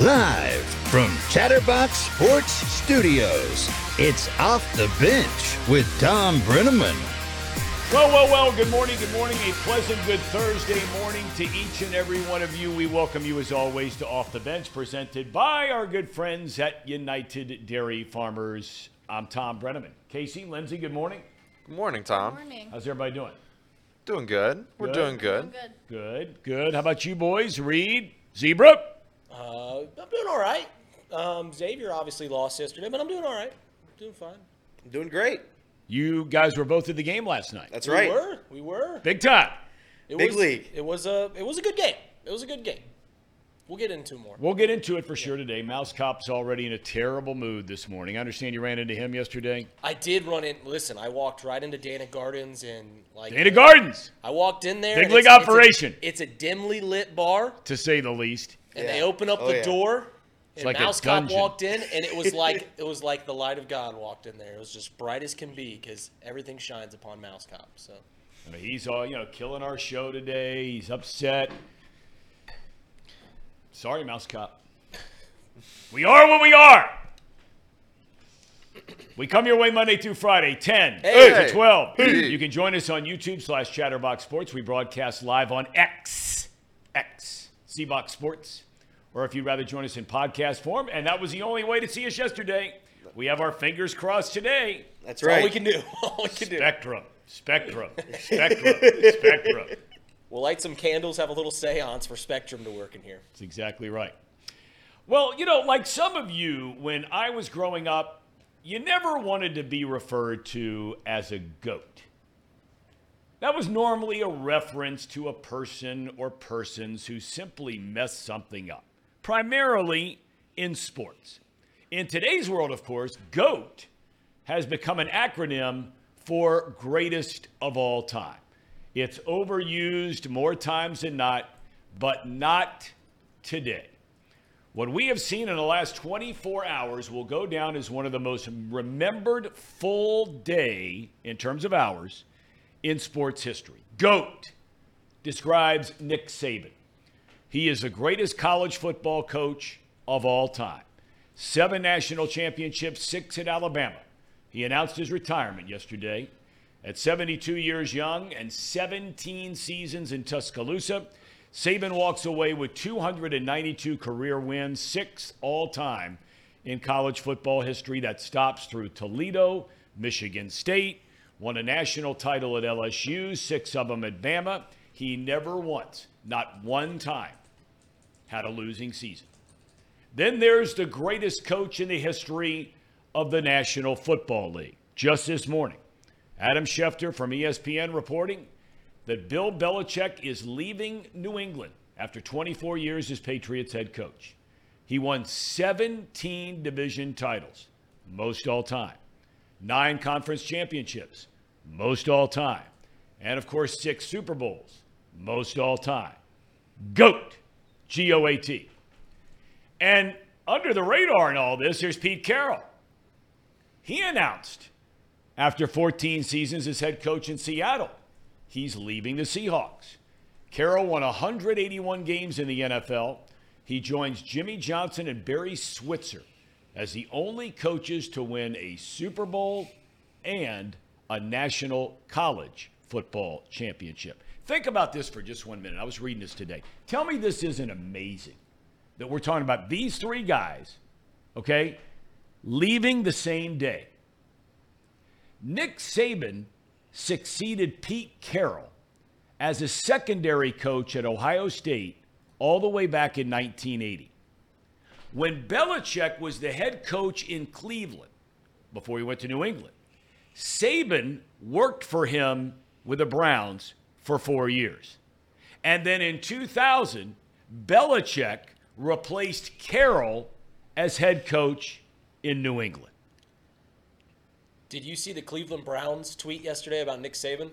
Live from Chatterbox Sports Studios, it's Off the Bench with Thom Brennaman. Well, well, well, good morning, good morning. A pleasant, good Thursday morning to each and every one of you. We welcome you, as always, to Off the Bench, presented by our good friends at United Dairy Farmers. I'm Thom Brennaman. Casey, Lindsay, good morning. Good morning, Tom. Morning. How's everybody doing? Doing good. We're Good. doing good. Good. Good, good. How about you boys? Reed, Zebra? Uh, I'm doing all right. Um, Xavier obviously lost yesterday, but I'm doing all right. doing fine. I'm doing great. You guys were both at the game last night. That's We right. were. We were. Big time. It Big was, league. It was a. It was a good game. It was a good game. We'll get into more. We'll get into it for sure today. Mouse Cop's already in a terrible mood this morning. I understand you ran into him yesterday. I did run in. Listen, I walked right into Dana Gardens and like. Dana Gardens, I walked in there. Big league it's- it's a- operation. It's a, dimly lit bar, to say the least. And Yeah. they open up Oh, the yeah. door. And like Mouse Cop walked in, and it was like it was like the light of God walked in there. It was just bright as can be because everything shines upon Mouse Cop. So I mean, he's all you know, killing our show today. He's upset. Sorry, Mouse Cop. We are what we are. We come your way Monday through Friday, 10 Hey. to 12. Hey. You can join us on YouTube slash Chatterbox Sports. We broadcast live on X, X, CBox Sports. Or if you'd rather join us in podcast form, and that was the only way to see us yesterday. We have our fingers crossed today. That's all right. we can do. All we can do. Spectrum, Spectrum, Spectrum, Spectrum. We'll light some candles, have a little seance for Spectrum to work in here. That's exactly right. Well, you know, like some of you, when I was growing up, you never wanted to be referred to as a goat. That was normally a reference to a person or persons who simply messed something up, primarily in sports. In today's world, of course, GOAT has become an acronym for greatest of all time. It's overused more times than not, but not today. What we have seen in the last 24 hours will go down as one of the most remembered full day in terms of hours in sports history. GOAT describes Nick Saban. He is the greatest college football coach of all time. Seven national championships, six at Alabama. He announced his retirement yesterday. At 72 years young and 17 seasons in Tuscaloosa, Saban walks away with 292 career wins, sixth all time in college football history. That stops through Toledo, Michigan State, won a national title at LSU, six of them at Bama. He never once, not one time, had a losing season. Then there's the greatest coach in the history of the National Football League. Just this morning, Adam Schefter from ESPN reporting that Bill Belichick is leaving New England after 24 years as Patriots head coach. He won 17 division titles, most all time, nine conference championships, most all time, and of course, six Super Bowls, most all time. GOAT, G O A T. And under the radar in all this, there's Pete Carroll. He announced after 14 seasons as head coach in Seattle, he's leaving the Seahawks. Carroll won 181 games in the NFL. He joins Jimmy Johnson and Barry Switzer as the only coaches to win a Super Bowl and a national college football championship. Think about this for just one minute. I was reading this today. Tell me this isn't amazing that we're talking about these three guys, okay, leaving the same day. Nick Saban succeeded Pete Carroll as a secondary coach at Ohio State all the way back in 1980. When Belichick was the head coach in Cleveland before he went to New England, Saban worked for him with the Browns for four years. And then in 2000, Belichick replaced Carroll as head coach in New England. Did you see the Cleveland Browns tweet yesterday about Nick Saban?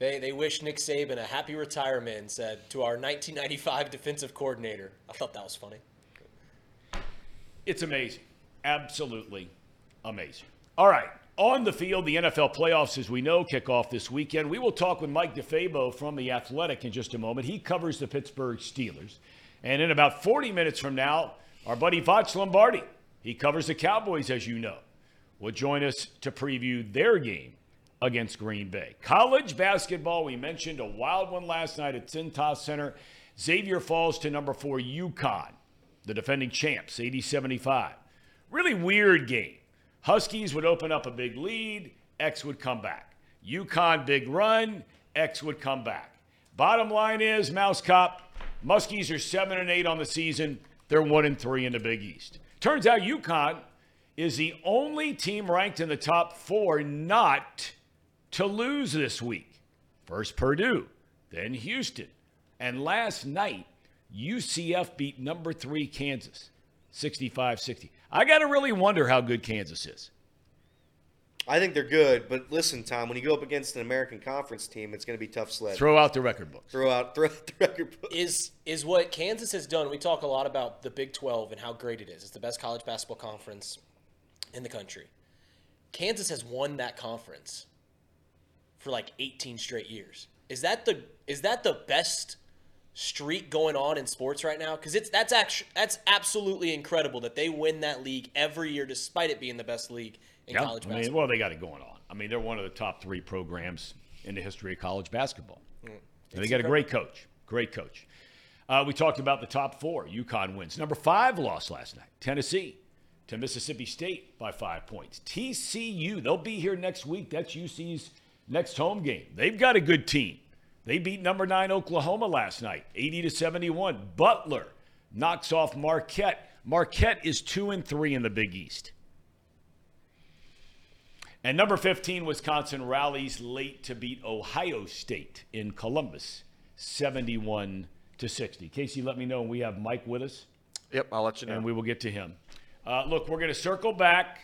They, they wish Nick Saban a happy retirement and said to our 1995 defensive coordinator. I thought that was funny. It's amazing. Absolutely amazing. All right. On the field, the NFL playoffs, as we know, kick off this weekend. We will talk with Mike DeFabo from The Athletic in just a moment. He covers the Pittsburgh Steelers. And in about 40 minutes from now, Our buddy Voch Lombardi, he covers the Cowboys, as you know, will join us to preview their game against Green Bay. College basketball, we mentioned a wild one last night at Cintas Center. Xavier falls to number four, UConn, the defending champs, 80 75. Really weird game. Huskies would open up a big lead, X would come back. UConn, big run, X would come back. Bottom line is, Mouse Cop, Muskies are 7 and 8 on the season. They're 1 and 3 in the Big East. Turns out UConn is the only team ranked in the top four not to lose this week. First Purdue, then Houston. And last night, UCF beat number three Kansas 65 60. I got to really wonder how good Kansas is. I think they're good, but listen, Tom, when you go up against an American Conference team, it's going to be tough sled. Throw out the record books. Throw out, throw out the record book. Is is what Kansas has done? We talk a lot about the Big 12 and how great it is. It's the best college basketball conference in the country. Kansas has won that conference for like 18 straight years. Is that the is that the best streak going on in sports right now? Because it's that's actually that's absolutely incredible that they win that league every year, despite it being the best league in Yeah, college I mean, basketball. well, they got it going on. I mean, they're one of the top three programs in the history of college basketball. Mm. And they got a great coach. Great coach. Uh, we talked about the top four. UConn wins. Number five lost last night. Tennessee to Mississippi State by five points. TCU, they'll be here next week. That's UC's next home game. They've got a good team. They beat number nine Oklahoma last night, 80 to 71. Butler knocks off Marquette. Marquette is two and three in the Big East. And number 15, Wisconsin rallies late to beat Ohio State in Columbus, 71 to 60. Casey, let me know when we have Mike with us, Yep, I'll let you know. and we will get to him. Uh, look, we're going to circle back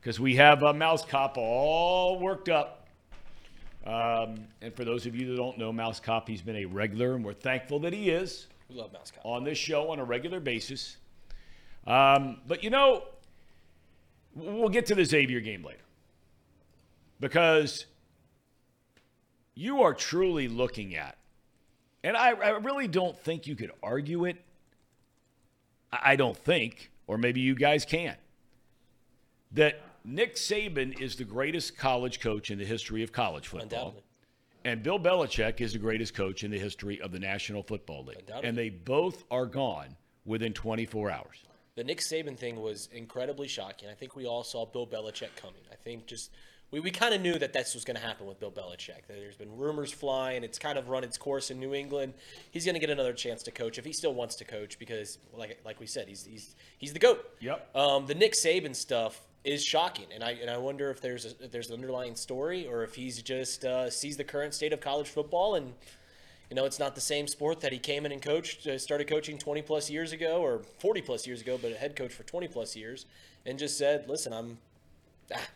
because we have a Mouse Cop all worked up. Um, and for those of you that don't know Mouse Cop, he's been a regular, and we're thankful that he is we love Mouse Cop. on this show on a regular basis. Um, but you know, we'll get to the Xavier game later because you are truly looking at, and I, I really don't think you could argue it. I I don't think, or maybe you guys can, that Nick Saban is the greatest college coach in the history of college football. And Bill Belichick is the greatest coach in the history of the National Football League. And they both are gone within 24 hours. The Nick Saban thing was incredibly shocking. I think we all saw Bill Belichick coming. I think just we, we kind of knew that this was going to happen with Bill Belichick. There's been rumors flying. It's kind of run its course in New England. He's going to get another chance to coach if he still wants to coach because, like like we said, he's he's he's the goat. Yep. Um, the Nick Saban stuff is shocking, and I and I wonder if there's a, if there's an underlying story or if he's just uh, sees the current state of college football and you know, it's not the same sport that he came in and coached, uh, started coaching 20 plus years ago or 40 plus years ago, but a head coach for 20 plus years, and just said, "Listen, I'm, ah,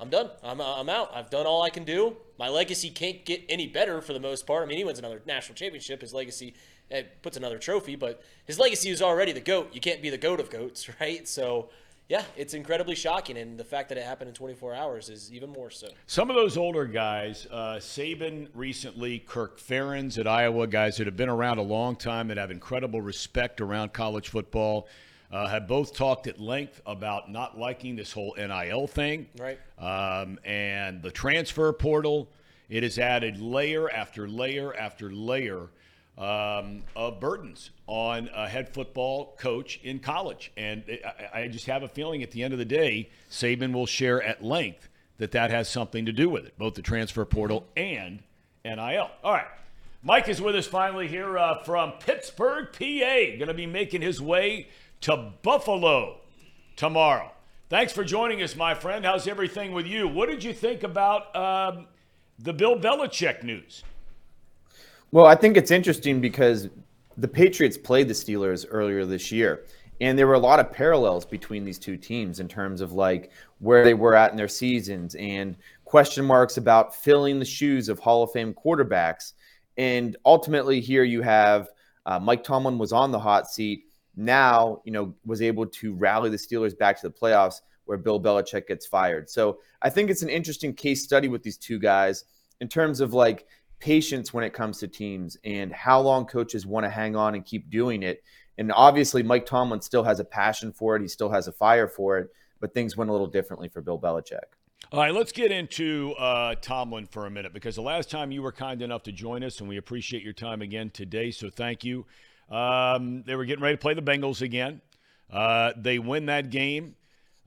I'm done. I'm, I'm out. I've done all I can do. My legacy can't get any better for the most part. I mean, he wins another national championship. His legacy eh, puts another trophy, but his legacy is already the goat. You can't be the goat of goats, right? So." Yeah, it's incredibly shocking, and the fact that it happened in 24 hours is even more so. Some of those older guys, uh, Saban recently, Kirk Ferentz at Iowa, guys that have been around a long time that have incredible respect around college football, uh, have both talked at length about not liking this whole NIL thing. Right. Um, and the transfer portal, it has added layer after layer after layer um, of burdens on a head football coach in college. And I, I just have a feeling at the end of the day, Saban will share at length that that has something to do with it, both the transfer portal and NIL. All right. Mike is with us finally here uh, from Pittsburgh, PA. Going to be making his way to Buffalo tomorrow. Thanks for joining us, my friend. How's everything with you? What did you think about um, the Bill Belichick news? Well, I think it's interesting because the Patriots played the Steelers earlier this year, and there were a lot of parallels between these two teams in terms of like where they were at in their seasons and question marks about filling the shoes of Hall of Fame quarterbacks. And ultimately, here you have uh, Mike Tomlin was on the hot seat. Now, you know, was able to rally the Steelers back to the playoffs where Bill Belichick gets fired. So I think it's an interesting case study with these two guys in terms of like patience when it comes to teams and how long coaches want to hang on and keep doing it. And obviously, Mike Tomlin still has a passion for it. He still has a fire for it, but things went a little differently for Bill Belichick. All right, let's get into uh, Tomlin for a minute because the last time you were kind enough to join us, and we appreciate your time again today, so thank you. Um, they were getting ready to play the Bengals again. Uh, they win that game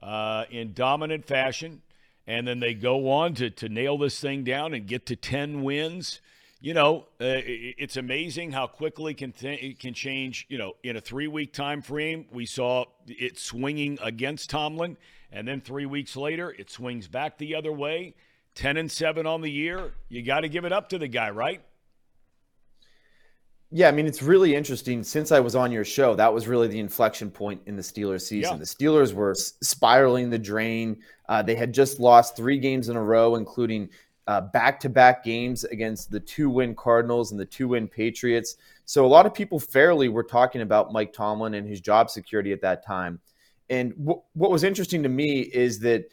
uh, in dominant fashion, and then they go on to, to nail this thing down and get to 10 wins you know, uh, it's amazing how quickly can th- it can change. You know, in a three week time frame, we saw it swinging against Tomlin, and then three weeks later, it swings back the other way. Ten and seven on the year. You got to give it up to the guy, right? Yeah, I mean, it's really interesting. Since I was on your show, that was really the inflection point in the Steelers season. Yeah. The Steelers were spiraling the drain. Uh, they had just lost three games in a row, including back to back games against the two win Cardinals and the two win Patriots. So a lot of people fairly were talking about Mike Tomlin and his job security at that time. And w- what was interesting to me is that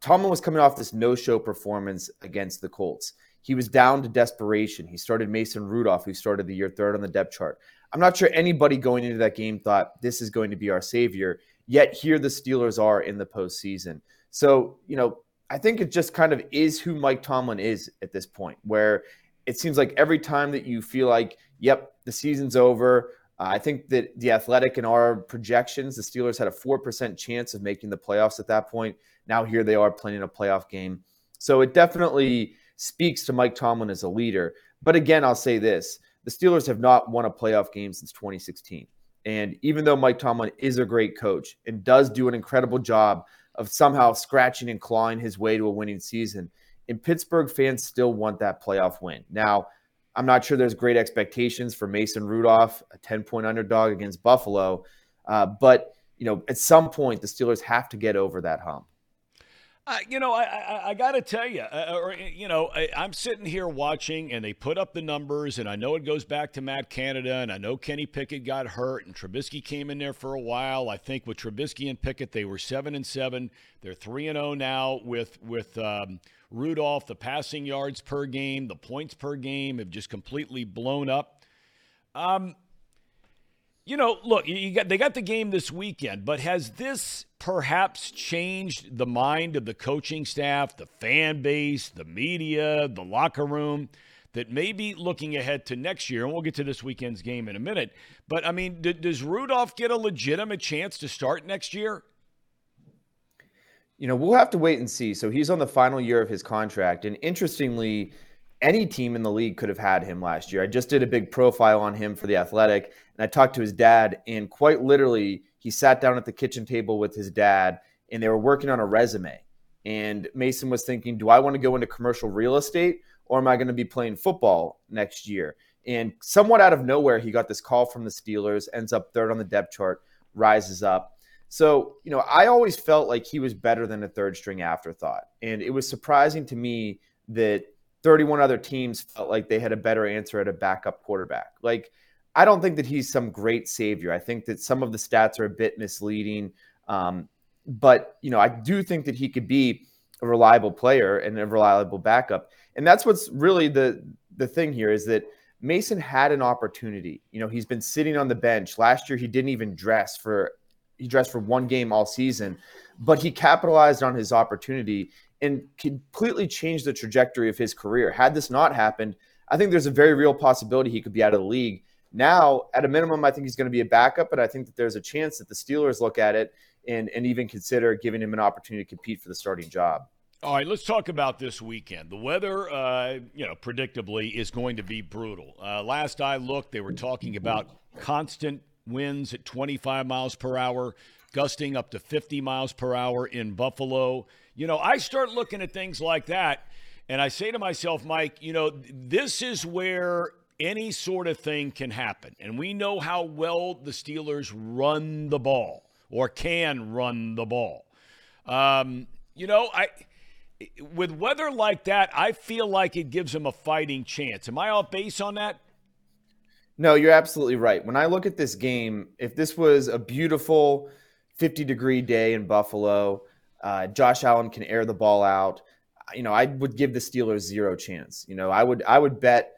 Tomlin was coming off this no show performance against the Colts. He was down to desperation. He started Mason Rudolph, who started the year third on the depth chart. I'm not sure anybody going into that game thought this is going to be our savior. Yet here the Steelers are in the postseason. So, you know, I think it just kind of is who Mike Tomlin is at this point, where it seems like every time that you feel like, yep, the season's over. Uh, I think that the athletic and our projections, the Steelers had a 4% chance of making the playoffs at that point. Now here they are playing a playoff game. So it definitely speaks to Mike Tomlin as a leader. But again, I'll say this the Steelers have not won a playoff game since 2016. And even though Mike Tomlin is a great coach and does do an incredible job of somehow scratching and clawing his way to a winning season. And Pittsburgh fans still want that playoff win. Now, I'm not sure there's great expectations for Mason Rudolph, a 10 point underdog against Buffalo. Uh, but, you know, at some point, the Steelers have to get over that hump. Uh, you know, I I, I got to tell you, uh, or you know, I, am sitting here watching, and they put up the numbers, and I know it goes back to Matt Canada, and I know Kenny Pickett got hurt, and Trubisky came in there for a while. I think with Trubisky and Pickett, they were seven and seven. They're three and zero oh now with with um, Rudolph. The passing yards per game, the points per game have just completely blown up. Um, you know, look, you got they got the game this weekend, but has this perhaps changed the mind of the coaching staff, the fan base, the media, the locker room? That maybe looking ahead to next year, and we'll get to this weekend's game in a minute. But I mean, d- does Rudolph get a legitimate chance to start next year? You know, we'll have to wait and see. So he's on the final year of his contract, and interestingly, any team in the league could have had him last year. I just did a big profile on him for the Athletic, and I talked to his dad, and quite literally, he sat down at the kitchen table with his dad, and they were working on a resume. And Mason was thinking, do I want to go into commercial real estate, or am I going to be playing football next year? And somewhat out of nowhere, he got this call from the Steelers, ends up third on the depth chart, rises up. So, you know, I always felt like he was better than a third string afterthought. And it was surprising to me that 31 other teams felt like they had a better answer at a backup quarterback. Like, I don't think that he's some great savior. I think that some of the stats are a bit misleading. Um, but, you know, I do think that he could be a reliable player and a reliable backup. And that's what's really the the thing here is that Mason had an opportunity. You know, he's been sitting on the bench. Last year he didn't even dress for he dressed for one game all season, but he capitalized on his opportunity and completely changed the trajectory of his career. Had this not happened, I think there's a very real possibility he could be out of the league. Now, at a minimum, I think he's going to be a backup, but I think that there's a chance that the Steelers look at it and, and even consider giving him an opportunity to compete for the starting job. All right, let's talk about this weekend. The weather, uh, you know, predictably is going to be brutal. Uh, last I looked, they were talking about constant winds at 25 miles per hour, gusting up to 50 miles per hour in Buffalo. You know, I start looking at things like that and I say to myself, Mike, you know, this is where any sort of thing can happen. And we know how well the Steelers run the ball or can run the ball. Um, you know, I with weather like that, I feel like it gives them a fighting chance. Am I off base on that? No, you're absolutely right. When I look at this game, if this was a beautiful 50 degree day in Buffalo, uh, Josh Allen can air the ball out. You know, I would give the Steelers zero chance. You know, I would I would bet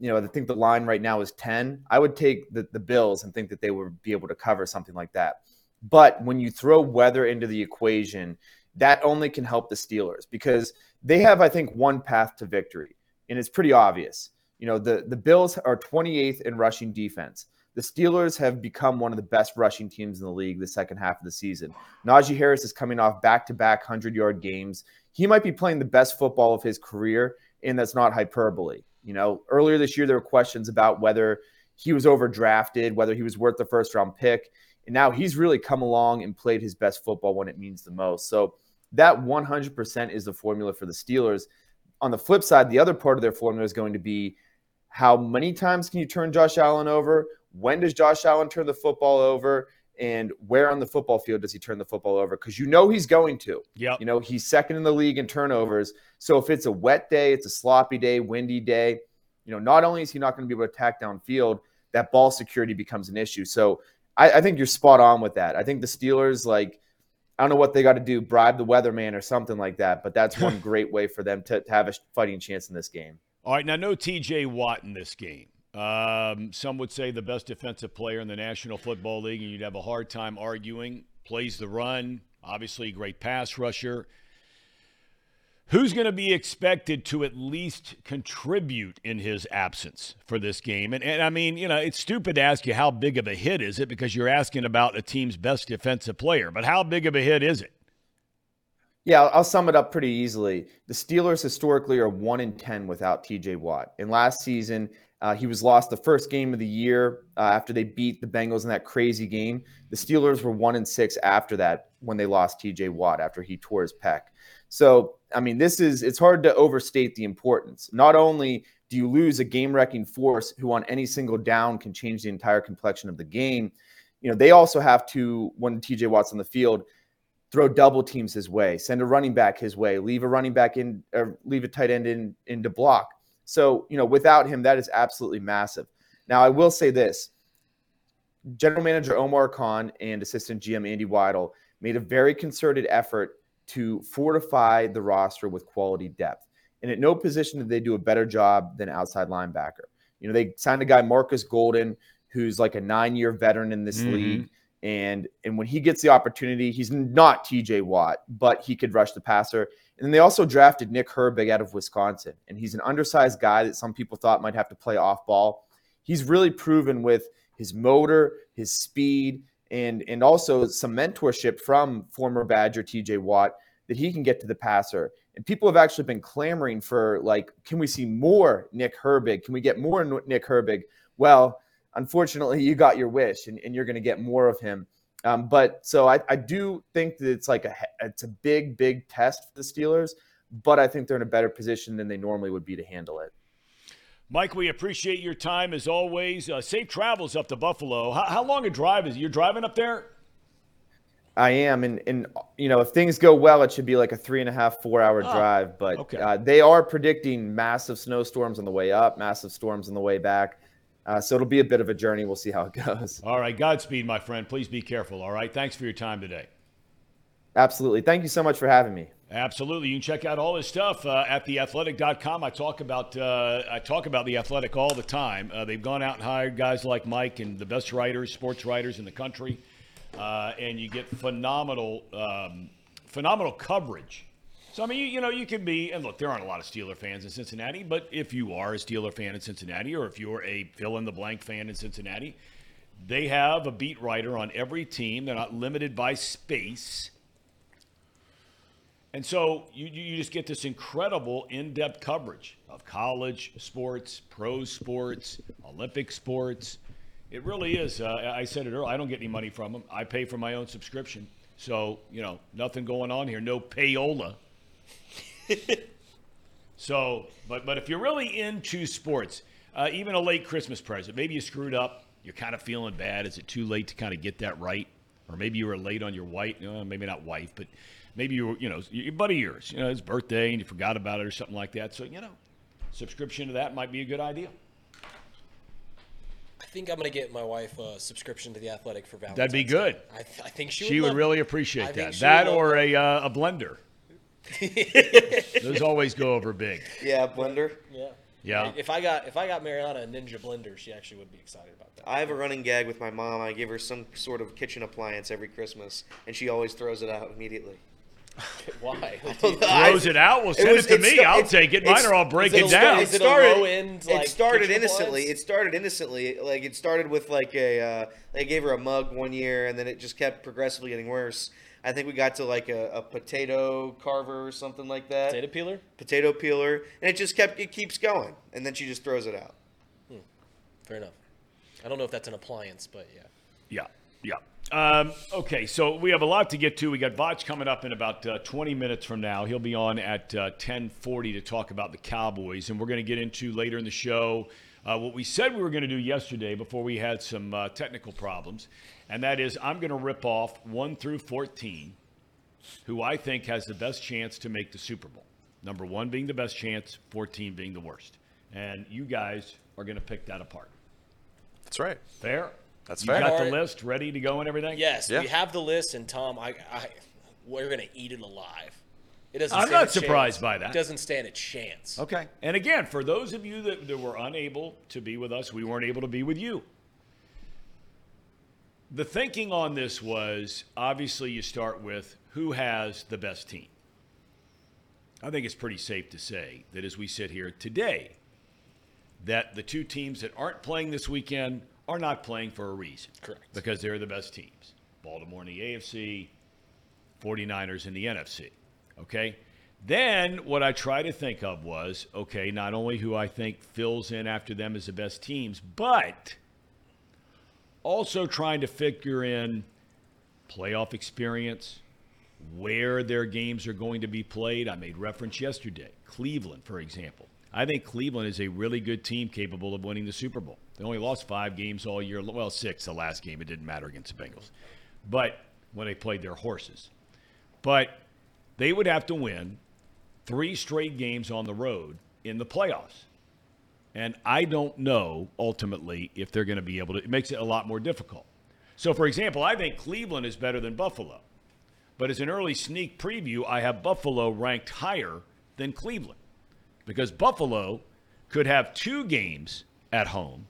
you know, I think the line right now is 10. I would take the, the Bills and think that they would be able to cover something like that. But when you throw weather into the equation, that only can help the Steelers because they have, I think, one path to victory, and it's pretty obvious. You know, the, the Bills are 28th in rushing defense. The Steelers have become one of the best rushing teams in the league the second half of the season. Najee Harris is coming off back to back 100 yard games. He might be playing the best football of his career, and that's not hyperbole. You know, earlier this year, there were questions about whether he was overdrafted, whether he was worth the first round pick. And now he's really come along and played his best football when it means the most. So that 100% is the formula for the Steelers. On the flip side, the other part of their formula is going to be how many times can you turn Josh Allen over? When does Josh Allen turn the football over? And where on the football field does he turn the football over? Because you know he's going to. Yeah. You know, he's second in the league in turnovers. So if it's a wet day, it's a sloppy day, windy day, you know, not only is he not going to be able to attack downfield, that ball security becomes an issue. So I, I think you're spot on with that. I think the Steelers, like, I don't know what they got to do, bribe the weatherman or something like that, but that's one great way for them to, to have a fighting chance in this game. All right, now no TJ Watt in this game. Um, some would say the best defensive player in the National Football League, and you'd have a hard time arguing. Plays the run, obviously, great pass rusher. Who's going to be expected to at least contribute in his absence for this game? And, and I mean, you know, it's stupid to ask you how big of a hit is it because you're asking about a team's best defensive player, but how big of a hit is it? Yeah, I'll sum it up pretty easily. The Steelers historically are 1 in 10 without TJ Watt. And last season, uh, he was lost the first game of the year uh, after they beat the Bengals in that crazy game. The Steelers were 1 in 6 after that when they lost TJ Watt after he tore his pec. So, I mean, this is it's hard to overstate the importance. Not only do you lose a game-wrecking force who on any single down can change the entire complexion of the game, you know, they also have to when TJ Watt's on the field, throw double teams his way, send a running back his way, leave a running back in or leave a tight end in into block. So, you know, without him that is absolutely massive. Now, I will say this. General Manager Omar Khan and assistant GM Andy Weidel made a very concerted effort to fortify the roster with quality depth. And at no position did they do a better job than outside linebacker. You know, they signed a guy, Marcus Golden, who's like a nine year veteran in this mm-hmm. league. And, and when he gets the opportunity, he's not TJ Watt, but he could rush the passer. And then they also drafted Nick Herbig out of Wisconsin. And he's an undersized guy that some people thought might have to play off ball. He's really proven with his motor, his speed, and and also some mentorship from former Badger TJ Watt that he can get to the passer. And people have actually been clamoring for like, can we see more Nick Herbig? Can we get more Nick Herbig? Well, unfortunately, you got your wish, and, and you're going to get more of him. Um, but so I, I do think that it's like a it's a big big test for the Steelers, but I think they're in a better position than they normally would be to handle it. Mike, we appreciate your time as always. Uh, safe travels up to Buffalo. How, how long a drive is it? You're driving up there? I am, and and you know, if things go well, it should be like a three and a half, four hour oh, drive. But okay. uh, they are predicting massive snowstorms on the way up, massive storms on the way back. Uh, so it'll be a bit of a journey. We'll see how it goes. All right, Godspeed, my friend. Please be careful. All right, thanks for your time today. Absolutely. Thank you so much for having me. Absolutely. You can check out all his stuff uh, at theathletic.com. I talk about uh, I talk about the athletic all the time. Uh, they've gone out and hired guys like Mike and the best writers, sports writers in the country, uh, and you get phenomenal um, phenomenal coverage. So I mean, you, you, know, you can be and look. There aren't a lot of Steeler fans in Cincinnati, but if you are a Steeler fan in Cincinnati, or if you're a fill in the blank fan in Cincinnati, they have a beat writer on every team. They're not limited by space and so you, you just get this incredible in depth coverage of college sports, pro sports, Olympic sports. It really is. Uh, I said it earlier. I don't get any money from them. I pay for my own subscription. So, you know, nothing going on here. No payola. so, but, but if you're really into sports, uh, even a late Christmas present, maybe you screwed up. You're kind of feeling bad. Is it too late to kind of get that right? Or maybe you were late on your wife, uh, maybe not wife, but maybe you were, you know, your buddy of yours, you know, his birthday and you forgot about it or something like that. So, you know, subscription to that might be a good idea. I think I'm going to get my wife a subscription to the Athletic for Valentine's. That'd be good. I, th- I think she, she would, would really appreciate that. That or a uh, a blender. Those always go over big. Yeah, blender. Yeah. Yeah. If I got if I got Mariana a Ninja blender, she actually would be excited about that. I have a running gag with my mom. I give her some sort of kitchen appliance every Christmas, and she always throws it out immediately. Why? Throws it out. Well, send it, to me. sta- I'll it's- take it. Mine are all breaking is it down. It it started. low-end, like, it started innocently. appliance? It started innocently. Like it started with like a. Uh, they gave her a mug one year, and then it just kept progressively getting worse. I think we got to like a, a potato carver or something like that. Potato peeler? Potato peeler, and it just kept. It keeps going, and then she just throws it out. Fair enough. I don't know if that's an appliance, but yeah. Yeah, yeah. Um, okay, so we have a lot to get to. We got Voch coming up in about uh, 20 minutes from now. He'll be on at uh, 10:40 to talk about the Cowboys, and we're going to get into later in the show uh, what we said we were going to do yesterday before we had some uh, technical problems, and that is I'm going to rip off one through 14, who I think has the best chance to make the Super Bowl. Number one being the best chance, 14 being the worst, and you guys are going to pick that apart. That's right. Fair? That's you fair. You got the Alright. list ready to go and everything? Yes, Yeah. we have the list, and Tom, I, I we're gonna eat it alive. It doesn't. I'm stand not a surprised chance. by that. It doesn't stand a chance. Okay. And again, for those of you that, that were unable to be with us, we weren't able to be with you. The thinking on this was obviously you start with who has the best team. I think it's pretty safe to say that as we sit here today, that the two teams that aren't playing this weekend are not playing for a reason. Correct. Because they're the best teams. Baltimore in the AFC, 49ers in the NFC. Okay? Then what I try to think of was okay, not only who I think fills in after them as the best teams, but also trying to figure in playoff experience, where their games are going to be played. I made reference yesterday. Cleveland, for example. I think Cleveland is a really good team capable of winning the Super Bowl. They only lost five games all year. Well, six the last game. It didn't matter against the Bengals. But when they played their horses. But they would have to win three straight games on the road in the playoffs. And I don't know ultimately if they're going to be able to. It makes it a lot more difficult. So, for example, I think Cleveland is better than Buffalo. But as an early sneak preview, I have Buffalo ranked higher than Cleveland because Buffalo could have two games at home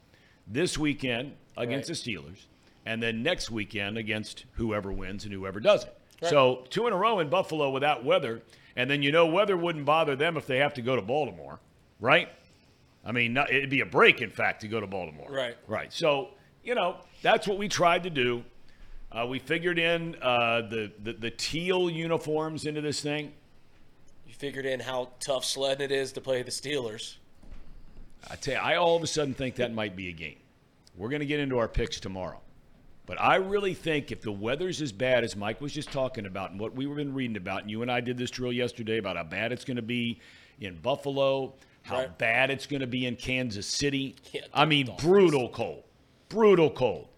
this weekend against Right. the Steelers and then next weekend against whoever wins and whoever doesn't. So, two in a row in Buffalo without weather. And then you know weather wouldn't bother them if they have to go to Baltimore, right? I mean, it'd be a break, in fact, to go to Baltimore. Right. Right. So, you know, that's what we tried to do. Uh, we figured in uh, the, the the teal uniforms into this thing. You figured in how tough sledding it is to play the Steelers. I tell you, I all of a sudden think that might be a game. We're going to get into our picks tomorrow, but I really think if the weather's as bad as Mike was just talking about and what we've been reading about, and you and I did this drill yesterday about how bad it's going to be in Buffalo, how Right. bad it's going to be in Kansas City. Yeah, I mean, brutal cold, brutal cold.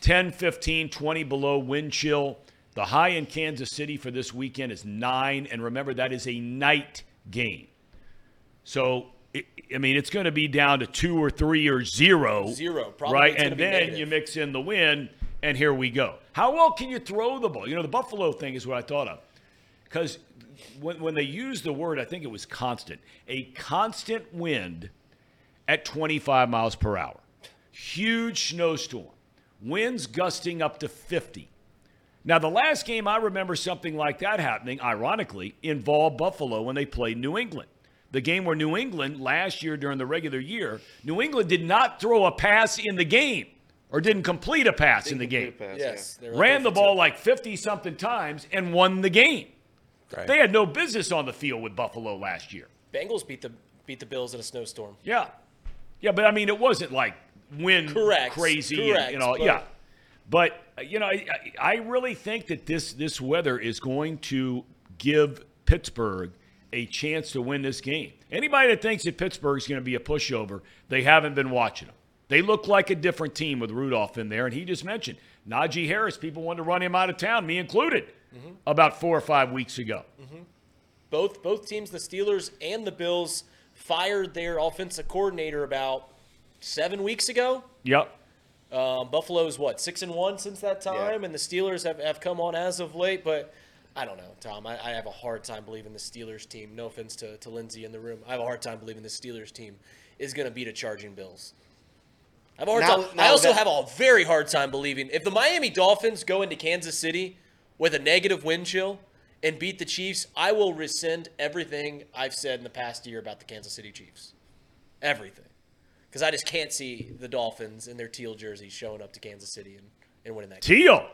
10, 15, 20 below wind chill. The high in Kansas City for this weekend is nine. And remember, that is a night game. So, it, I mean, it's going to be down to two or three or zero. Zero. Probably right? And then negative. you mix in the wind, and here we go. How well can you throw the ball? You know, the Buffalo thing is what I thought of. Because when, when they used the word, I think it was constant, a constant wind at 25 miles per hour. Huge snowstorm. Winds gusting up to 50. Now, the last game I remember something like that happening, ironically, involved Buffalo when they played New England. The game where New England, last year during the regular year, New England did not throw a pass in the game or didn't complete a pass in the game. Pass, Yes. they were Ran the ball 2. like 50 something times and won the game. Right. They had no business on the field with Buffalo last year. Bengals beat the beat the Bills in a snowstorm. Yeah. Yeah, but I mean, it wasn't like wind Correct. crazy. and, Correct, you know, but- yeah. But, you know, I, I I really think that this, this weather is going to give Pittsburgh a chance to win this game. Anybody that thinks that Pittsburgh's going to be a pushover, they haven't been watching them. They look like a different team with Rudolph in there. And he just mentioned Najee Harris, people wanted to run him out of town, me included, Mm-hmm. about four or five weeks ago. Both both teams, the Steelers and the Bills, fired their offensive coordinator about seven weeks ago. Yep. Um, Buffalo's what six and one since that time, Yeah. and the Steelers have, have come on as of late. But I don't know, Tom. I, I have a hard time believing the Steelers team. No offense to, to Lindsay in the room, I have a hard time believing the Steelers team is going to beat a charging Bills. I, have a hard Now- time, now I also that- have a very hard time believing if the Miami Dolphins go into Kansas City with a negative wind chill and beat the Chiefs, I will rescind everything I've said in the past year about the Kansas City Chiefs. Everything. Because I just can't see the Dolphins in their teal jerseys showing up to Kansas City and, and winning that game. Teal.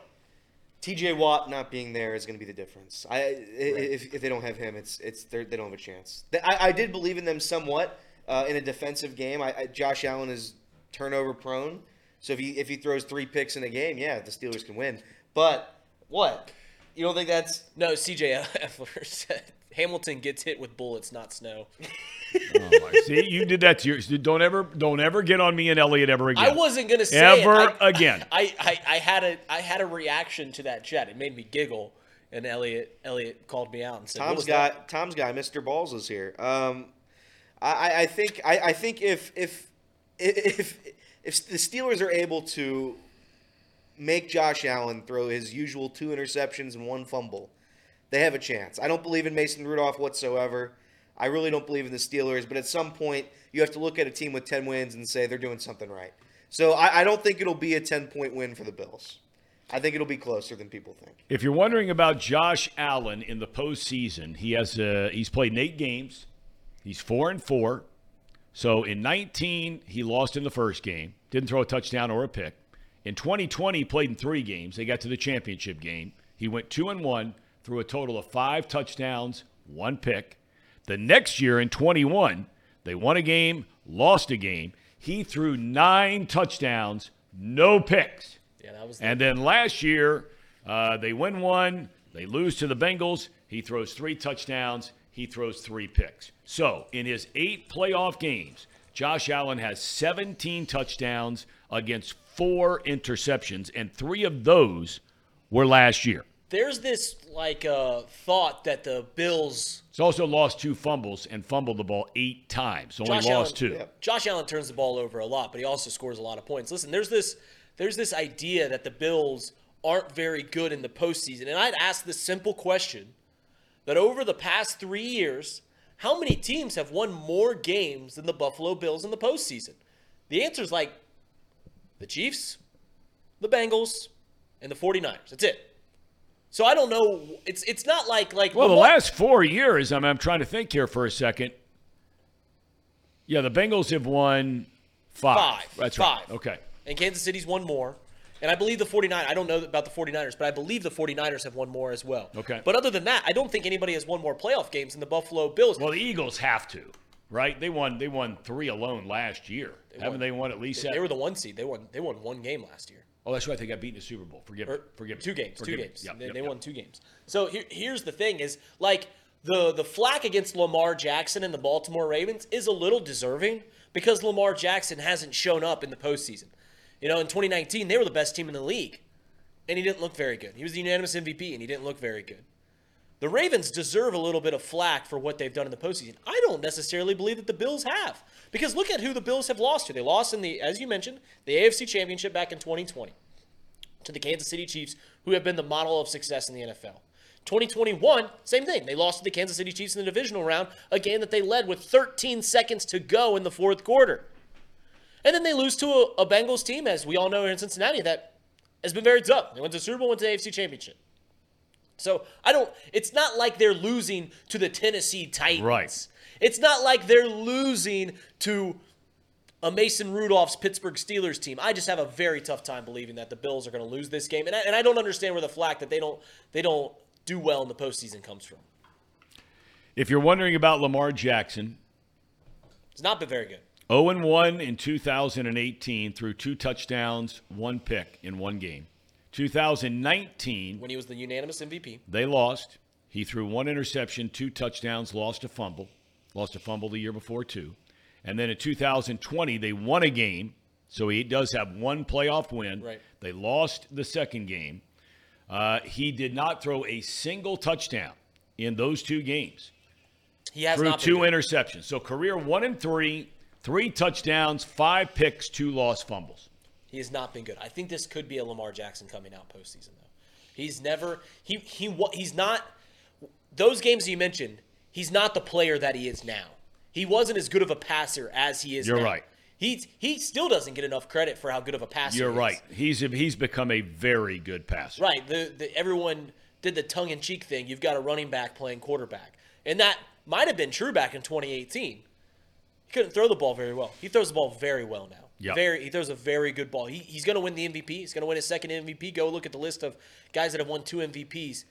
TJ Watt not being there is going to be the difference. I i if, if they don't have him, it's it's they're, don't have a chance. I, I did believe in them somewhat uh, in a defensive game. I, I, Josh Allen is turnover prone, so if he if he throws three picks in a game, yeah, the Steelers can win. But what? You don't think that's No, CJ Effler said Hamilton gets hit with bullets, not snow. Oh my. See, you did that to your. Don't ever, don't ever get on me and Elliot ever again. I wasn't gonna say Ever it. I- again. I, I, I had a I had a reaction to that chat. It made me giggle, and Elliot Elliot called me out and said, what Tom's was guy? that? Tom's guy, Mr. Balls is here. Um, I, I- I think I, I think if if if if the Steelers are able to make Josh Allen throw his usual two interceptions and one fumble, they have a chance. I don't believe in Mason Rudolph whatsoever. I really don't believe in the Steelers, but at some point you have to look at a team with ten wins and say they're doing something right. So I, I don't think it'll be a ten point win for the Bills. I think it'll be closer than people think. If you're wondering about Josh Allen in the postseason, he has uh, he's played eight games. He's four and four. So in 19, he lost in the first game, didn't throw a touchdown or a pick. In 2020, he played in three games. They got to the championship game. He went two and one, threw a total of five touchdowns, one pick. The next year in 21, they won a game, lost a game. He threw nine touchdowns, no picks. Yeah, that was. The, And then last year, uh, they win one, they lose to the Bengals. He throws three touchdowns, he throws three picks. So in his eight playoff games, Josh Allen has 17 touchdowns against four interceptions, and three of those were last year. there's this like uh, thought that the Bills It's also lost two fumbles and fumbled the ball eight times. Only Josh lost Allen, two. Josh Allen turns the ball over a lot, but he also scores a lot of points. Listen, there's this there's this idea that the Bills aren't very good in the postseason, and I'd ask this simple question: that over the past three years, how many teams have won more games than the Buffalo Bills in the postseason? The answer is like the Chiefs, the Bengals, and the 49ers. That's it. So I don't know. It's it's not like like Well, the last four years, I mean, I'm trying to think here for a second. Yeah, the Bengals have won five. Five. That's Five. right. Okay. and Kansas City's won more. And I believe the 49 I don't know about the 49ers, but I believe the 49ers have won more as well. Okay. But other than that, I don't think anybody has won more playoff games than the Buffalo Bills. Well, the Eagles have to, right? They won. They won three alone last year. Haven't won- they won at least? they, that? were the one seed. They won they won one game last year. oh, that's right. They got beaten in the Super Bowl. Forgive me. Or Forgive two games, Forgive two games. Yep, they yep, they yep. won two games. So here, here's the thing: is like the the flack against Lamar Jackson and the Baltimore Ravens is a little deserving because Lamar Jackson hasn't shown up in the postseason. You know, in 2019 they were the best team in the league, and he didn't look very good. He was the unanimous MVP, and he didn't look very good. The Ravens deserve a little bit of flack for what they've done in the postseason. I don't necessarily believe that the Bills have. Because look at who the Bills have lost to. They lost in the, as you mentioned, the AFC Championship back in 2020 to the Kansas City Chiefs, who have been the model of success in the NFL. 2021, same thing. They lost to the Kansas City Chiefs in the divisional round, a game that they led with 13 seconds to go in the fourth quarter. And then they lose to a, a Bengals team, as we all know here in Cincinnati, that has been very tough. They went to the Super Bowl, went to the AFC Championship. So I don't. It's not like they're losing to the Tennessee Titans. Right. It's not like they're losing to a Mason Rudolph's Pittsburgh Steelers team. I just have a very tough time believing that the Bills are going to lose this game, and I, and I don't understand where the flack that they don't they don't do well in the postseason comes from. If you're wondering about Lamar Jackson, It's not been very good. 0 and 1 in 2018 through two touchdowns, one pick in one game. 2019, When he was the unanimous MVP, they lost. He threw one interception, two touchdowns, lost a fumble. Lost a fumble the year before, too. And then in 2020, they won a game. So he does have one playoff win. Right. They lost the second game. Uh, he did not throw a single touchdown in those two games he has through two good. interceptions. So career one and three, three touchdowns, five picks, two lost fumbles. He has not been good. I think this could be a Lamar Jackson coming out postseason though. He's never he he he's not those games you mentioned. He's not the player that he is now. He wasn't as good of a passer as he is You're now. right. He's he still doesn't get enough credit for how good of a passer. You're he is. right. He's he's become a very good passer. Right. The, the everyone did the tongue in cheek thing. You've got a running back playing quarterback, and that might have been true back in 2018. He couldn't throw the ball very well. He throws the ball very well now. Yep. Very. He throws a very good ball. He, he's going to win the MVP. He's going to win his second MVP. Go look at the list of guys that have won two MVPs.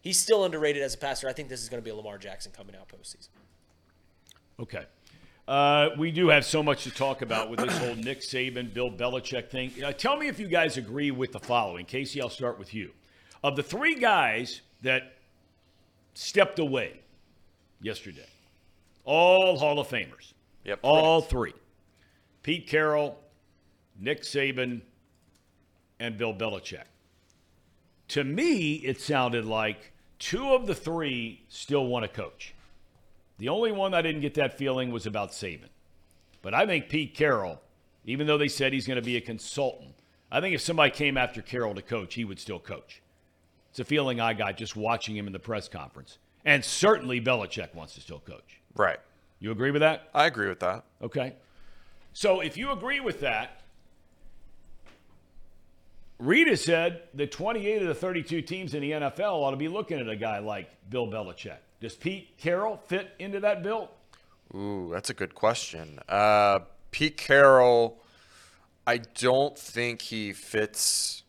He's still underrated as a passer. I think this is going to be a Lamar Jackson coming out postseason. Okay. Uh, we do have so much to talk about with this whole Nick Saban, Bill Belichick thing. Uh, tell me if you guys agree with the following. Casey, I'll start with you. Of the three guys that stepped away yesterday, all Hall of Famers. Yep. All three Pete Carroll, Nick Saban, and Bill Belichick. To me, it sounded like two of the three still want to coach. The only one I didn't get that feeling was about Saban. But I think Pete Carroll, even though they said he's going to be a consultant, I think if somebody came after Carroll to coach, he would still coach. It's a feeling I got just watching him in the press conference. And certainly Belichick wants to still coach. Right. You agree with that? I agree with that. Okay. So if you agree with that, Rita said that 28 of the 32 teams in the NFL ought to be looking at a guy like Bill Belichick. Does Pete Carroll fit into that bill? Ooh, that's a good question. Uh, Pete Carroll, I don't think he fits.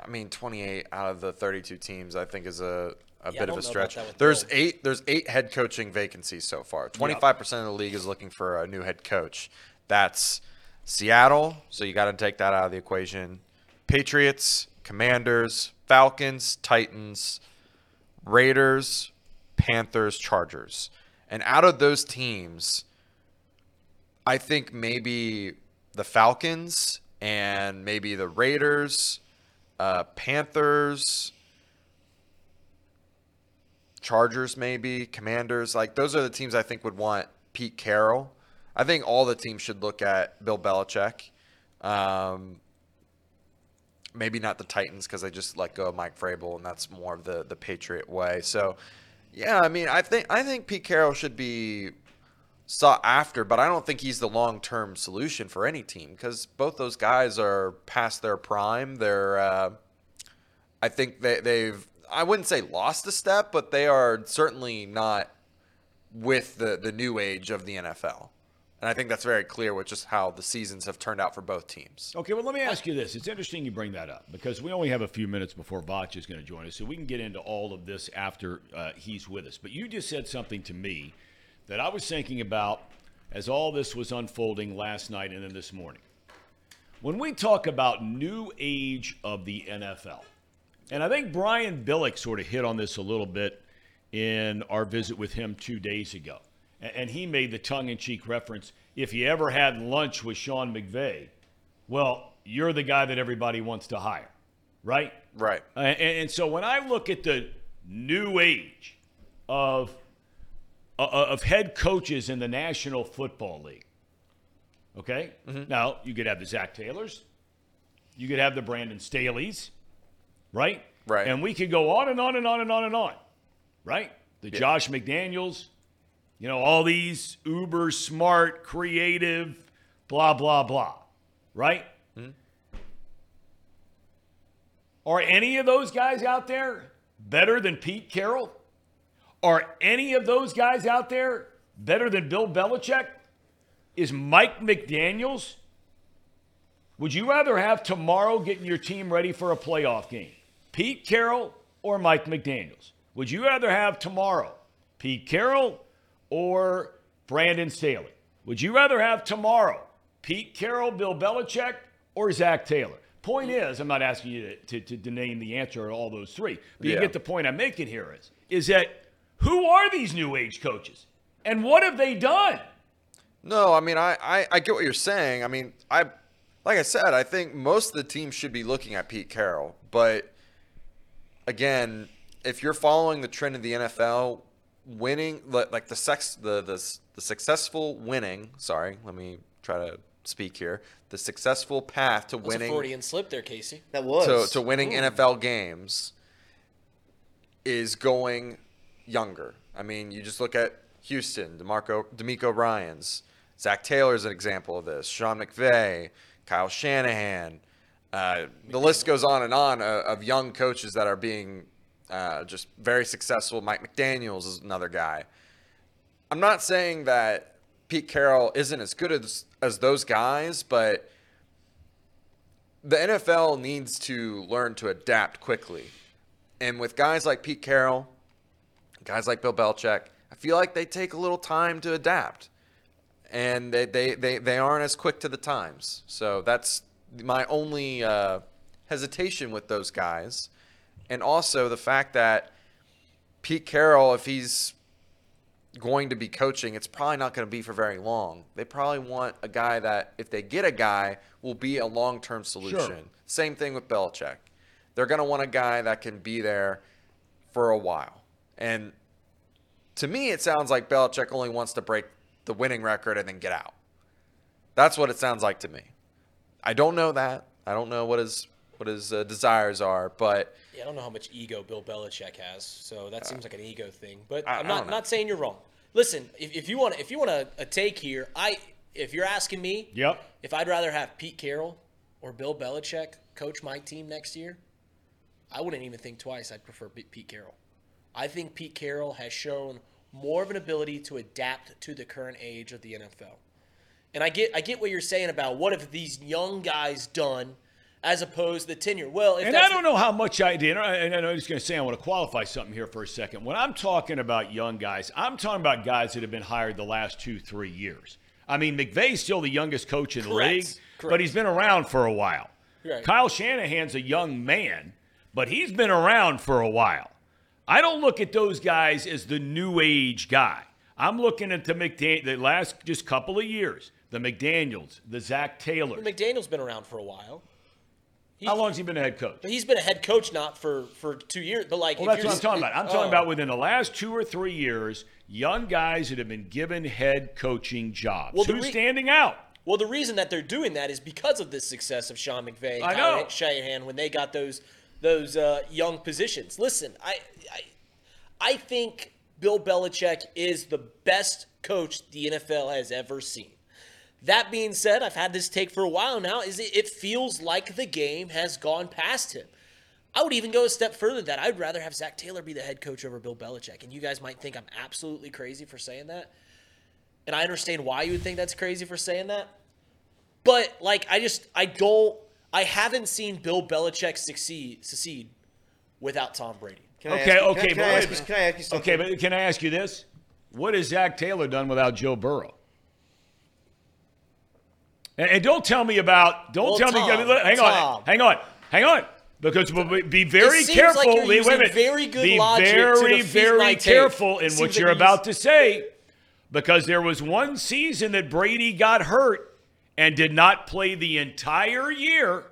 I mean, 28 out of the 32 teams, I think, is a, a Yeah, bit of a stretch. There's Bill. eight. There's eight head coaching vacancies so far. 25 percent of the league is looking for a new head coach. That's Seattle, so you got to take that out of the equation. Patriots, Commanders, Falcons, Titans, Raiders, Panthers, Chargers. And out of those teams, I think maybe the Falcons and maybe the Raiders, uh, Panthers, Chargers, maybe Commanders. Like those are the teams I think would want Pete Carroll. I think all the teams should look at Bill Belichick. Um, maybe not the Titans because they just let go of Mike Vrabel, and that's more of the the Patriot way. So, yeah, I mean, I think I think Pete Carroll should be sought after, but I don't think he's the long term solution for any team because both those guys are past their prime. They're, uh, I think they, they've, I wouldn't say lost a step, but they are certainly not with the the new age of the NFL. And I think that's very clear with just how the seasons have turned out for both teams. Okay, well, let me ask you this. It's interesting you bring that up because we only have a few minutes before Voch is going to join us, so we can get into all of this after uh, he's with us. But you just said something to me that I was thinking about as all this was unfolding last night and then this morning. When we talk about new age of the NFL, and I think Brian Billick sort of hit on this a little bit in our visit with him two days ago. And he made the tongue in cheek reference if you ever had lunch with Sean McVay, well, you're the guy that everybody wants to hire, right? Right. Uh, And, and so when I look at the new age of uh, of head coaches in the National Football League, okay, now you could have the Zac Taylors, you could have the Brandon Staleys, right? Right. And we could go on and on and on and on and on, right? The Josh McDaniels, you know, all these uber smart, creative, blah blah blah, right? Hmm. Are any of those guys out there better than Pete Carroll? Are any of those guys out there better than Bill Belichick? Is Mike McDaniels? Would you rather have tomorrow getting your team ready for a playoff game? Pete Carroll or Mike McDaniels? Would you rather have tomorrow Pete Carroll or Brandon Staley? Would you rather have tomorrow Pete Carroll, Bill Belichick, or Zac Taylor? Point is, I'm not asking you to, to, to, name the answer to all those three, but you get the point I'm making here is, is that who are these new age coaches? And what have they done? No, I mean, I, I, I get what you're saying. I mean, I, like I said, I think most of the teams should be looking at Pete Carroll. But again, if you're following the trend of the NFL, winning like the sex the the the successful winning. Sorry, let me try to speak here. The successful path to That's a winning Freudian slip there, Casey. That was to, to winning hmm. NFL games is going younger. I mean, you just look at Houston, DeMarco, DeMeco Ryans, Zac Taylor is an example of this. Sean McVay, Kyle Shanahan. Uh, the list goes on and on uh, of young coaches that are being uh, just very successful. Mike McDaniels is another guy. I'm not saying that Pete Carroll isn't as good as as those guys, but the NFL needs to learn to adapt quickly. And with guys like Pete Carroll, guys like Bill Belichick, I feel like they take a little time to adapt. And they, they, they, they aren't as quick to the times. So that's my only uh, hesitation with those guys. And also the fact that Pete Carroll, if he's going to be coaching, it's probably not going to be for very long. They probably want a guy that, if they get a guy, will be a long term solution. Sure. Same thing with Belichick. They're going to want a guy that can be there for a while. And to me, it sounds like Belichick only wants to break the winning record and then get out. That's what it sounds like to me. I don't know that. I don't know what his what his uh, desires are, but Yeah, I don't know how much ego Bill Belichick has, so that seems like an ego thing. But I- I'm not don't saying you're wrong. Listen, if, if you want if you want a, a take here, I if you're asking me, Yep. if I'd rather have Pete Carroll or Bill Belichick coach my team next year, I wouldn't even think twice. I'd prefer P- Pete Carroll. I think Pete Carroll has shown more of an ability to adapt to the current age of the NFL. And I get I get what you're saying about what have these young guys done as opposed to the tenure. Well, if And I don't know how much I did. And I know I'm just going to say I want to qualify something here for a second. When I'm talking about young guys, I'm talking about guys that have been hired the last two, three years. I mean, McVay's still the youngest coach in the league, Correct. but he's been around for a while. Right. Kyle Shanahan's a young man, but he's been around for a while. I don't look at those guys as the new age guy. I'm looking at the McDan- the last just couple of years, the McDaniels, the Zac Taylor. McDaniel's been around for a while. How long has he been a head coach? But he's been a head coach not for for two years, but like Well, that's what I'm talking about. I'm talking Oh. about within the last two or three years, young guys that have been given head coaching jobs. Well, Who's re- standing out? Well, the reason that they're doing that is because of the success of Sean McVay and I Kyle know. Shanahan when they got those those uh, young positions. Listen, I, I I think Bill Belichick is the best coach the NFL has ever seen. That being said, I've had this take for a while now. Is it, it feels like the game has gone past him. I would even go a step further than that. I'd rather have Zac Taylor be the head coach over Bill Belichick. And you guys might think I'm absolutely crazy for saying that. And I understand why you would think that's crazy for saying that. But like I just I don't I haven't seen Bill Belichick succeed succeed without Tom Brady. Can I Okay, ask you- okay, can, but I, ask you, can I ask you something? Okay, but can I ask you this? What has Zac Taylor done without Joe Burrow? And, and don't tell me about. Don't Well, tell me. Tom, hang Tom. on. Hang on. Hang on. Because be- be very seems careful. like you're Wait, using wait a very good be logic very, defeat very my take. careful in what you're you're about to say, because there was one season that Brady got hurt and did not play the entire year.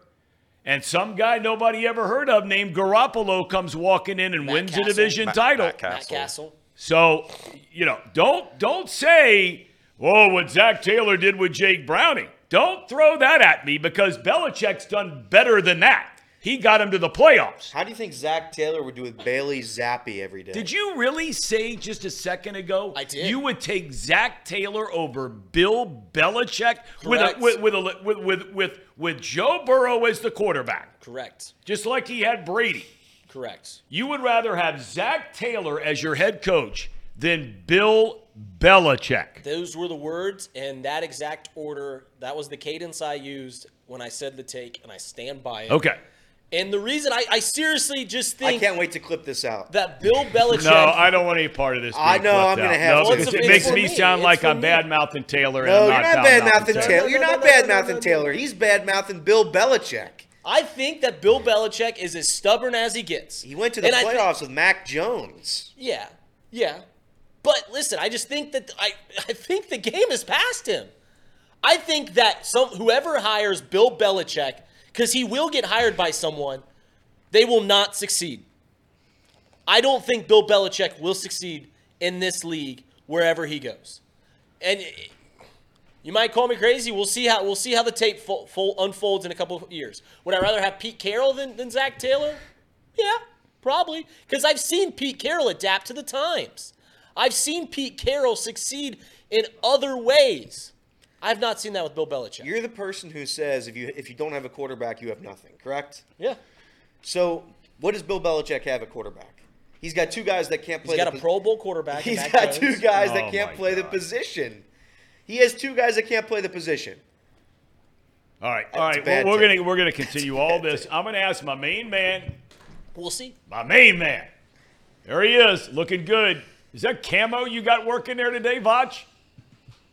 And some guy nobody ever heard of named Garoppolo comes walking in and Matt wins Cassel. a division Matt- title. Matt Matt Cassel. Cassel. So, you know, don't don't say, "Oh, what Zac Taylor did with Jake Browning." Don't throw that at me because Belichick's done better than that. He got him to the playoffs. How do you think Zac Taylor would do with Bailey Zappe every day? Did you really say just a second ago? I did. You would take Zac Taylor over Bill Belichick with a, with with, a, with with with with Joe Burrow as the quarterback, Correct. just like he had Brady. Correct. You would rather have Zac Taylor as your head coach than Bill Belichick. Those were the words and that exact order. That was the cadence I used when I said the take, and I stand by it. Okay. And the reason I, I seriously just think I can't wait to clip this out. that Bill Belichick. No, I don't want any part of this. I know, I'm gonna have No, to. because it makes me me. sound It's like for I'm bad mouthing Taylor. No, and you're I'm not bad mouthing Taylor. Taylor. You're No, no, not no, bad no, no, mouthing no, Taylor. He's bad mouthing Bill Belichick. I think that Bill Belichick is as stubborn as he gets. He went to the And I thi- playoffs with Mac Jones. Yeah, yeah. But listen, I just think that I I think the game is past him. I think that some whoever hires Bill Belichick, because he will get hired by someone, they will not succeed. I don't think Bill Belichick will succeed in this league wherever he goes. And eh, you might call me crazy. We'll see how we'll see how the tape fo- fo- unfolds in a couple of years. Would I rather have Pete Carroll than, than Zac Taylor? Yeah, probably. Because I've seen Pete Carroll adapt to the times. I've seen Pete Carroll succeed in other ways. I've not seen that with Bill Belichick. You're the person who says if you if you don't have a quarterback, you have nothing. Correct. yeah. So what does Bill Belichick have at quarterback? He's got two guys that can't play. He's got the a pos- Pro Bowl quarterback. in He's Mac got Jones. two guys Oh that can't my play the position. He has two guys that can't play the position. All right, all That's right. Well, we're gonna we're gonna continue all this. I'm gonna ask my main man, We'll see. my main man. There he is, looking good. Is that camo you got working there today, Voch?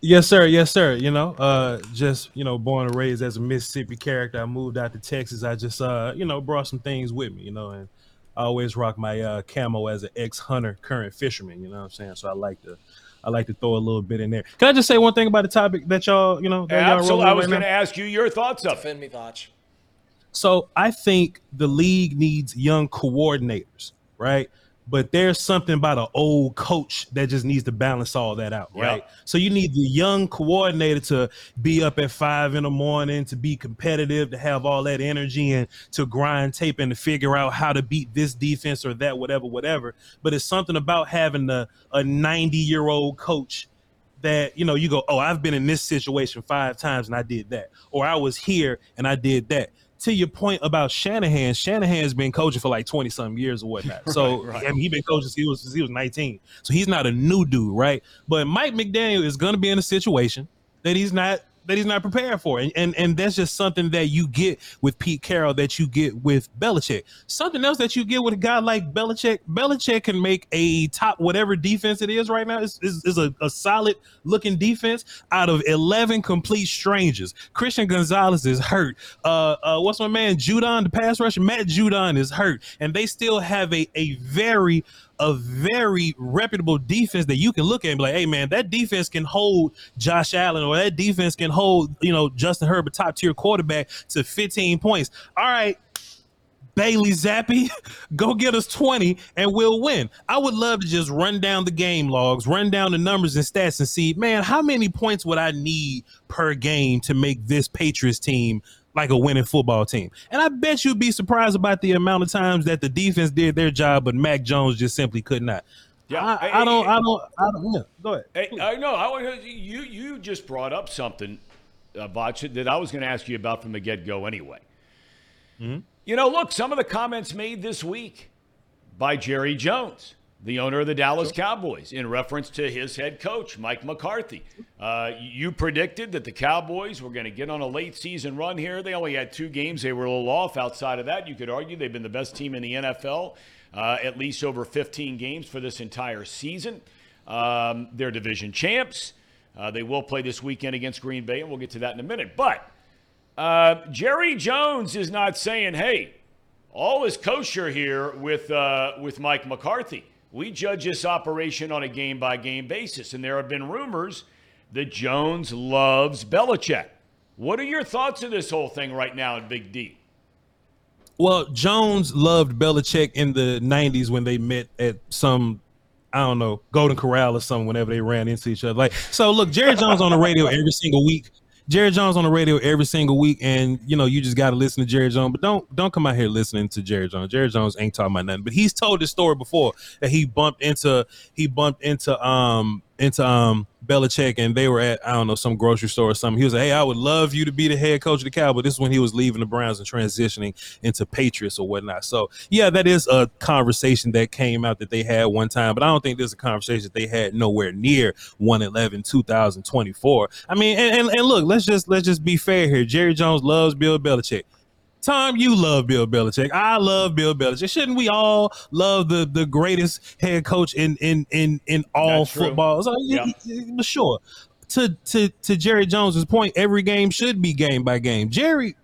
Yes, sir. Yes, sir. You know, uh, just you know, born and raised as a Mississippi character. I moved out to Texas. I just uh, you know, brought some things with me. You know, and I always rock my uh, camo as an ex hunter, current fisherman. You know what I'm saying? So I like to, I like to throw a little bit in there. Can I just say one thing about the topic that y'all, you know, that y'all Absolutely. I was right going to ask you your thoughts of it. Defend me, Voch. So I think the league needs young coordinators, right? But there's something about an old coach that just needs to balance all that out, right? So you need the young coordinator to be up at five in the morning, to be competitive, to have all that energy and to grind tape and to figure out how to beat this defense or that, whatever, whatever. But it's something about having a, a 90 year old coach that you know you go oh i've been in this situation five times and i did that or i was here and i did that to your point about shanahan shanahan's been coaching for like 20 something years or whatnot. So right. i mean he's been coaching since he was since he was 19 so he's not a new dude right? But mike mcdaniel is going to be in a situation that he's not that he's not prepared for and, and and that's just something that you get with pete carroll that you get with Belichick. something else that you get with a guy like Belichick. Belichick can make a top whatever defense it is right now is, is, a, a solid looking defense out of 11 complete strangers. Christian Gonzalez is hurt. Uh, uh, what's my man Judon, the pass rusher? Matt Judon is hurt, and they still have a a very a very reputable defense that you can look at and be like, hey man, that defense can hold Josh Allen or that defense can hold, you know, Justin Herbert, top tier quarterback to 15 points. All right, Bailey Zappe, go get us 20 and we'll win. I would love to just run down the game logs, run down the numbers and stats and see, man, how many points would I need per game to make this Patriots team like a winning football team? And I bet you'd be surprised about the amount of times that the defense did their job, but Mac Jones just simply could not. Yeah. I, Hey, I don't, hey, I don't, I don't, yeah, go ahead. Hey, I know. I want you. You just brought up something, uh, Voch, that I was going to ask you about from the get go anyway. You know, look, some of the comments made this week by Jerry Jones, the owner of the Dallas Cowboys, in reference to his head coach, Mike McCarthy. Uh, you predicted that the Cowboys were going to get on a late season run here. They only had two games. They were a little off. Outside of that, you could argue they've been the best team in the NFL, uh, at least over 15 games for this entire season. Um, they're division champs. Uh, they will play this weekend against Green Bay, and we'll get to that in a minute. But uh, Jerry Jones is not saying, "Hey, all is kosher here with uh, with Mike McCarthy. We judge this operation on a game by game basis." And there have been rumors that Jones loves Belichick. What are your thoughts of this whole thing right now in Big D? Well, Jones loved Belichick in the '90s when they met at some, I don't know, Golden Corral or something. Whenever they ran into each other, like so. Look, Jerry Jones on the radio every single week. Jerry Jones on the radio every single week, and you know you just got to listen to Jerry Jones. But don't don't come out here listening to Jerry Jones. Jerry Jones ain't talking about nothing. But he's told this story before that he bumped into he bumped into um into um Belichick, and they were at I don't know some grocery store or something. He was like, "Hey, I would love you to be the head coach of the Cowboys." This is when he was leaving the Browns and transitioning into Patriots or whatnot. So yeah, that is a conversation that came out that they had one time, but I don't think there's a conversation that they had nowhere near 111 2024. I mean, and, and, and look, let's just let's just be fair here. Jerry Jones loves Bill Belichick. Tom, you love Bill Belichick. I love Bill Belichick. Shouldn't we all love the the greatest head coach in in in in all That's football? So, Yeah. sure. To to to Jerry Jones's point, every game should be game by game. Jerry,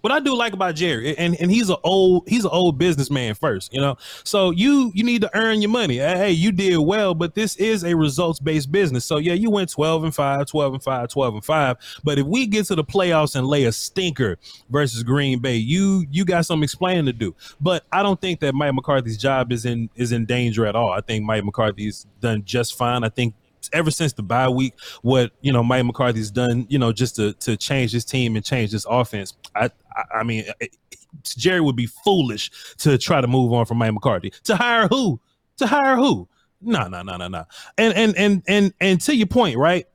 what I do like about Jerry, and and he's an old he's an old businessman first, you know. So you you need to earn your money. Hey, you did well, but this is a results based business. So yeah, you went 12 and 5, 12 and 5, 12 and 5. But if we get to the playoffs and lay a stinker versus Green Bay, you you got some explaining to do. But I don't think that Mike McCarthy's job is in is in danger at all. I think Mike McCarthy's done just fine. I think ever since the bye week, what you know Mike McCarthy's done, you know, just to to change his team and change this offense. I I, I mean, it, Jerry would be foolish to try to move on from Mike McCarthy. To hire who? To hire who? No, no, no, no, no. And and and and and to your point, right?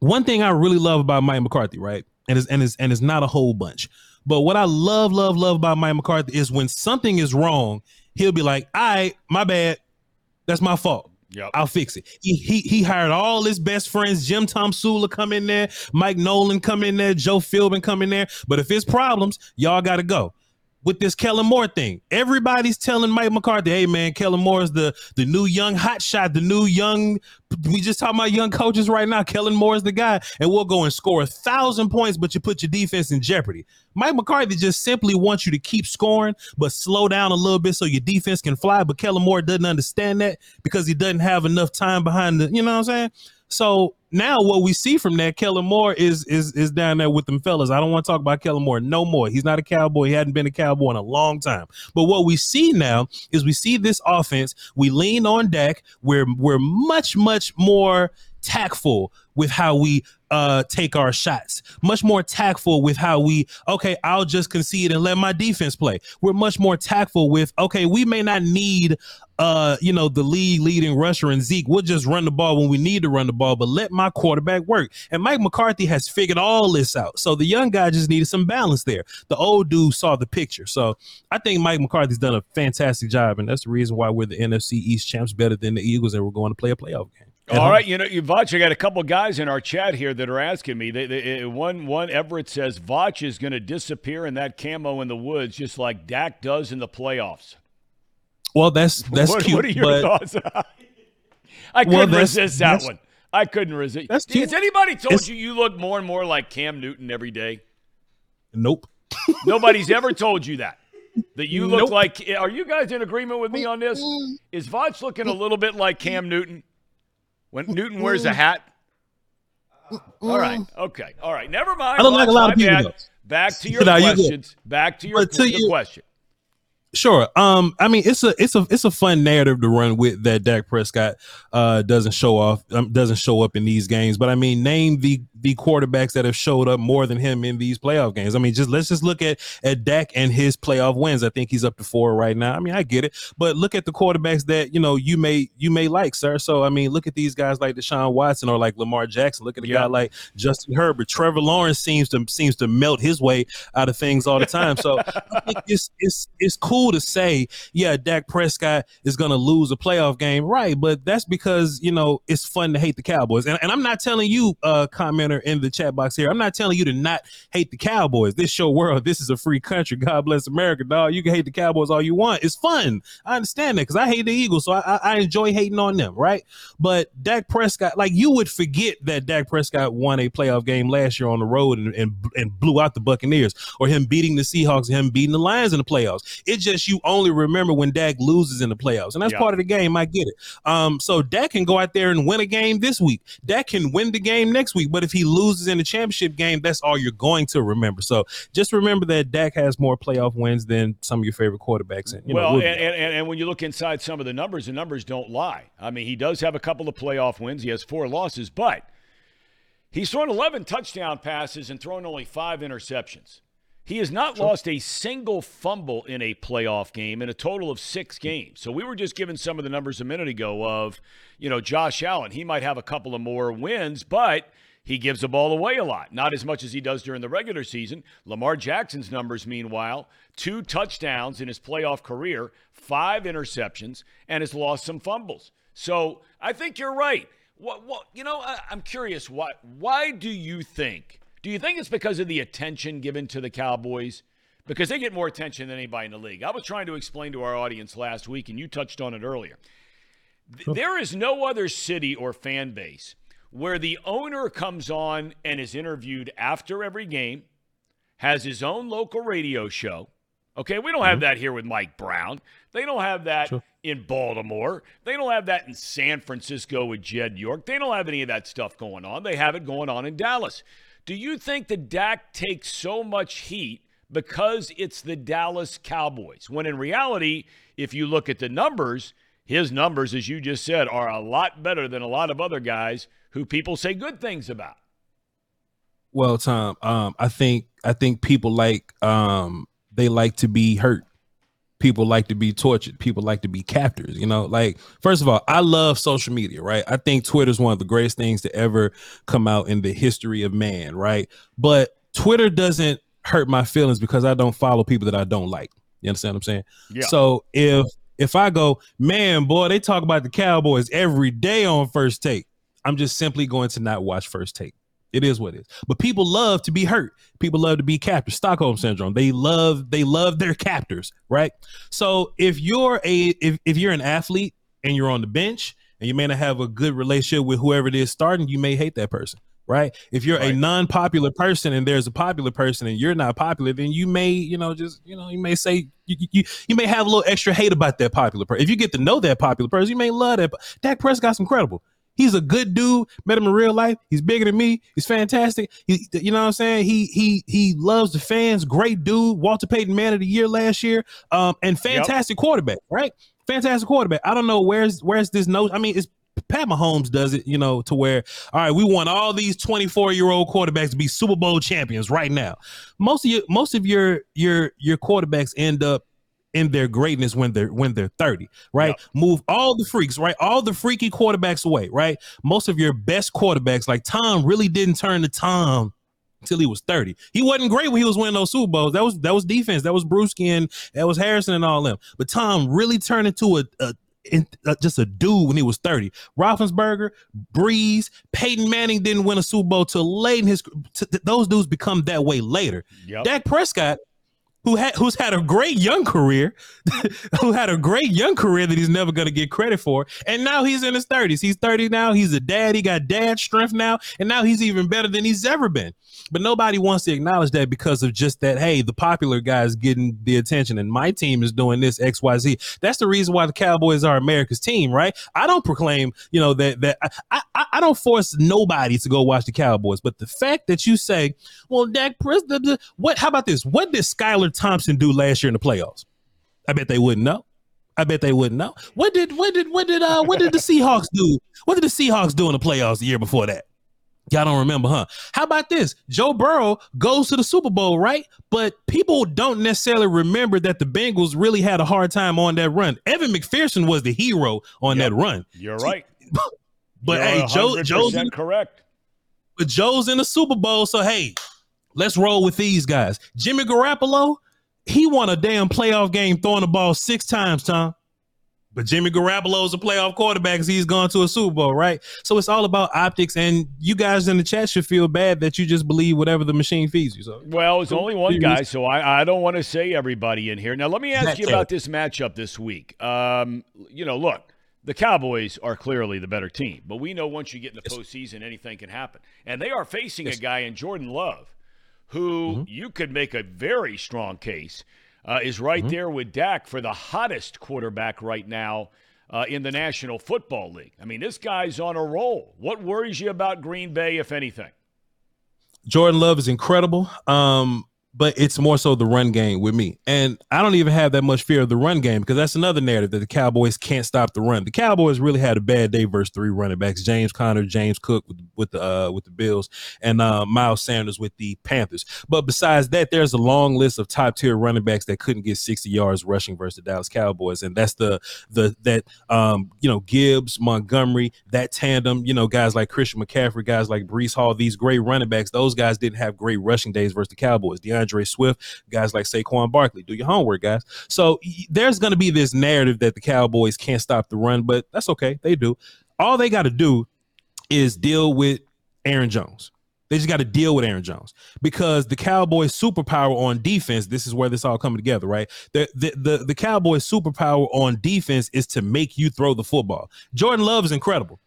One thing I really love about Mike McCarthy, right? And it's and it's and it's not a whole bunch. But what I love, love, love about Mike McCarthy is when something is wrong, he'll be like, "All right, my bad. That's my fault. Yep. I'll fix it." He he he hired all his best friends. Jim Tomsula come in there, Mike Nolan come in there, Joe Philbin come in there. But if it's problems, y'all got to go with this Kellen Moore thing. Everybody's telling Mike McCarthy, "Hey man, Kellen Moore is the the new young hot shot, the new young." We just talking about young coaches right now. Kellen Moore is the guy, and we'll go and score a thousand points, but you put your defense in jeopardy. Mike McCarthy just simply wants you to keep scoring, but slow down a little bit so your defense can fly. But Kellen Moore doesn't understand that because he doesn't have enough time behind the. You know what I'm saying? So now what we see from that, Kellen Moore is is is down there with them fellas. I don't want to talk about Kellen Moore no more. He's not a cowboy. He hadn't been a cowboy in a long time. But what we see now is we see this offense. We lean on Dak. We're we're much much more tactful with how we uh take our shots. Much more tactful with how we okay i'll just concede and let my defense play. We're much more tactful with okay we may not need uh you know the league leading rusher and zeke. We'll just run the ball when we need to run the ball but let my quarterback work. And mike mccarthy has figured all this out. So the young guy just needed some balance there. The old dude saw the picture. So i think mike mccarthy's done a fantastic job and that's the reason why we're the nfc east champs better than the eagles and we're going to play a playoff game All home. right, you know, you Voch, I got a couple guys in our chat here that are asking me. They, they, uh, one, one Everett says Voch is going to disappear in that camo in the woods, just like Dak does in the playoffs. well that's that's what, cute what are your but thoughts? I couldn't that's- resist that that's- one. I couldn't resist. That's Has anybody told It's- you you look more and more like Cam Newton every day? nope Nobody's ever told you that. That you look Nope. like. Are you guys in agreement with me on this? Is Voch looking a little bit like Cam Newton when Newton wears a hat? All right. Okay. All right. Never mind. I don't like a lot of people, bad. Back to your No, you questions. Back to your to the you- question. Sure. Um, I mean, it's a it's a it's a fun narrative to run with that Dak Prescott uh doesn't show off um, doesn't show up in these games. But I mean, name the the quarterbacks that have showed up more than him in these playoff games. I mean, just let's just look at at Dak and his playoff wins. I think he's up to four right now. I mean, I get it, but look at the quarterbacks that you know you may you may like, sir. So I mean, look at these guys like Deshaun Watson or like Lamar Jackson. Look at a Yeah. guy like Justin Herbert. Trevor Lawrence seems to seems to melt his way out of things all the time. So I think it's it's it's cool to say, yeah, Dak Prescott is gonna lose a playoff game, right? But that's because you know it's fun to hate the Cowboys. And, and I'm not telling you, uh, commenter in the chat box here, I'm not telling you to not hate the Cowboys. This your world. This is a free country. God bless America, dog. You can hate the Cowboys all you want. It's fun. I understand that because I hate the Eagles, so I, I, I enjoy hating on them, right? But Dak Prescott, like you would forget that Dak Prescott won a playoff game last year on the road and, and, and blew out the Buccaneers, or him beating the Seahawks, him beating the Lions in the playoffs. It's just you only remember when Dak loses in the playoffs, and that's Yeah. part of the game. I get it. Um, so Dak can go out there and win a game this week. Dak can win the game next week, but if he loses in the championship game, that's all you're going to remember. So just remember that Dak has more playoff wins than some of your favorite quarterbacks. And, you know, well, we'll and, and, and, and when you look inside some of the numbers, the numbers don't lie. I mean, he does have a couple of playoff wins. He has four losses, but he's thrown 11 touchdown passes and thrown only five interceptions. He has not lost a single fumble in a playoff game in a total of six games. So we were just given some of the numbers a minute ago of, you know, Josh Allen. He might have a couple of more wins, but he gives the ball away a lot. Not as much as he does during the regular season. Lamar Jackson's numbers, meanwhile, two touchdowns in his playoff career, five interceptions, and has lost some fumbles. So I think you're right. What, what, you know, I, I'm curious. Why, why do you think? Do you think it's because of the attention given to the Cowboys? Because they get more attention than anybody in the league. I was trying to explain to our audience last week, and you touched on it earlier. Th- There is no other city or fan base where the owner comes on and is interviewed after every game, has his own local radio show. Okay, we don't have mm-hmm. that here with Mike Brown. They don't have that in Baltimore. They don't have that in San Francisco with Jed York. They don't have any of that stuff going on. They have it going on in Dallas. Do you think the Dak takes so much heat because it's the Dallas Cowboys? When in reality, if you look at the numbers, his numbers, as you just said, are a lot better than a lot of other guys who people say good things about. Well, Tom, um, I think I think people like um they like to be hurt. people like to be tortured. People like to be captors you know? Like first of all i love social media right? I think twitter is one of the greatest things to ever come out in the history of man right? But twitter doesn't hurt my feelings because i don't follow people that i don't like. You understand what i'm saying? Yeah. so if if i go man boy they talk about the cowboys every day on first take i'm just simply going to not watch first take it is what it is. But people love to be hurt. People love to be captors. Stockholm syndrome. They love they love their captors, right? So if you're a if, if you're an athlete and you're on the bench and you may not have a good relationship with whoever it is starting, you may hate that person, right? If you're a non-popular person and there's a popular person and you're not popular, then you may, you know, just you know, you may say you you, you may have a little extra hate about that popular person. If you get to know that popular person, you may love that. Dak Prescott's incredible. He's a good dude. Met him in real life. He's bigger than me. He's fantastic. He, you know what I'm saying? He he he loves the fans. Great dude. Walter Payton Man of the Year last year. Um, and fantastic quarterback. Right? Fantastic quarterback. I don't know where's where's this note. I mean, it's Pat Mahomes does it, you know, to where all right, we want all these 24 year old quarterbacks to be Super Bowl champions right now. Most of your most of your your your quarterbacks end up in their greatness when they're when they're 30 right Yep. move all the freaks right all the freaky quarterbacks away right most of your best quarterbacks like tom really didn't turn to tom until he was 30 he wasn't great when he was winning those super bowls that was that was defense that was Bruschi and that was harrison and all them but tom really turned into a, a in, uh, just a dude when he was 30. Roethlisberger, Brees, Peyton Manning didn't win a Super Bowl till late in his. T- th- those dudes become that way later. Yep. Dak Prescott, who had who's had a great young career, who had a great young career that he's never going to get credit for, and now he's in his 30s. He's 30 now. He's a dad. He got dad strength now, and now he's even better than he's ever been. But nobody wants to acknowledge that because of just that. Hey, the popular guy is getting the attention, and my team is doing this X Y Z. That's the reason why the Cowboys are America's team, right? I don't proclaim, you know, that that I I, I don't force nobody to go watch the Cowboys, but the fact that you say, well, Dak what? How about this? What did Skylar Thompson do last year in the playoffs? I bet they wouldn't know. I bet they wouldn't know. What did what did what did uh what did the Seahawks do? What did the Seahawks do in the playoffs the year before that? Y'all don't remember, huh? How about this? Joe Burrow goes to the Super Bowl, right? But people don't necessarily remember that the Bengals really had a hard time on that run. Evan McPherson was the hero on Yep. that run. You're right. But You're hey, Joe Joe's in, correct. but Joe's in the Super Bowl, so hey, let's roll with these guys. Jimmy Garoppolo, he won a damn playoff game throwing the ball six times, Tom. But Jimmy Garoppolo's a playoff quarterback because he's gone to a Super Bowl, right? So it's all about optics, and you guys in the chat should feel bad that you just believe whatever the machine feeds you. So Well, it's only one guy, so I, I don't want to say everybody in here. Now, let me ask Matt you about this matchup this week. Um, you know, look, the Cowboys are clearly the better team, but we know once you get in the postseason, anything can happen. And they are facing a guy in Jordan Love, who Mm-hmm. you could make a very strong case uh, is right Mm-hmm. there with Dak for the hottest quarterback right now uh, in the National Football League. I mean, this guy's on a roll. What worries you about Green Bay, if anything? Jordan Love is incredible. Um, but it's more so the run game with me. And I don't even have that much fear of the run game because that's another narrative that the Cowboys can't stop the run. The Cowboys really had a bad day versus three running backs: James Conner, James Cook with, with the uh, with the Bills, and uh, Miles Sanders with the Panthers. But besides that, there's a long list of top tier running backs that couldn't get 60 yards rushing versus the Dallas Cowboys, and that's the the that um you know Gibbs, Montgomery, that tandem. You know guys like Christian McCaffrey, guys like Breece Hall, these great running backs. Those guys didn't have great rushing days versus the Cowboys. Swift, guys like Saquon Barkley. Do your homework, guys. So there's going to be this narrative that the Cowboys can't stop the run, but that's okay. They do. All they got to do is deal with Aaron Jones. They just got to deal with Aaron Jones because the Cowboys' superpower on defense. This is where this all coming together, right? The the the, the Cowboys' superpower on defense is to make you throw the football. Jordan Love is incredible,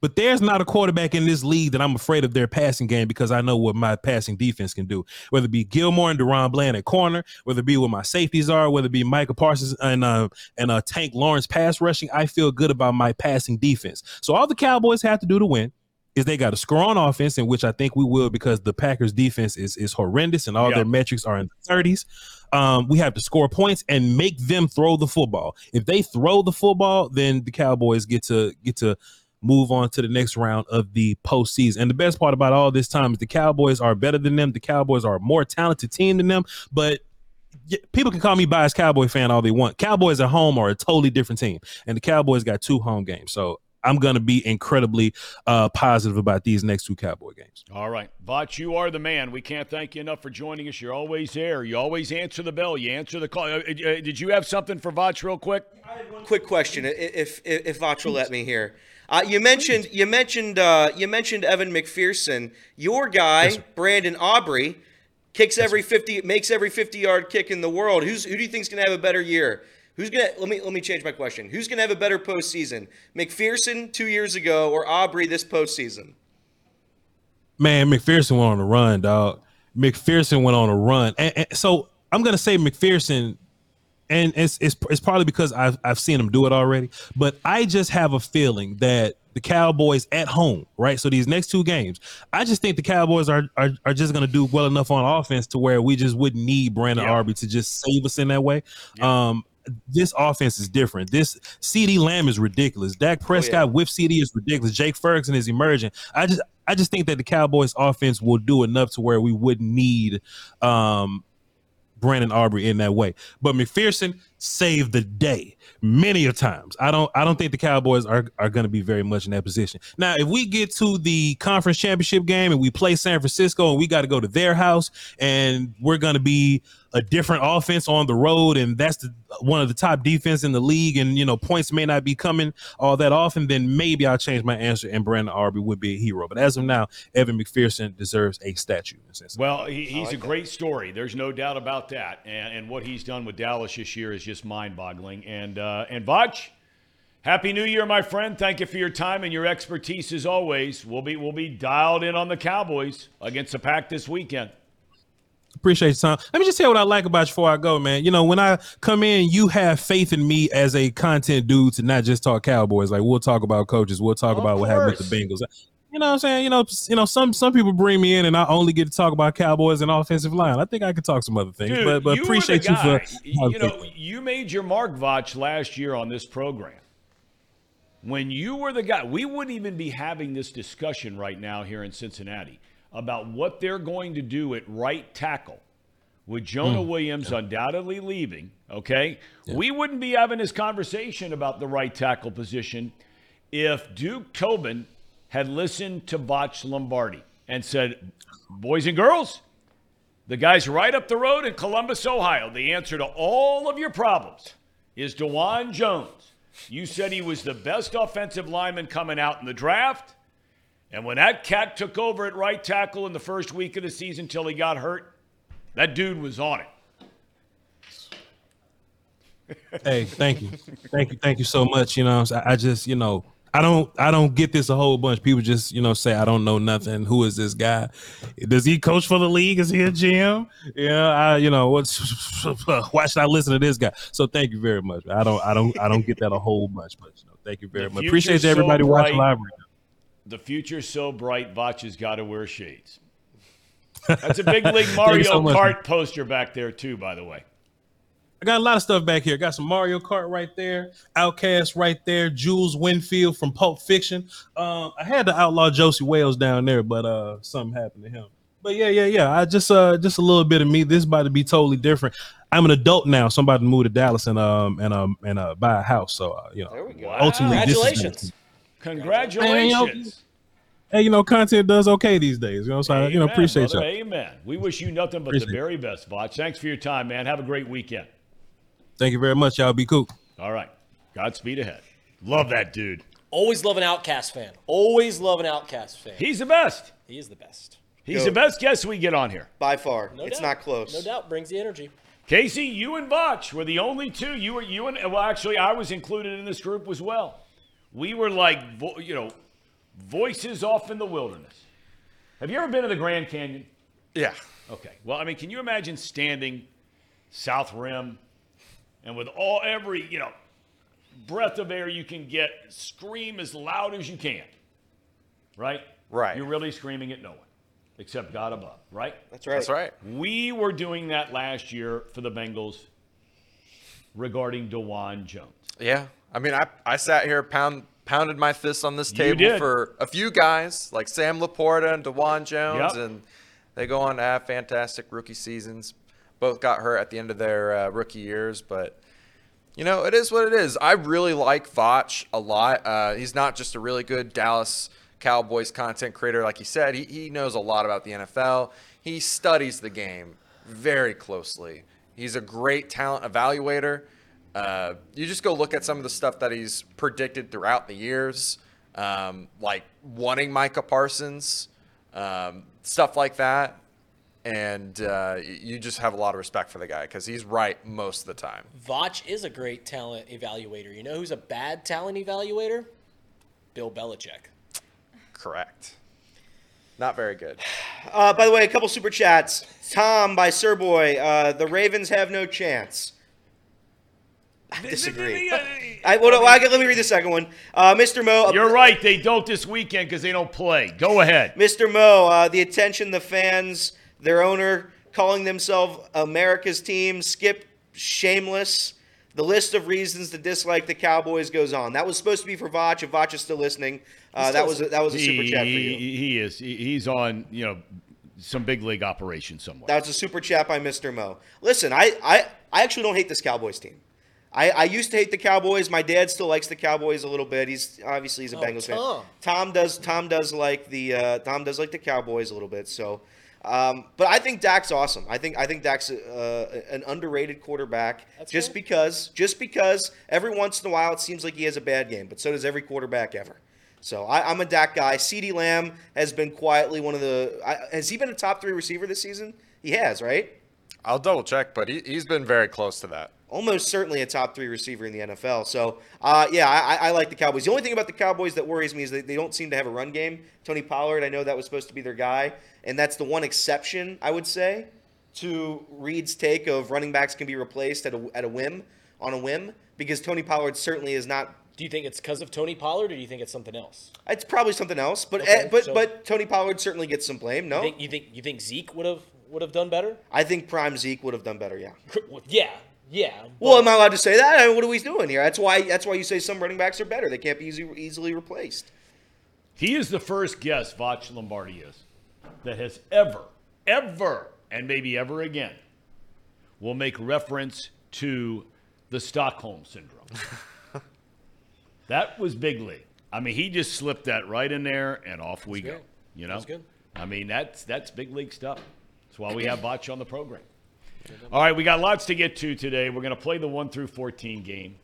but there's not a quarterback in this league that I'm afraid of their passing game because I know what my passing defense can do. Whether it be Gilmore and DaRon Bland at corner, whether it be what my safeties are, whether it be Michael Parsons and uh, and uh, Tank Lawrence pass rushing, I feel good about my passing defense. So all the Cowboys have to do to win is they got to score on offense, in which I think we will because the Packers defense is is horrendous and all Yeah. their metrics are in the 30s. Um, we have to score points and make them throw the football. If they throw the football, then the Cowboys get to get to move on to the next round of the postseason. And the best part about all this time is the Cowboys are better than them. The Cowboys are a more talented team than them, but people can call me biased Cowboy fan all they want. Cowboys at home are a totally different team, and the Cowboys got two home games. So I'm going to be incredibly uh, positive about these next two Cowboy games. All right. Voch, you are the man. We can't thank you enough for joining us. You're always there. You always answer the bell. You answer the call. Uh, uh, did you have something for Voch real quick? Quick question, if if, if Voch will let me here. Uh, you mentioned you mentioned uh, you mentioned Evan McPherson. Your guy, Brandon Aubrey, kicks every fifty makes every fifty yard kick in the world. Who's who do you think's gonna have a better year? Who's gonna let me let me change my question. Who's gonna have a better postseason? McPherson two years ago or Aubrey this postseason? Man, McPherson went on a run, dog. McPherson went on a run, and, and so I'm gonna say McPherson, and it's, it's it's probably because I've I've seen him do it already. But I just have a feeling that the Cowboys at home, right? So these next two games, I just think the Cowboys are are, are just gonna do well enough on offense to where we just wouldn't need Brandon Yeah. Aubrey to just save us in that way. Um, this offense is different. This CeeDee Lamb is ridiculous. Dak Prescott with CeeDee is ridiculous. Jake Ferguson is emerging. I just I just think that the Cowboys offense will do enough to where we wouldn't need um Brandon Aubrey in that way. But McPherson saved the day many a times. I don't I don't think the Cowboys are, are going to be very much in that position. Now, if we get to the conference championship game and we play San Francisco and we got to go to their house and we're going to be a different offense on the road and that's the, one of the top defense in the league and you know points may not be coming all that often then maybe I'll change my answer and Brandon Aubrey would be a hero. But as of now, Evan McPherson deserves a statue. Well, he, he's a great story. There's no doubt about that. And, and what he's done with Dallas this year is just mind-boggling. And uh, and Voch, happy New Year, my friend. Thank you for your time and your expertise as always. We'll be we'll be dialed in on the Cowboys against the Pack this weekend. Appreciate you, Tom. Let me just tell you what I like about you before I go, man. You know, when I come in, you have faith in me as a content dude to not just talk Cowboys. Like we'll talk about coaches, we'll talk about what happened with the Bengals. You know what I'm saying? You know, you know, some some people bring me in and I only get to talk about Cowboys and offensive line. I think I could talk some other things, Dude, but but you appreciate you for you know you made your mark, Voch, last year on this program. When you were the guy, we wouldn't even be having this discussion right now here in Cincinnati about what they're going to do at right tackle with Jonah hmm. Williams undoubtedly leaving. Okay, we wouldn't be having this conversation about the right tackle position if Duke Tobin had listened to Voch Lombardi and said, "Boys and girls." The guy's right up the road in Columbus, Ohio. The answer to all of your problems is Dawand Jones. You said he was the best offensive lineman coming out in the draft. And when that cat took over at right tackle in the first week of the season till he got hurt, that dude was on it. Hey, thank you, thank you, thank you so much. You know, I, I just, you know, I don't, I don't get this a whole bunch. People just, you know, say I don't know nothing. Who is this guy? Does he coach for the league? Is he a GM? Yeah, I, you know, what's why should I listen to this guy? So thank you very much. I don't, I don't, I don't get that a whole bunch, but you know, thank you very much. Appreciate so everybody watching live. right now. The future's so bright, has got to wear shades. That's a big league Mario so much, Kart man. poster back there, too, by the way. I got a lot of stuff back here. Got some Mario Kart right there, OutKast right there, Jules Winnfield from Pulp Fiction. Um, I had to outlaw Josie Wales down there, but uh, something happened to him. But yeah, yeah, yeah. I just uh, just a little bit of me. This is about to be totally different. I'm an adult now, so I'm about to move to Dallas and um and um and uh buy a house. So uh, you know, There we go. ultimately, this is- Congratulations. Congratulations. hey, you know, content does okay these days. You know, so I, you know, appreciate brother, you. Amen. We wish you nothing but Appreciate the very best, Voch. Thanks for your time, man. Have a great weekend. Thank you very much. Y'all be cool. All right. Godspeed ahead. Love that dude. Always love an OutKast fan. Always love an OutKast fan. He's the best. He is the best. He's Go. the best guest we get on here. By far, No it's doubt. not close. No doubt. Brings the energy. Casey, you and Voch were the only two. You were you and well, actually, I was included in this group as well. We were like, vo- you know, voices off in the wilderness. Have you ever been to the Grand Canyon? Yeah. Okay. Well, I mean, can you imagine standing South Rim and with all every, you know, breath of air you can get, scream as loud as you can. Right? Right. You're really screaming at no one except God above, right? That's right. That's right. We were doing that last year for the Bengals regarding Dawand Jones. Yeah. I mean, I, I sat here, pound, pounded my fists on this table for a few guys like Sam LaPorta and Dawand Jones, Yep. and they go on to have fantastic rookie seasons. Both got hurt at the end of their uh, rookie years, but you know, it is what it is. I really like Voch a lot. Uh, he's not just a really good Dallas Cowboys content creator, like he said. He, he knows a lot about the NFL. He studies the game very closely. He's a great talent evaluator. Uh, you just go look at some of the stuff that he's predicted throughout the years, um, like wanting Micah Parsons, um, stuff like that. And uh, you just have a lot of respect for the guy because he's right most of the time. Voch is a great talent evaluator. You know who's a bad talent evaluator? Bill Belichick. Correct. Not very good. Uh, by the way, a couple super chats. Tom by Sir Boy. Uh, the Ravens have no chance. I disagree. I, well, no, I, let me read the second one. Uh, Mr. Mo. You're right. They don't this weekend because they don't play. Go ahead. Mr. Mo, uh, the attention, the fans, their owner calling themselves America's team, Skip Shameless. The list of reasons to dislike the Cowboys goes on. That was supposed to be for Voch. If Voch is still listening, uh, that was a, that was a super he, chat for you. he is. He- He's on, you know, some big league operation somewhere. That's a super chat by Mr. Mo. Listen, I, I, I actually don't hate this Cowboys team. I, I used to hate the Cowboys. My dad still likes the Cowboys a little bit. He's obviously he's a Oh, Bengals fan. Tom. Tom does Tom does like the uh, Tom does like the Cowboys a little bit. So, um, but I think Dak's awesome. I think I think Dak's uh, an underrated quarterback. That's just fair. because just because every once in a while it seems like he has a bad game, but so does every quarterback ever. So I, I'm a Dak guy. CeeDee Lamb has been quietly one of the. I, has he been a top three receiver this season? He has, right? I'll double check, but he, he's been very close to that. almost certainly a top three receiver in the NFL. So, uh, yeah, I, I like the Cowboys. The only thing about the Cowboys that worries me is that they don't seem to have a run game. Tony Pollard, I know that was supposed to be their guy, and that's the one exception I would say to Reed's take of running backs can be replaced at a, at a whim on a whim because Tony Pollard certainly is not. Do you think it's because of Tony Pollard, or do you think it's something else? It's probably something else, but Okay, eh, but so- but Tony Pollard certainly gets some blame. No, You think you think you think Zeke would have would have done better? I think Prime Zeke would have done better. Yeah. Yeah, yeah. Well, but- am I allowed to say that? I mean, what are we doing here? That's why. That's why you say some running backs are better. They can't be easy, easily replaced. He is the first guest, Voch Lombardi is, that has ever, ever, and maybe ever again, will make reference to the Stockholm Syndrome. that was big league. I mean, he just slipped that right in there, and off we go. good. You know. I mean, that's that's big league stuff. That's why we have Voch on the program. All right, we got lots to get to today. We're going to play the one through fourteen game.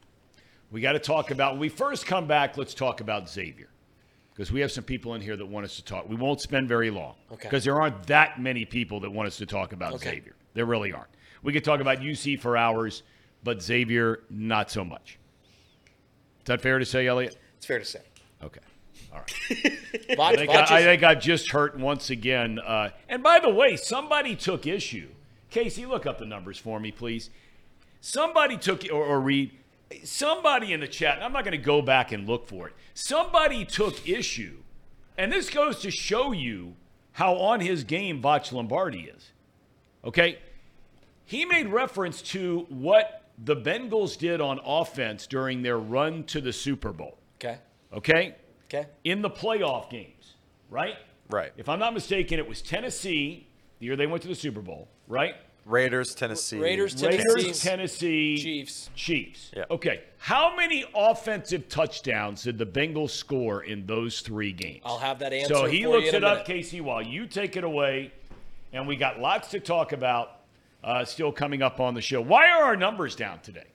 We got to talk about. When we first come back, let's talk about Xavier because we have some people in here that want us to talk. We won't spend very long Okay. because there aren't that many people that want us to talk about Okay. Xavier. There really aren't. We could talk about UC for hours, but Xavier not so much. Is that fair to say, Elliot? It's fair to say. Okay. All right. I think, I, I think I just hurt once again. Uh, and by the way, somebody took issue. Casey, look up the numbers for me, please. Somebody took, or, or read, somebody in the chat, and I'm not going to go back and look for it. Somebody took issue, and this goes to show you how on his game Voch Lombardi is. Okay? He made reference to what the Bengals did on offense during their run to the Super Bowl. okay. Okay? Okay. in the playoff games, right? Right. If I'm not mistaken, it was Tennessee, the year they went to the Super Bowl, right? Raiders, Tennessee. Raiders, Tennessee, Raiders, Tennessee, Chiefs. Chiefs. Yeah. Okay. How many offensive touchdowns did the Bengals score in those three games? I'll have that answer. So he for looks you it up. Casey, while you take it away. And we got lots to talk about uh, still coming up on the show. Why are our numbers down today?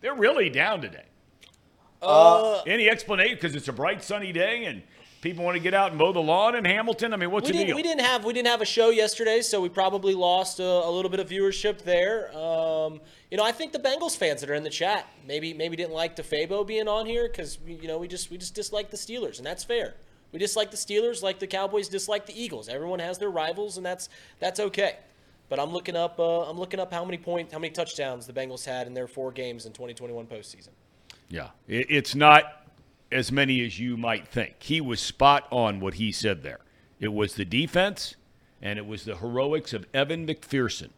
They're really down today. Uh, Any explanation? Because it's a bright, sunny day and people want to get out and mow the lawn in Hamilton. I mean, what's we the didn't, deal? we didn't have we didn't have a show yesterday, so we probably lost a, a little bit of viewership there. Um, you know, I think the Bengals fans that are in the chat maybe maybe didn't like DeFabo being on here because you know we just we just dislike the Steelers, and that's fair. We dislike the Steelers like the Cowboys dislike the Eagles. Everyone has their rivals, and that's that's okay. But I'm looking up uh, I'm looking up how many point how many touchdowns the Bengals had in their four games in 2021 postseason. Yeah, it, it's not as many as you might think. He was spot on what he said there. It was the defense, and it was the heroics of Evan McPherson,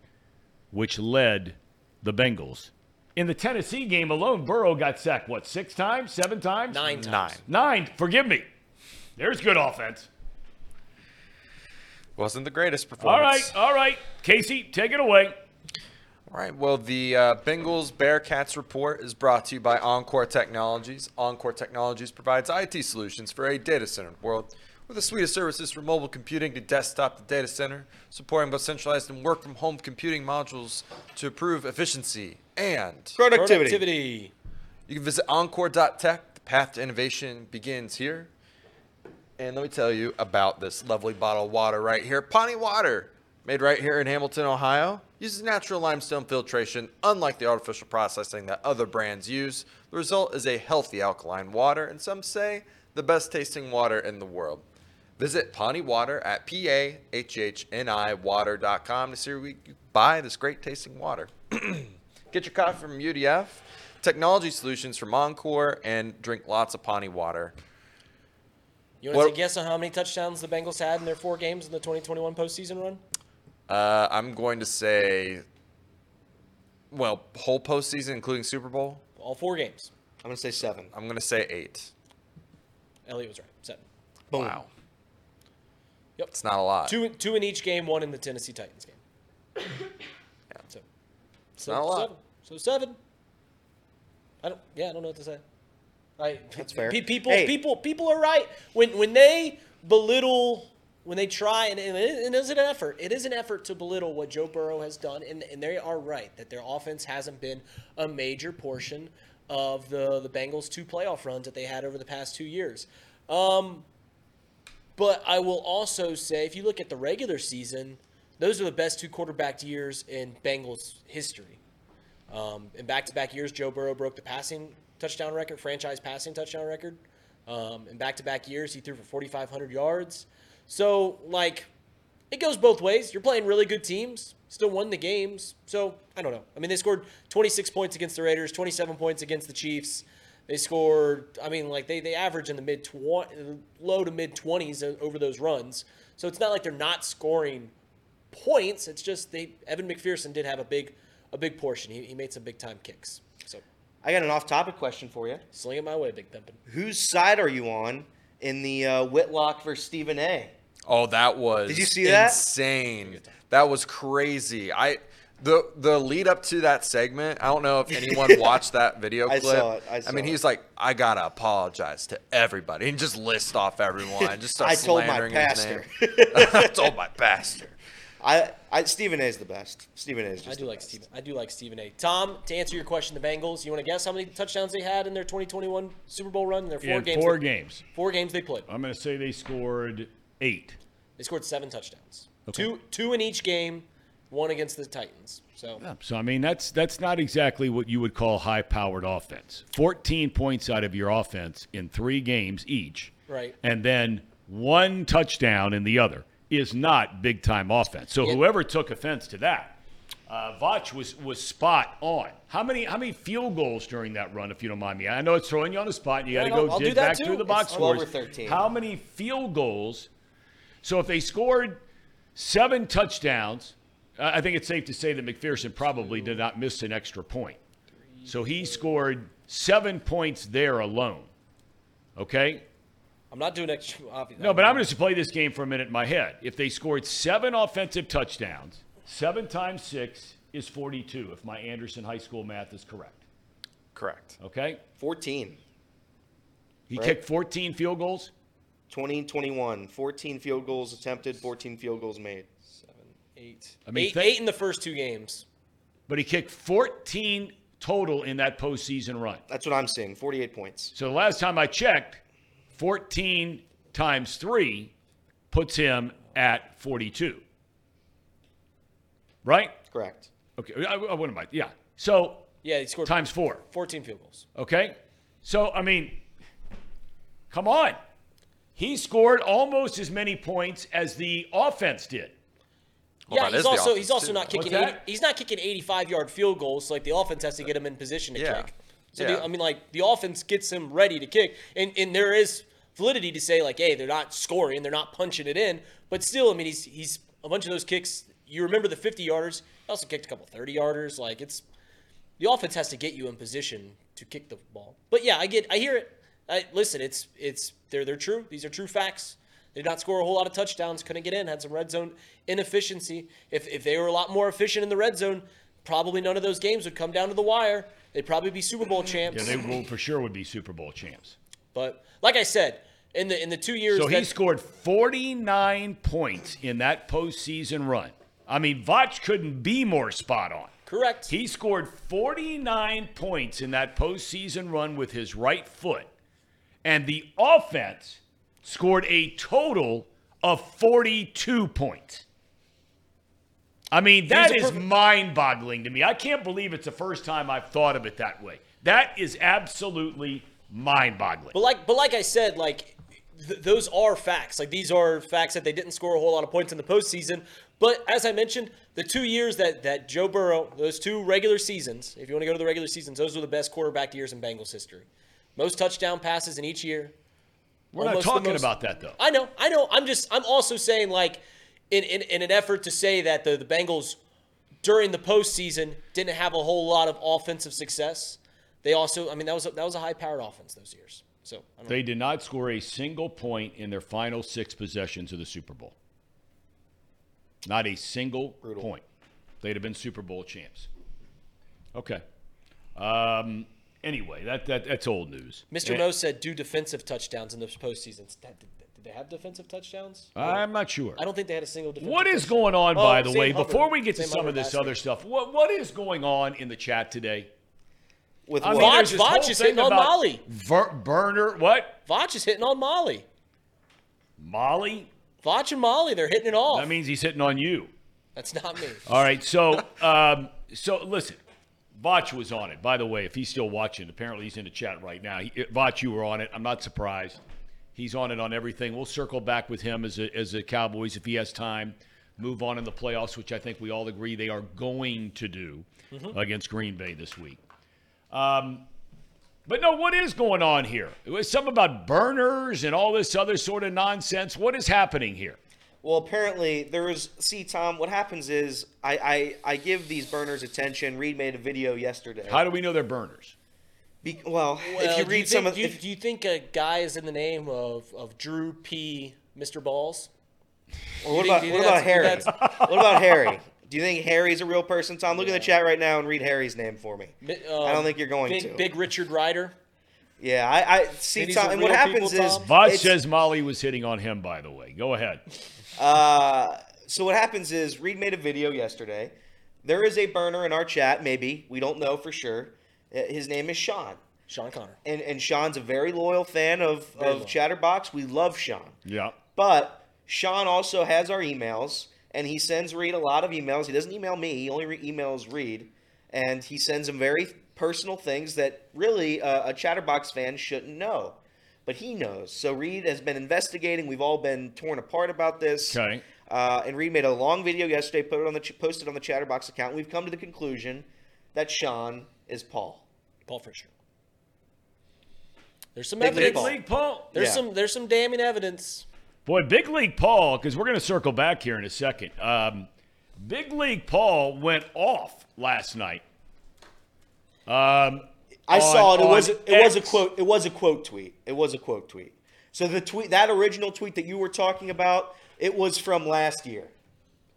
which led the Bengals. In the Tennessee game alone, Burrow got sacked, what, six times, seven times? Nine times. Nine. Nine. Forgive me. There's good offense. Wasn't the greatest All performance. right, all right. Casey, take it away. All right. Well, the uh, Bengals Bearcats report is brought to you by Encore Technologies. Encore Technologies provides IT solutions for a data center world with a suite of services from mobile computing to desktop to data center, supporting both centralized and work from home computing modules to improve efficiency and Productivity. Productivity. You can visit encore.tech. The path to innovation begins here. And let me tell you about this lovely bottle of water right here. Pahhni Water, made right here in Hamilton, Ohio, uses natural limestone filtration, unlike the artificial processing that other brands use. The result is a healthy alkaline water, and some say the best tasting water in the world. Visit Pahhni Water at P-A-H-H-N-I water.com to see where you buy this great tasting water. Get your coffee from UDF, technology solutions from Encore, and drink lots of Pahhni water. You want to What- take a guess on how many touchdowns the Bengals had in their four games in the 2021 postseason run? Uh, I'm going to say, well, whole postseason, including Super Bowl. All four games. I'm gonna say seven. I'm going to say eight. Elliot was right. Seven. Boom. Wow. Yep. It's not a lot. Two, two in each game, one in the Tennessee Titans game. So, so not a lot. Seven. So seven. I don't. Yeah, I don't know what to say. I, That's fair. People, Hey. people, people are right when when they belittle, when they try, and, and it is an effort. It is an effort to belittle what Joe Burrow has done, and, and they are right that their offense hasn't been a major portion of the the Bengals' two playoff runs that they had over the past two years. Um, but I will also say, if you look at the regular season, those are the best two quarterback years in Bengals history. Um, in back-to-back years, Joe Burrow broke the passing touchdown record, franchise passing touchdown record. Um, in back-to-back years, he threw for 4,500 yards. So, like, it goes both ways. You're playing really good teams, still won the games. So, I don't know. I mean, they scored 26 points against the Raiders, 27 points against the Chiefs. They scored, I mean, like, they, they average in the mid tw- low to mid 20s over those runs. So, it's not like they're not scoring points. It's just they Evan McPherson did have a big a big portion. He, he made some big time kicks. So I got an off-topic question for you. sling it my way, Big Pimpin. Whose side are you on in the uh, Whitlock versus Stephen A? Oh, that was Did you see that? insane. That was crazy. I the the lead up to that segment. I don't know if anyone watched that video clip. I saw it. I saw mean, it. he's like, I gotta apologize to everybody, and just list off everyone. Just start I told my slandering his pastor. name. I told my pastor. I, I Stephen A is the best. Stephen A is just I do the like best. Stephen. I do like Stephen A. Tom, to answer your question, the Bengals. You want to guess how many touchdowns they had in their 2021 Super Bowl run? In their four In games. four they- games. Four games they played. I'm going to say they scored eight. They scored seven touchdowns. Okay. Two two in each game. One against the Titans. So So I mean that's that's not exactly what you would call high-powered offense. 14 points out of your offense in 3 games each. Right. And then one touchdown in the other is not big-time offense. So Yeah. whoever took offense to that uh, Voch was was spot on. How many how many field goals during that run, if you don't mind me? I know it's throwing you on the spot. You got to go I'll dig back too. through the It's box 12 or scores. 13. How many field goals? So if they scored seven touchdowns, I I think it's safe to say that McPherson probably did not miss an extra point. So he scored seven points there alone. Okay? I'm not doing extra. obvi- No, but I'm going to just play this game for a minute in my head. If they scored seven offensive touchdowns, seven times six is 42, if my Anderson High School math is correct. Correct. Okay? 14. He Right. kicked 14 field goals. 20, 21. 14 field goals attempted, 14 field goals made. Seven, eight. I mean, eight, think- eight in the first two games. but he kicked 14 total in that postseason run. That's what I'm seeing. 48 points. So the last time I checked, 14 times three puts him at 42. Right? Correct. Okay. I, I wouldn't mind. Yeah. So Yeah, he scored times four. 14 field goals. Okay. So, I mean, come on. He scored almost as many points as the offense did. Well, yeah, he's also he's also too. not kicking 80, he's not kicking 85 yard field goals. So like the offense has to get him in position to Yeah. kick. So Yeah. the, I mean, like the offense gets him ready to kick, and and there is validity to say like, hey, they're not scoring, they're not punching it in, but still, I mean, he's he's a bunch of those kicks. You remember the 50 yarders? He also kicked a couple 30 yarders. Like it's the offense has to get you in position to kick the ball. But yeah, I get, I hear it. I, listen, it's it's they're they're true. These are true facts. They did not score a whole lot of touchdowns. Couldn't get in. Had some red zone inefficiency. If if they were a lot more efficient in the red zone, probably none of those games would come down to the wire. They'd probably be Super Bowl champs. Yeah, they will for sure would be Super Bowl champs. but like I said, in the in the two years So that he scored 49 points in that postseason run. I mean, Voch couldn't be more spot on. correct, He scored 49 points in that postseason run with his right foot. And the offense scored a total of 42 points. I mean, that is perfect- mind boggling to me. I can't believe it's the first time I've thought of it that way. That is absolutely mind boggling. But like, but like I said, like th- those are facts. Like these are facts that they didn't score a whole lot of points in the postseason. But as I mentioned, the two years that that Joe Burrow, those two regular seasons, if you want to go to the regular seasons, those were the best quarterback years in Bengals history. Most touchdown passes in each year. We're not talking most- about that, though. I know, I know. I'm just, I'm also saying like, in in, in an effort to say that the the Bengals during the postseason didn't have a whole lot of offensive success. They also, I mean, that was a, that was a high powered offense those years. So I don't know. They did not score a single point in their final six possessions of the Super Bowl. Not a single point. They'd have been Super Bowl champs. Okay. Um, anyway, that, that that's old news. Mr. And- Mo said do defensive touchdowns in the postseason. Did, did, did they have defensive touchdowns? I'm not sure. I don't think they had a single defensive What is touchdown. going on, Oh, by the way, Hubbard. before we get to Sam some of this last other week. stuff? What what is going on in the chat today? With I mean, Voch- there's Voch is thing hitting on Molly. Ver- Burner, what? Voch is hitting on Molly. Molly? Voch and Molly, they're hitting it off. That means he's hitting on you. That's not me. All right, so um, so listen, Voch was on it. By the way, if he's still watching, apparently he's in the chat right now. He, Voch, you were on it. I'm not surprised. He's on it on everything. We'll circle back with him as a, as a Cowboys if he has time. Move on in the playoffs, which I think we all agree they are going to do against Green Bay this week. Um, but no, what is going on here? It was something about burners and all this other sort of nonsense. What is happening here? Well, apparently there is. See, Tom, what happens is I, I I give these burners attention. Reed made a video yesterday. How do we know they're burners? Be, well, Well, if you do read some think, of, do you, if, do you think a guy is in the name of, of Drew P. Mr. Balls? or what about think- what about Harry? that's- what about Harry? Do you think Harry's a real person, Tom? Look in the chat right now and read Harry's name for me. Mi- I don't um, think you're going big, to. Big Richard Ryder. Yeah, I, I see, Tom. And what happens people, is, Tom? Vod says Molly was hitting on him, by the way. Go ahead. Uh, so what happens is Reed made a video yesterday. There is a burner in our chat, maybe we don't know for sure. Uh, His name is Sean, Sean Connor. and and Sean's a very loyal fan of Very of loyal. Chatterbox. We love Sean, Yeah. but Sean also has our emails, and he sends Reed a lot of emails. He doesn't email me; he only re- emails Reed, and he sends him very personal things that really uh, a Chatterbox fan shouldn't know. But he knows. So Reed has been investigating. We've all been torn apart about this. Okay. Uh, and Reed made a long video yesterday, put it on the ch- posted on the Chatterbox account. We've come to the conclusion that Sean is Paul. Paul Fisher. There's some Big evidence. Big Paul. League Paul. There's Yeah. some there's some damning evidence. Boy, Big League Paul, because we're going to circle back here in a second. Um, Big League Paul went off last night. Um, I on- saw it. It was it was a X. quote. It was a quote tweet. It was a quote tweet. So the tweet, that original tweet that you were talking about, it was from last year,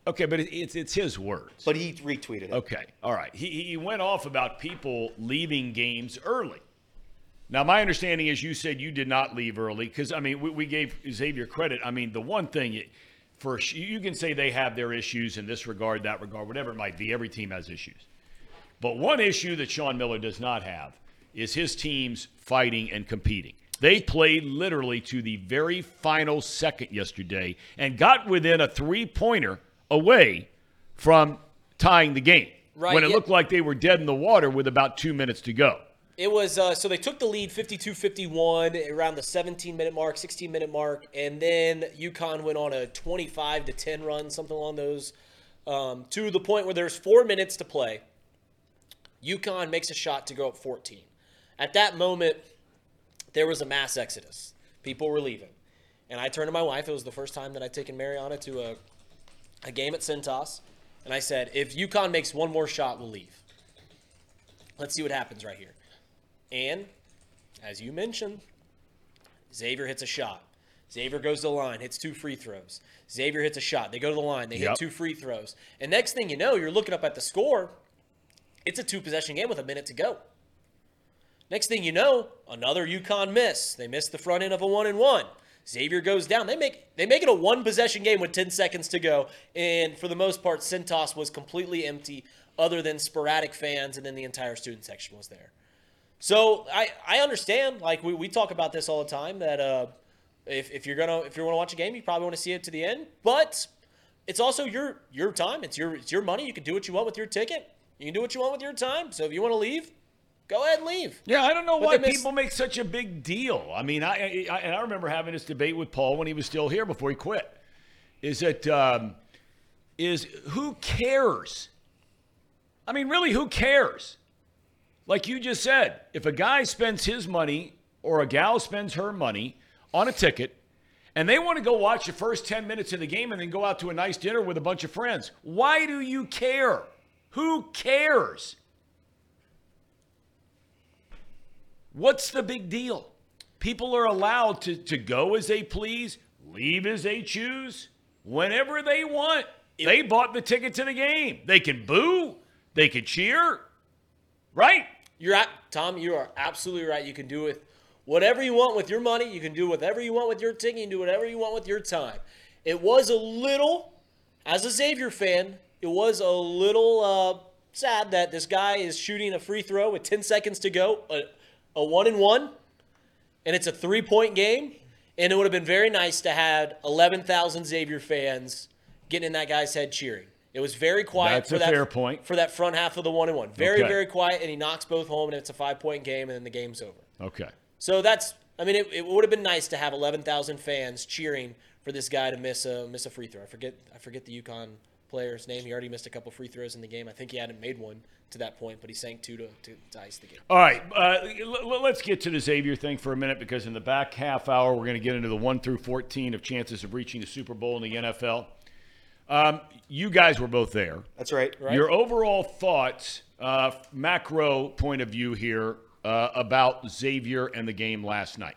Okay, but it's it's his words. but he retweeted it. Okay, all right. He he went off about people leaving games early. Now, my understanding is you said you did not leave early because I mean we, we gave Xavier credit. I mean the one thing it- for you can say they have their issues in this regard, that regard, whatever it might be. Every team has issues. But one issue that Sean Miller does not have is his teams fighting and competing. They played literally to the very final second yesterday and got within a three pointer away from tying the game Right, when it yeah. looked like they were dead in the water with about two minutes to go. It was uh, so they took the lead 52-51 around the 17 minute mark, 16 minute mark, and then UConn went on a 25 to 10 run, something along those, um, to the point where there's four minutes to play. UConn makes a shot to go up 14. At that moment, there was a mass exodus. People were leaving, and I turned to my wife. It was the first time that I'd taken Mariana to a a game at Cintas. and I said, "If UConn makes one more shot, we'll leave." Let's see what happens right here. And as you mentioned, Xavier hits a shot. Xavier goes to the line, hits two free throws. Xavier hits a shot. They go to the line, they hit two free throws. And next thing you know, you're looking up at the score. It's a two possession game with a minute to go. Next thing you know, another UConn miss. They miss the front end of a one and one. Xavier goes down. They make they make it a one possession game with 10 seconds to go. And for the most part, Cintas was completely empty, other than sporadic fans, and then the entire student section was there. So I, I understand. Like we, we talk about this all the time that uh, if, if you're gonna if you're gonna watch a game, you probably want to see it to the end. But it's also your your time. It's your it's your money. You can do what you want with your ticket. You can do what you want with your time. So if you want to leave, go ahead and leave. Yeah, I don't know But why people make such a big deal. I mean, I, I and I remember having this debate with Paul when he was still here before he quit. Is that um, is who cares? I mean, really, who cares? Like you just said, if a guy spends his money or a gal spends her money on a ticket, and they want to go watch the first ten minutes of the game and then go out to a nice dinner with a bunch of friends, why do you care? Who cares? What's the big deal? People are allowed to, to go as they please, leave as they choose, whenever they want. They bought the ticket to the game. They can boo, they can cheer, right? You're at Tom. You are absolutely right. You can do with whatever you want with your money. You can do whatever you want with your ticket. You can do whatever you want with your time. It was a little, as a Xavier fan, it was a little uh, sad that this guy is shooting a free throw with 10 seconds to go, a, a one and one, and it's a three point game. And it would have been very nice to have 11,000 Xavier fans getting in that guy's head cheering. It was very quiet That's for a that fair point. for that front half of the one and one. Very Okay. very quiet, and he knocks both home, and it's a five point game, and then the game's over. Okay. So that's I mean, it, it would have been nice to have 11,000 fans cheering for this guy to miss a miss a free throw. I forget I forget the UConn player's name. He already missed a couple free throws in the game. I think he hadn't made one to that point, but he sank two to, to, to ice the game. All right, uh, l- l- let's get to the Xavier thing for a minute because in the back half hour, we're going to get into the 1 through 14 of chances of reaching the Super Bowl in the NFL. Um, you guys were both there. That's right. Right. Your overall thoughts, uh, macro point of view here, uh, about Xavier and the game last night.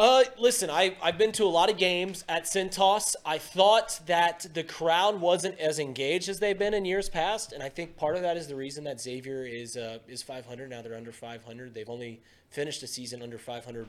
Uh, listen, I, I've been to a lot of games at Cintas. I thought that the crowd wasn't as engaged as they've been in years past, and I think part of that is the reason that Xavier is uh, is 500 now. They're under 500. They've only finished a season under 500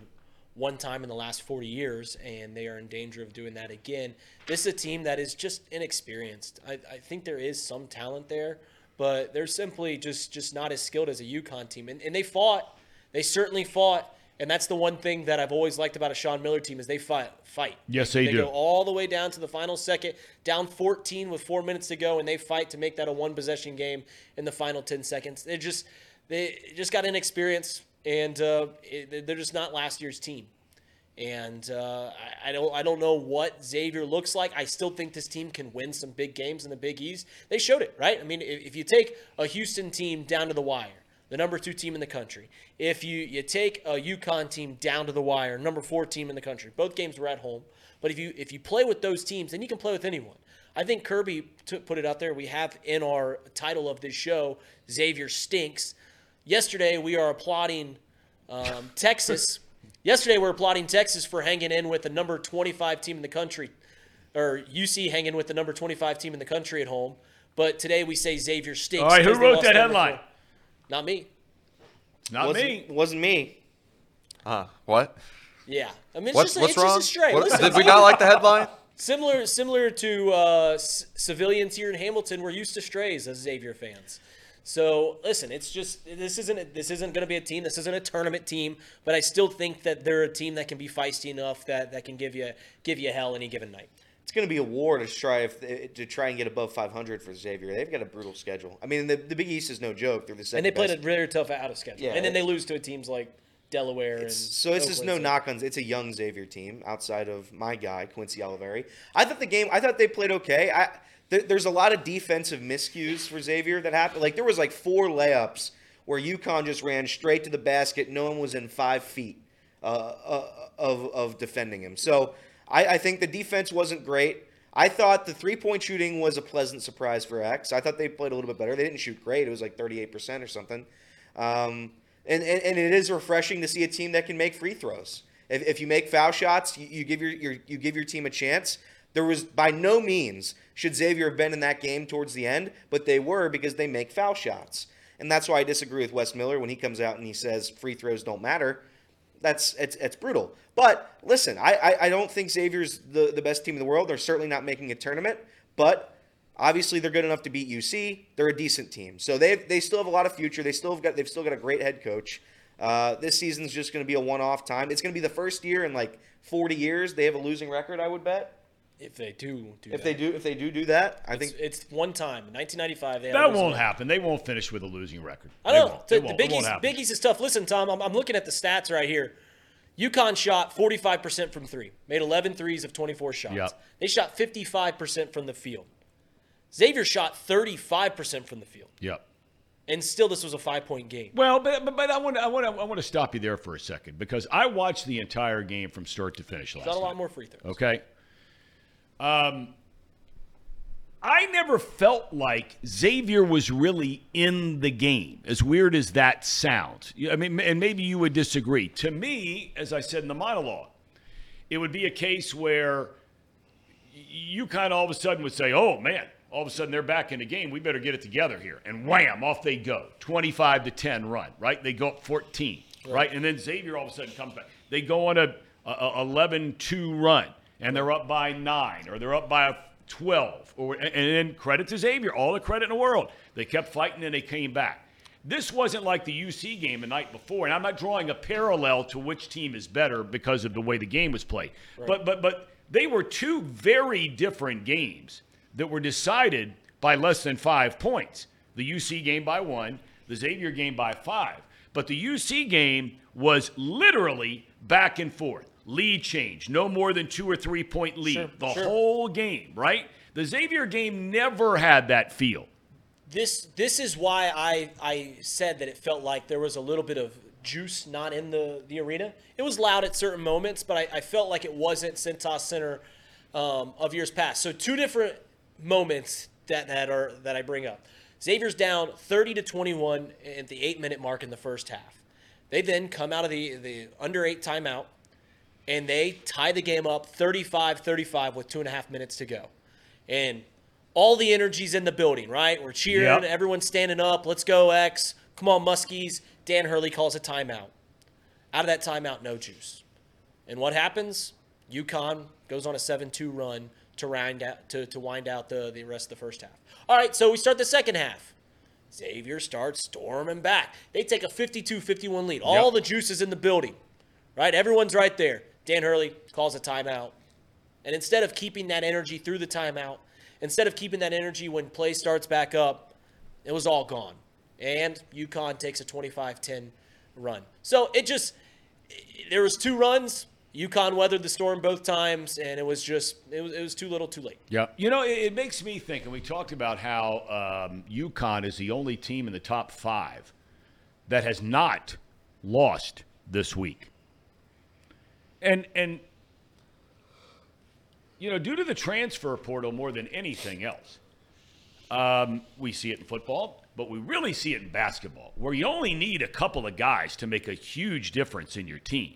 one time in the last 40 years, and they are in danger of doing that again. This is a team that is just inexperienced. I, I think there is some talent there, but they're simply just just not as skilled as a UConn team. And, and they fought. They certainly fought. And that's the one thing that I've always liked about a Sean Miller team is they fight. Fight. Yes, they they do. go all the way down to the final second, down 14 with four minutes to go, and they fight to make that a one possession game in the final 10 seconds. They just they just got inexperience, and uh, it, they're just not last year's team. And uh, I, I don't I don't know what Xavier looks like. I still think this team can win some big games in the Big East. They showed it, right? I mean, if, if you take a Houston team down to the wire, the number two team in the country. If you you take a UConn team down to the wire, number four team in the country. Both games were at home, but if you if you play with those teams, then you can play with anyone. I think Kirby t- put it out there. We have in our title of this show, Xavier stinks. Yesterday we are applauding um, Texas. Yesterday we are applauding Texas for hanging in with the number 25 team in the country, or UC hanging with the number 25 team in the country at home. But today we say Xavier stinks. All right, who wrote that headline? four. Not me. It's not wasn't, me. Wasn't me. Uh, what? Yeah, I mean, it's What's, just, what's it's wrong? just a stray. What- Listen, did we not like the headline? similar, similar to uh, c- civilians here in Hamilton, we're used to strays as Xavier fans. So listen, it's just this isn't this isn't going to be a team. This isn't a tournament team, but I still think that they're a team that can be feisty enough that that can give you give you hell any given night. It's going to be a war to try if, to try and get above 500 for Xavier. They've got a brutal schedule. I mean, the, the Big East is no joke. They're the second And they played best. a very tough out of schedule, Yeah, and then they lose to teams like Delaware. and So this is no so- knock on. It's a young Xavier team outside of my guy Quincy Olivari. I thought the game. I thought they played okay. I there, there's a lot of defensive miscues for Xavier that happened. Like there was like four layups where UConn just ran straight to the basket. No one was in five feet uh, uh, of of defending him. So I, I think the defense wasn't great. I thought the three point shooting was a pleasant surprise for X. I thought they played a little bit better. They didn't shoot great. It was like 38% or something. Um, and, and, and it is refreshing to see a team that can make free throws. If, if you make foul shots, you, you give your, your you give your team a chance. There was by no means should Xavier have been in that game towards the end, but they were because they make foul shots. and that's why I disagree with Wes Miller when he comes out and he says free throws don't matter. That's it's, it's brutal. But listen, I, I I don't think Xavier's the the best team in the world. They're certainly not making a tournament, but obviously they're good enough to beat UC. They're a decent team, so they they still have a lot of future. They still have got they've still got a great head coach. Uh, this season's just going to be a one-off time. It's going to be the first year in like 40 years they have a losing record. I would bet If they do, do if that. they do if they do do that. I It's, think it's one time, 1995. They That won't record. happen. They won't finish with a losing record. I They know. won't. The, They the won't. It won't Biggie's, is tough. Listen, Tom, I'm, I'm looking at the stats right here. UConn shot 45% from three, made 11 threes of 24 shots. Yep. They shot 55% from the field. Xavier shot 35% from the field. Yep. And still, this was a five point game. Well, but, but, but I want to I want I want to stop you there for a second because I watched the entire game from start to finish last Shot a lot night. more free throws. Okay. Um, I never felt like Xavier was really in the game, as weird as that sounds. I mean, and maybe you would disagree. To me, as I said in the monologue, it would be a case where you kind of all of a sudden would say, oh, man, all of a sudden they're back in the game. We better get it together here. And wham, off they go. 25 to 10 run, right? They go up 14, right? And then Xavier all of a sudden comes back. They go on a, a 11 2 run, and they're up by nine, or they're up by a 12. Or, and then credit to Xavier, all the credit in the world. They kept fighting and they came back. This wasn't like the UC game the night before, and I'm not drawing a parallel to which team is better because of the way the game was played. But but but they were two very different games that were decided by less than five points. The UC game by one, the Xavier game by five. But the UC game was literally back and forth. Lead change, no more than two or three point lead Sure, the sure. whole game, right? The Xavier game never had that feel. This this is why I I said that it felt like there was a little bit of juice not in the the arena. It was loud at certain moments, but I, I felt like it wasn't Cintas Center um, of years past. So two different moments that that are that I bring up. Xavier's down 30 to 21 at the eight minute mark in the first half. They then come out of the the under eight timeout and they tie the game up 35-35 with two and a half minutes to go. And all the energy's in the building, right? We're cheering, Yep. everyone's standing up. Let's go, X. Come on, Muskies. Dan Hurley calls a timeout. Out of that timeout, no juice. And what happens? UConn goes on a 7-2 run to wind out to, to wind out the, the rest of the first half. All right, so we start the second half. Xavier starts storming back. They take a 52-51 lead. All Yep. the juice is in the building. Right? Everyone's right there. Dan Hurley calls a timeout. And instead of keeping that energy through the timeout, instead of keeping that energy when play starts back up, it was all gone. And UConn takes a 25-10 run. So it just there was two runs. UConn weathered the storm both times, and it was just it was, it was too little, too late. Yeah. You know, it, it makes me think, and we talked about how um, UConn is the only team in the top five that has not lost this week. And and you know, due to the transfer portal more than anything else, um, we see it in football, but we really see it in basketball, where you only need a couple of guys to make a huge difference in your team.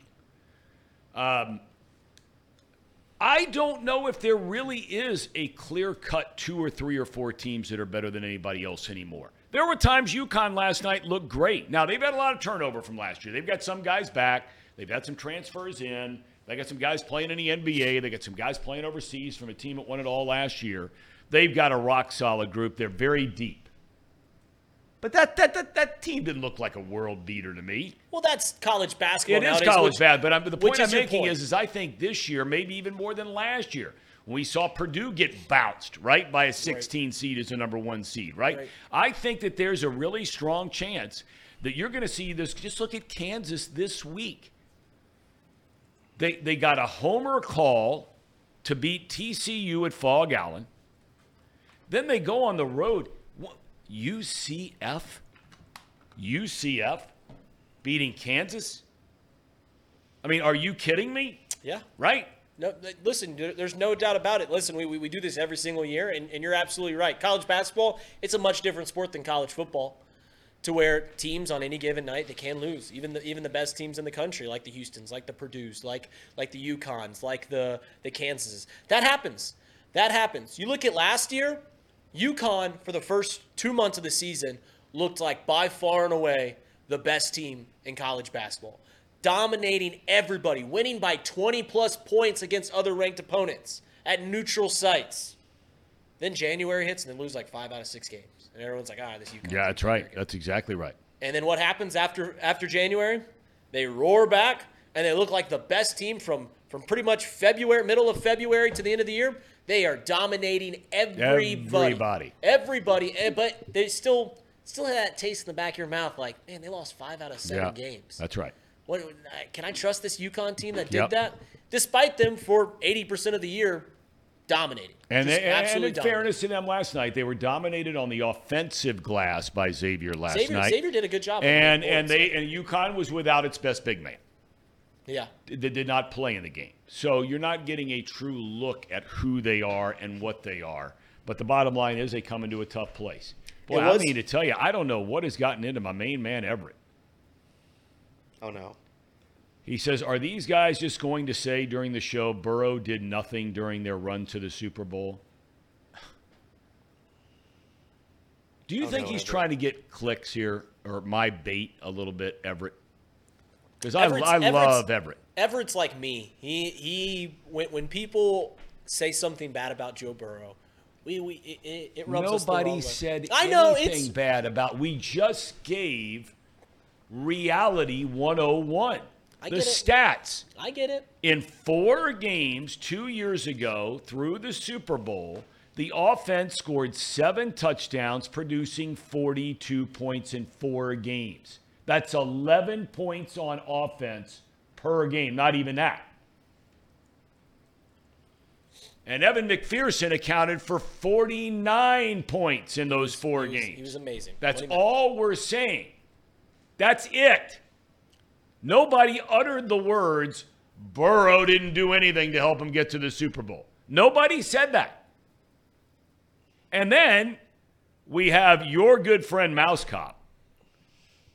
I don't know if there really is a clear cut two or three or four teams that are better than anybody else anymore. There were times UConn last night looked great. Now, they've had a lot of turnover from last year. They've got some guys back, they've had some transfers in, they got some guys playing in the NBA, they got some guys playing overseas from a team that won it all last year. They've got a rock solid group, they're very deep. But that, that, that, that team didn't look like a world beater to me. Well, that's college basketball. It is nowadays, college which- bad, but I'm, the point I'm making point. is, is I think this year, maybe even more than last year, when we saw Purdue get bounced, right, by a 16 seed as a number one seed, right? Right. I think that there's a really strong chance that you're going to see this. Just look at Kansas this week. They, they got a homer call to beat TCU at Phog Allen. Then they go on the road. What, UCF? UCF beating Kansas? I mean, are you kidding me? yeah. Right? No, listen, there's no doubt about it. Listen, we, we, we do this every single year, and, and you're absolutely right. College basketball, it's a much different sport than college football, to where teams on any given night they can lose. Even the even the best teams in the country, like the Houston's, like the Purdue's, like like the UConns, like the the Kansases. That happens. That happens. You look at last year, UConn for the first two months of the season looked like by far and away the best team in college basketball, dominating everybody, winning by 20 plus points against other ranked opponents at neutral sites. Then January hits and they lose like five out of six games, and everyone's like, "Ah, this UConn." Yeah, that's right. That's exactly right. And then what happens after after January? They roar back and they look like the best team from from pretty much February, middle of February to the end of the year. They are dominating everybody. Everybody. Everybody. But they still still have that taste in the back of your mouth, like, man, they lost five out of seven Yeah, games. that's right. What can I trust this UConn team that did Yep. that? Despite them for eighty percent of the year dominating. And, they, and absolutely in dominating. fairness to them last night, they were dominated on the offensive glass by Xavier last Xavier, night. Xavier did a good job. and winning and they and UConn was without its best big man. yeah. They did not play in the game. So you're not getting a true look at who they are and what they are. But the bottom line is they come into a tough place. Boy, It I was- mean to tell you, I don't know what has gotten into my main man Everett. Oh no. He says, Are these guys just going to say during the show Burrow did nothing during their run to the Super Bowl? Do you Oh, think no, he's Everett. trying to get clicks here or my bait a little bit, Everett? Because I, I Everett's- love Everett. Everett's like me. He he when when people say something bad about Joe Burrow, we we it, it, it rubs us the wrong Nobody said I know anything it's bad about. We just gave reality 101. I the stats. I get it. In four games two years ago through the Super Bowl, the offense scored seven touchdowns, producing 42 points in four games. That's 11 points on offense per game, not even that. And Evan McPherson accounted for 49 points in those four He was, games. he was amazing. That's What do you mean? all we're saying. That's it. Nobody uttered the words, Burrow didn't do anything to help him get to the Super Bowl. Nobody said that. And then we have your good friend Mouse Cop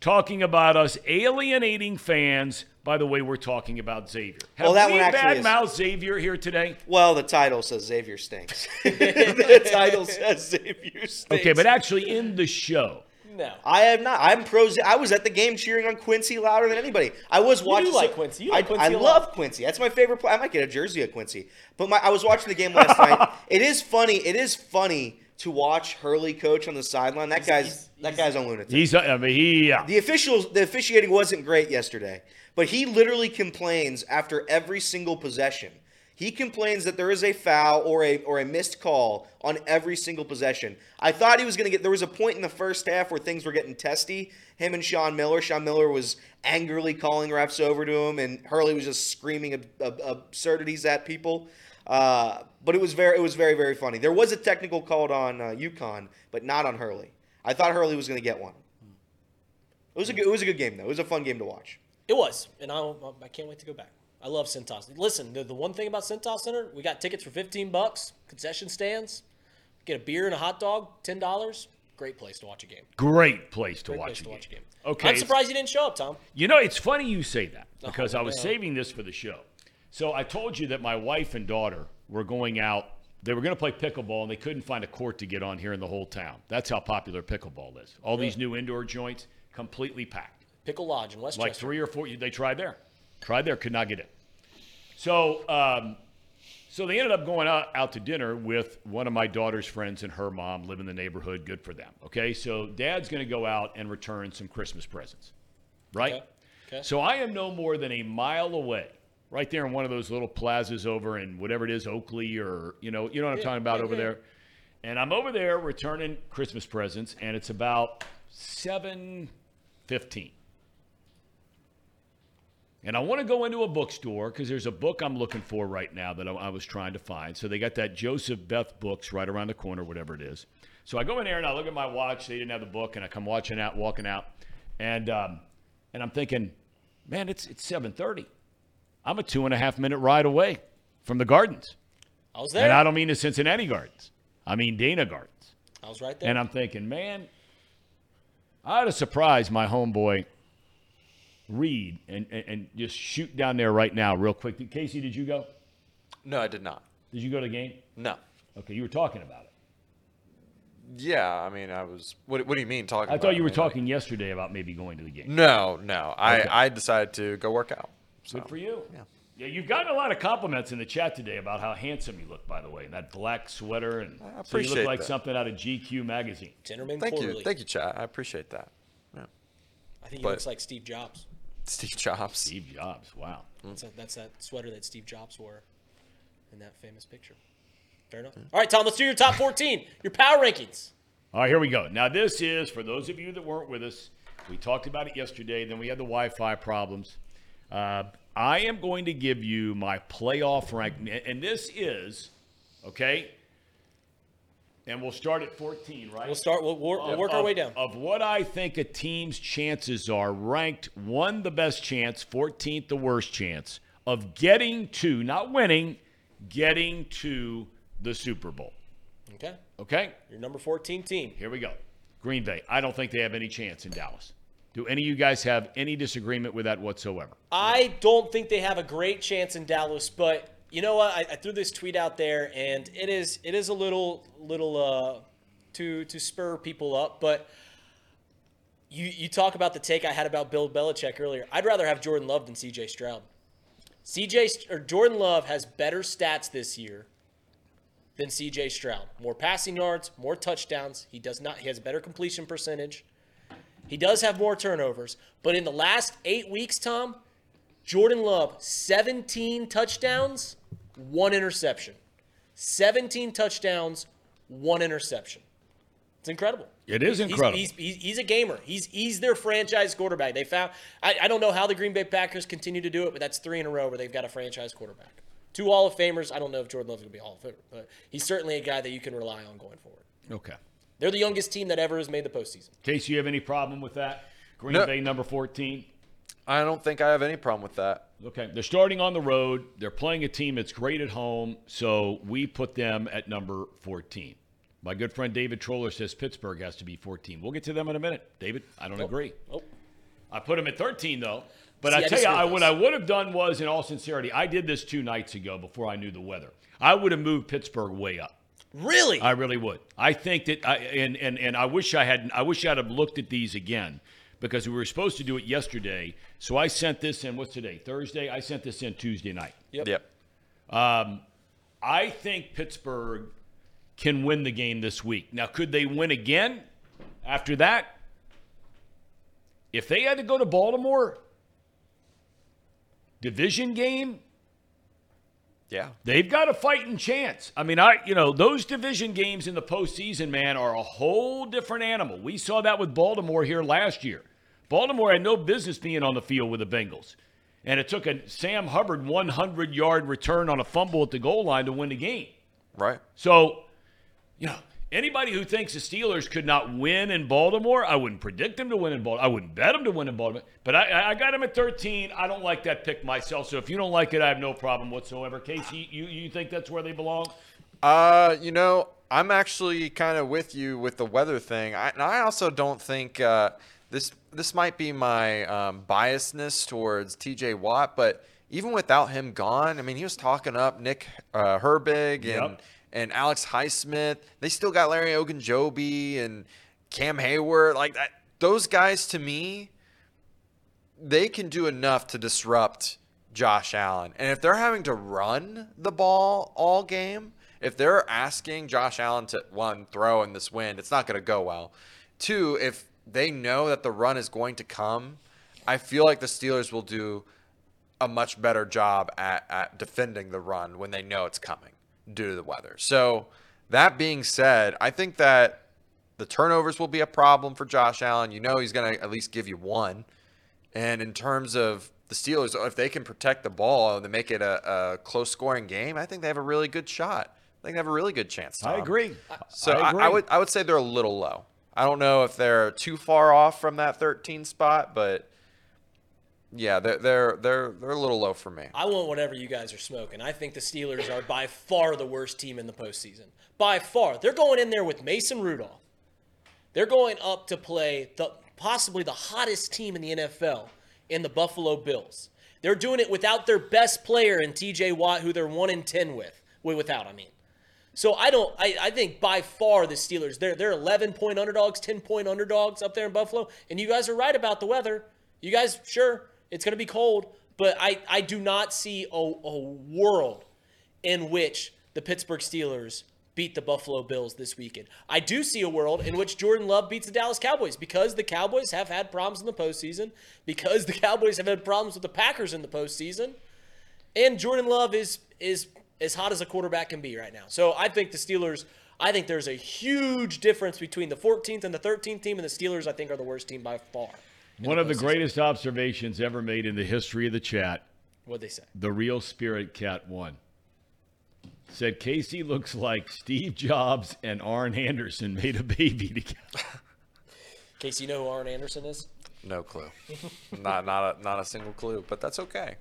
talking about us alienating fans. By the way, we're talking about Xavier. Have Well, that we one actually is- badmouthed Xavier here today? Well, the title says Xavier stinks. the title says Xavier stinks. Okay, but actually in the show, No. I am not. I'm pro. I was at the game cheering on Quincy louder than anybody. I was watching. like Quincy. You like I, Quincy I a lot. love Quincy. That's my favorite player. I might get a jersey of Quincy. But my, I was watching the game last night. It is funny. It is funny to watch Hurley coach on the sideline. That guy's he's- that guy's a lunatic. he's, uh, I mean, he, yeah. The officials, the officiating wasn't great yesterday, but he literally complains after every single possession. He complains that there is a foul or a or a missed call on every single possession. I thought he was going to get. There was a point in the first half where things were getting testy. Him and Sean Miller. Sean Miller was angrily calling refs over to him, and Hurley was just screaming ab- ab- absurdities at people. Uh, but it was very, it was very, very funny. There was a technical called on uh, UConn, but not on Hurley. I thought Hurley was going to get one. It was a good, it was a good game though. It was a fun game to watch. It was, and I I can't wait to go back. I love Cintas. Listen, the, the one thing about Cintas Center, we got tickets for 15 bucks, concession stands, get a beer and a hot dog, ten dollars. Great place to watch a game. Great place to Great watch place a to game. watch a game. Okay, I'm surprised you didn't show up, Tom. You know, it's funny you say that oh, because I was yeah. saving this for the show. So I told you that my wife and daughter were going out. They were going to play pickleball, and they couldn't find a court to get on here in the whole town. That's how popular pickleball is. All these new indoor joints, completely packed. Pickle Lodge in Westchester. Like three or four. They tried there, tried there, could not get in. So, um, so they ended up going out, out to dinner with one of my daughter's friends and her mom live in the neighborhood. Good for them. Okay, so dad's going to go out and return some Christmas presents, right? Okay. Okay. So I am no more than a mile away, right there in one of those little plazas over in whatever it is, Oakley or you know, you know what I'm Yeah, talking about over there. And I'm over there returning Christmas presents, and it's about seven fifteen. And I want to go into a bookstore because there's a book I'm looking for right now that I, I was trying to find. So they got that Joseph Beth books right around the corner, whatever it is. So I go in there and I look at my watch. They didn't have the book, and I come watching out, walking out, and um, and I'm thinking, man, it's it's 7:30. I'm a two and a half minute ride away from the Gardens, I was there. and I, don't mean the Cincinnati Gardens. I mean Dana Gardens. I was right there. And I'm thinking, man, I ought to surprise my homeboy Reed and, and, and just shoot down there right now, real quick. Casey, did you go? No, I did not. Did you go to the game? No. Okay, you were talking about it. Yeah, I mean, I was. What, what do you mean talking? I about thought it? you were I mean, like- talking yesterday about maybe going to the game. no, no. I Okay. I decided to go work out. So. Good for you. Yeah. Yeah, you've gotten a lot of compliments in the chat today about how handsome you look, by the way. That black sweater and I so you look like that. something out of GQ magazine. Tinnerman Thank Quarterly. you, thank you, chat. I appreciate that. Yeah. I think he But- looks like Steve Jobs. Steve Jobs. Steve Jobs. Wow. That's, that- that's that sweater that Steve Jobs wore in that famous picture. Fair enough. All right, Tom, let's do your top 14, your power rankings. All right, here we go. Now, this is for those of you that weren't with us. We talked about it yesterday. Then we had the Wi-Fi problems. Uh, I am going to give you my playoff rank, and this is okay. And we'll start at 14, right? We'll start. We'll, we'll, we'll work our way down. Of what I think a team's chances are, ranked one the best chance, 14th the worst chance of getting to, not winning, getting to the Super Bowl. Okay, Okay? your number 14 team. Here we go. Green Bay. I don't think they have any chance in Dallas. Do any of you guys have any disagreement with that whatsoever? I don't think they have a great chance in Dallas, but you know what? I, I threw this tweet out there, and it is it is a little little uh, to to spur people up. But you you talk about the take I had about Bill Belichick earlier. I'd rather have Jordan Love than C.J. Stroud. C.J. Or Jordan Love has better stats this year than C.J. Stroud. More passing yards, more touchdowns. He does not. He has a better completion percentage. He does have more turnovers, but in the last eight weeks, Tom, Jordan Love, 17 touchdowns, one interception. 17 touchdowns, one interception. It's incredible. It is He's- incredible. He's, he's, he's a gamer. He's he's their franchise quarterback. They found. I, I don't know how the Green Bay Packers continue to do it, but that's three in a row where they've got a franchise quarterback. Two Hall of Famers. I don't know if Jordan Love's going to be a Hall of Famer, but he's certainly a guy that you can rely on going forward. Okay. They're the youngest team that ever has made the postseason. Case you have any problem with that? Green No. Bay number 14. I don't think I have any problem with that. Okay. They're starting on the road. They're playing a team that's great at home, so we put them at number 14. My good friend David Troller says Pittsburgh has to be 14. We'll get to them in a minute. David, I don't oh, agree. Oh, I put them at 13 though. But See, I I tell you, I, what. I would have done was, in all sincerity, I did this two nights ago before I knew the weather. I would have moved Pittsburgh way up. really? I really would. I think that, I, and and and I wish I had. I wish I'd have looked at these again because we were supposed to do it yesterday. So I sent this in. What's today? Thursday. I sent this in Tuesday night. Yep. Yep. Um, I think Pittsburgh can win the game this week. Now, could they win again after that? If they had to go to Baltimore, division game, Yeah. they've got a fighting chance. I mean, I you know those division games in the postseason, man, are a whole different animal. We saw that with Baltimore here last year. Baltimore had no business being on the field with the Bengals, and it took a Sam Hubbard 100 yard return on a fumble at the goal line to win the game. Right. So, you know, anybody who thinks the Steelers could not win in Baltimore, I wouldn't predict them to win in Baltimore. I wouldn't bet them to win in Baltimore. But I, I got them at 13. I don't like that pick myself. So if you don't like it, I have no problem whatsoever. Casey, you, you think that's where they belong? Uh, you know, I'm actually kind of with you with the weather thing. I, and I also don't think uh, this this might be my um, biasness towards T.J. Watt, but even without him gone, I mean, he was talking up Nick uh, Herbig and Yep. and Alex Highsmith. They still got Larry Ogunjobi and Cam Hayward. Like that, those guys to me, they can do enough to disrupt Josh Allen. And if they're having to run the ball all game, if they're asking Josh Allen to one throw in this wind, it's not going to go well. Two, if they know that the run is going to come, I feel like the Steelers will do a much better job at, at defending the run when they know it's coming due to the weather. So, that being said, I think that the turnovers will be a problem for Josh Allen. You know he's going to at least give you one. And in terms of the Steelers, if they can protect the ball and make it a, a close scoring game, I think they have a really good shot. I think they have a really good chance. I agree. So I I. I would I would say they're a little low. I don't know if they're too far off from that 13 spot, but yeah, they're they're they're, they're a little low for me. I want whatever you guys are smoking. I think the Steelers are by far the worst team in the postseason. By far. They're going in there with Mason Rudolph. They're going up to play the possibly the hottest team in the NFL in the Buffalo Bills. They're doing it without their best player in TJ Watt, who they're one in ten with. Without, I mean. So I don't. I, I think by far the Steelers. They're they're 11 point underdogs, 10 point underdogs up there in Buffalo. And you guys are right about the weather. You guys, sure, it's going to be cold, but I I do not see a, a world in which the Pittsburgh Steelers beat the Buffalo Bills this weekend. I do see a world in which Jordan Love beats the Dallas Cowboys because the Cowboys have had problems in the postseason, because the Cowboys have had problems with the Packers in the postseason, and Jordan Love is is as hot as a quarterback can be right now. So I think the Steelers. I think there's a huge difference between the 14th and the 13th team, and the Steelers I think are the worst team by far. in One of the postseason. greatest observations ever made in the history of the chat. What'd they say? The real spirit cat won. Said Casey looks like Steve Jobs and Arn Anderson made a baby together. Casey, you know who Arn Anderson is? No clue. not not a, not a single clue, but that's okay.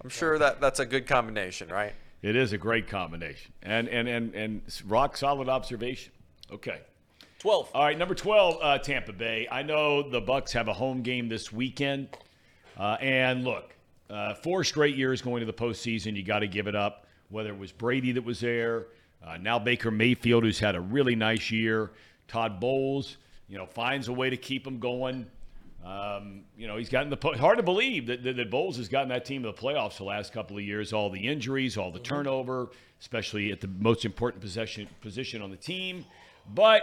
I'm sure that that's a good combination, right? It is a great combination and and and and rock solid observation. Okay. 12. All right, number 12, uh, Tampa Bay. I know the Bucks have a home game this weekend. Uh, and look, uh, four straight years going to the postseason, you got to give it up. Whether it was Brady that was there, uh, now Baker Mayfield, who's had a really nice year, Todd Bowles, you know, finds a way to keep them going. Um, you know, he's gotten the hard to believe that, that, that Bowles has gotten that team to the playoffs the last couple of years. All the injuries, all the turnover, especially at the most important possession position on the team. But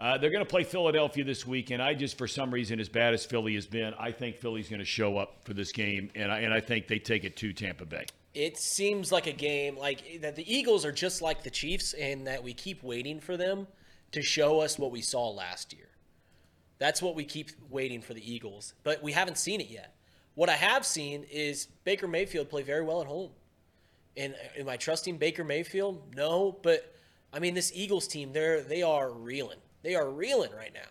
uh, they're going to play Philadelphia this week, and I just, for some reason, as bad as Philly has been, I think Philly's going to show up for this game, and I, and I think they take it to Tampa Bay. it seems like a game like that the Eagles are just like the Chiefs in that we keep waiting for them to show us what we saw last year. That's what we keep waiting for the Eagles, but we haven't seen it yet. What I have seen is Baker Mayfield play very well at home. And uh, am I trusting Baker Mayfield? No, but I mean this Eagles team, they're they are reeling. They are reeling right now.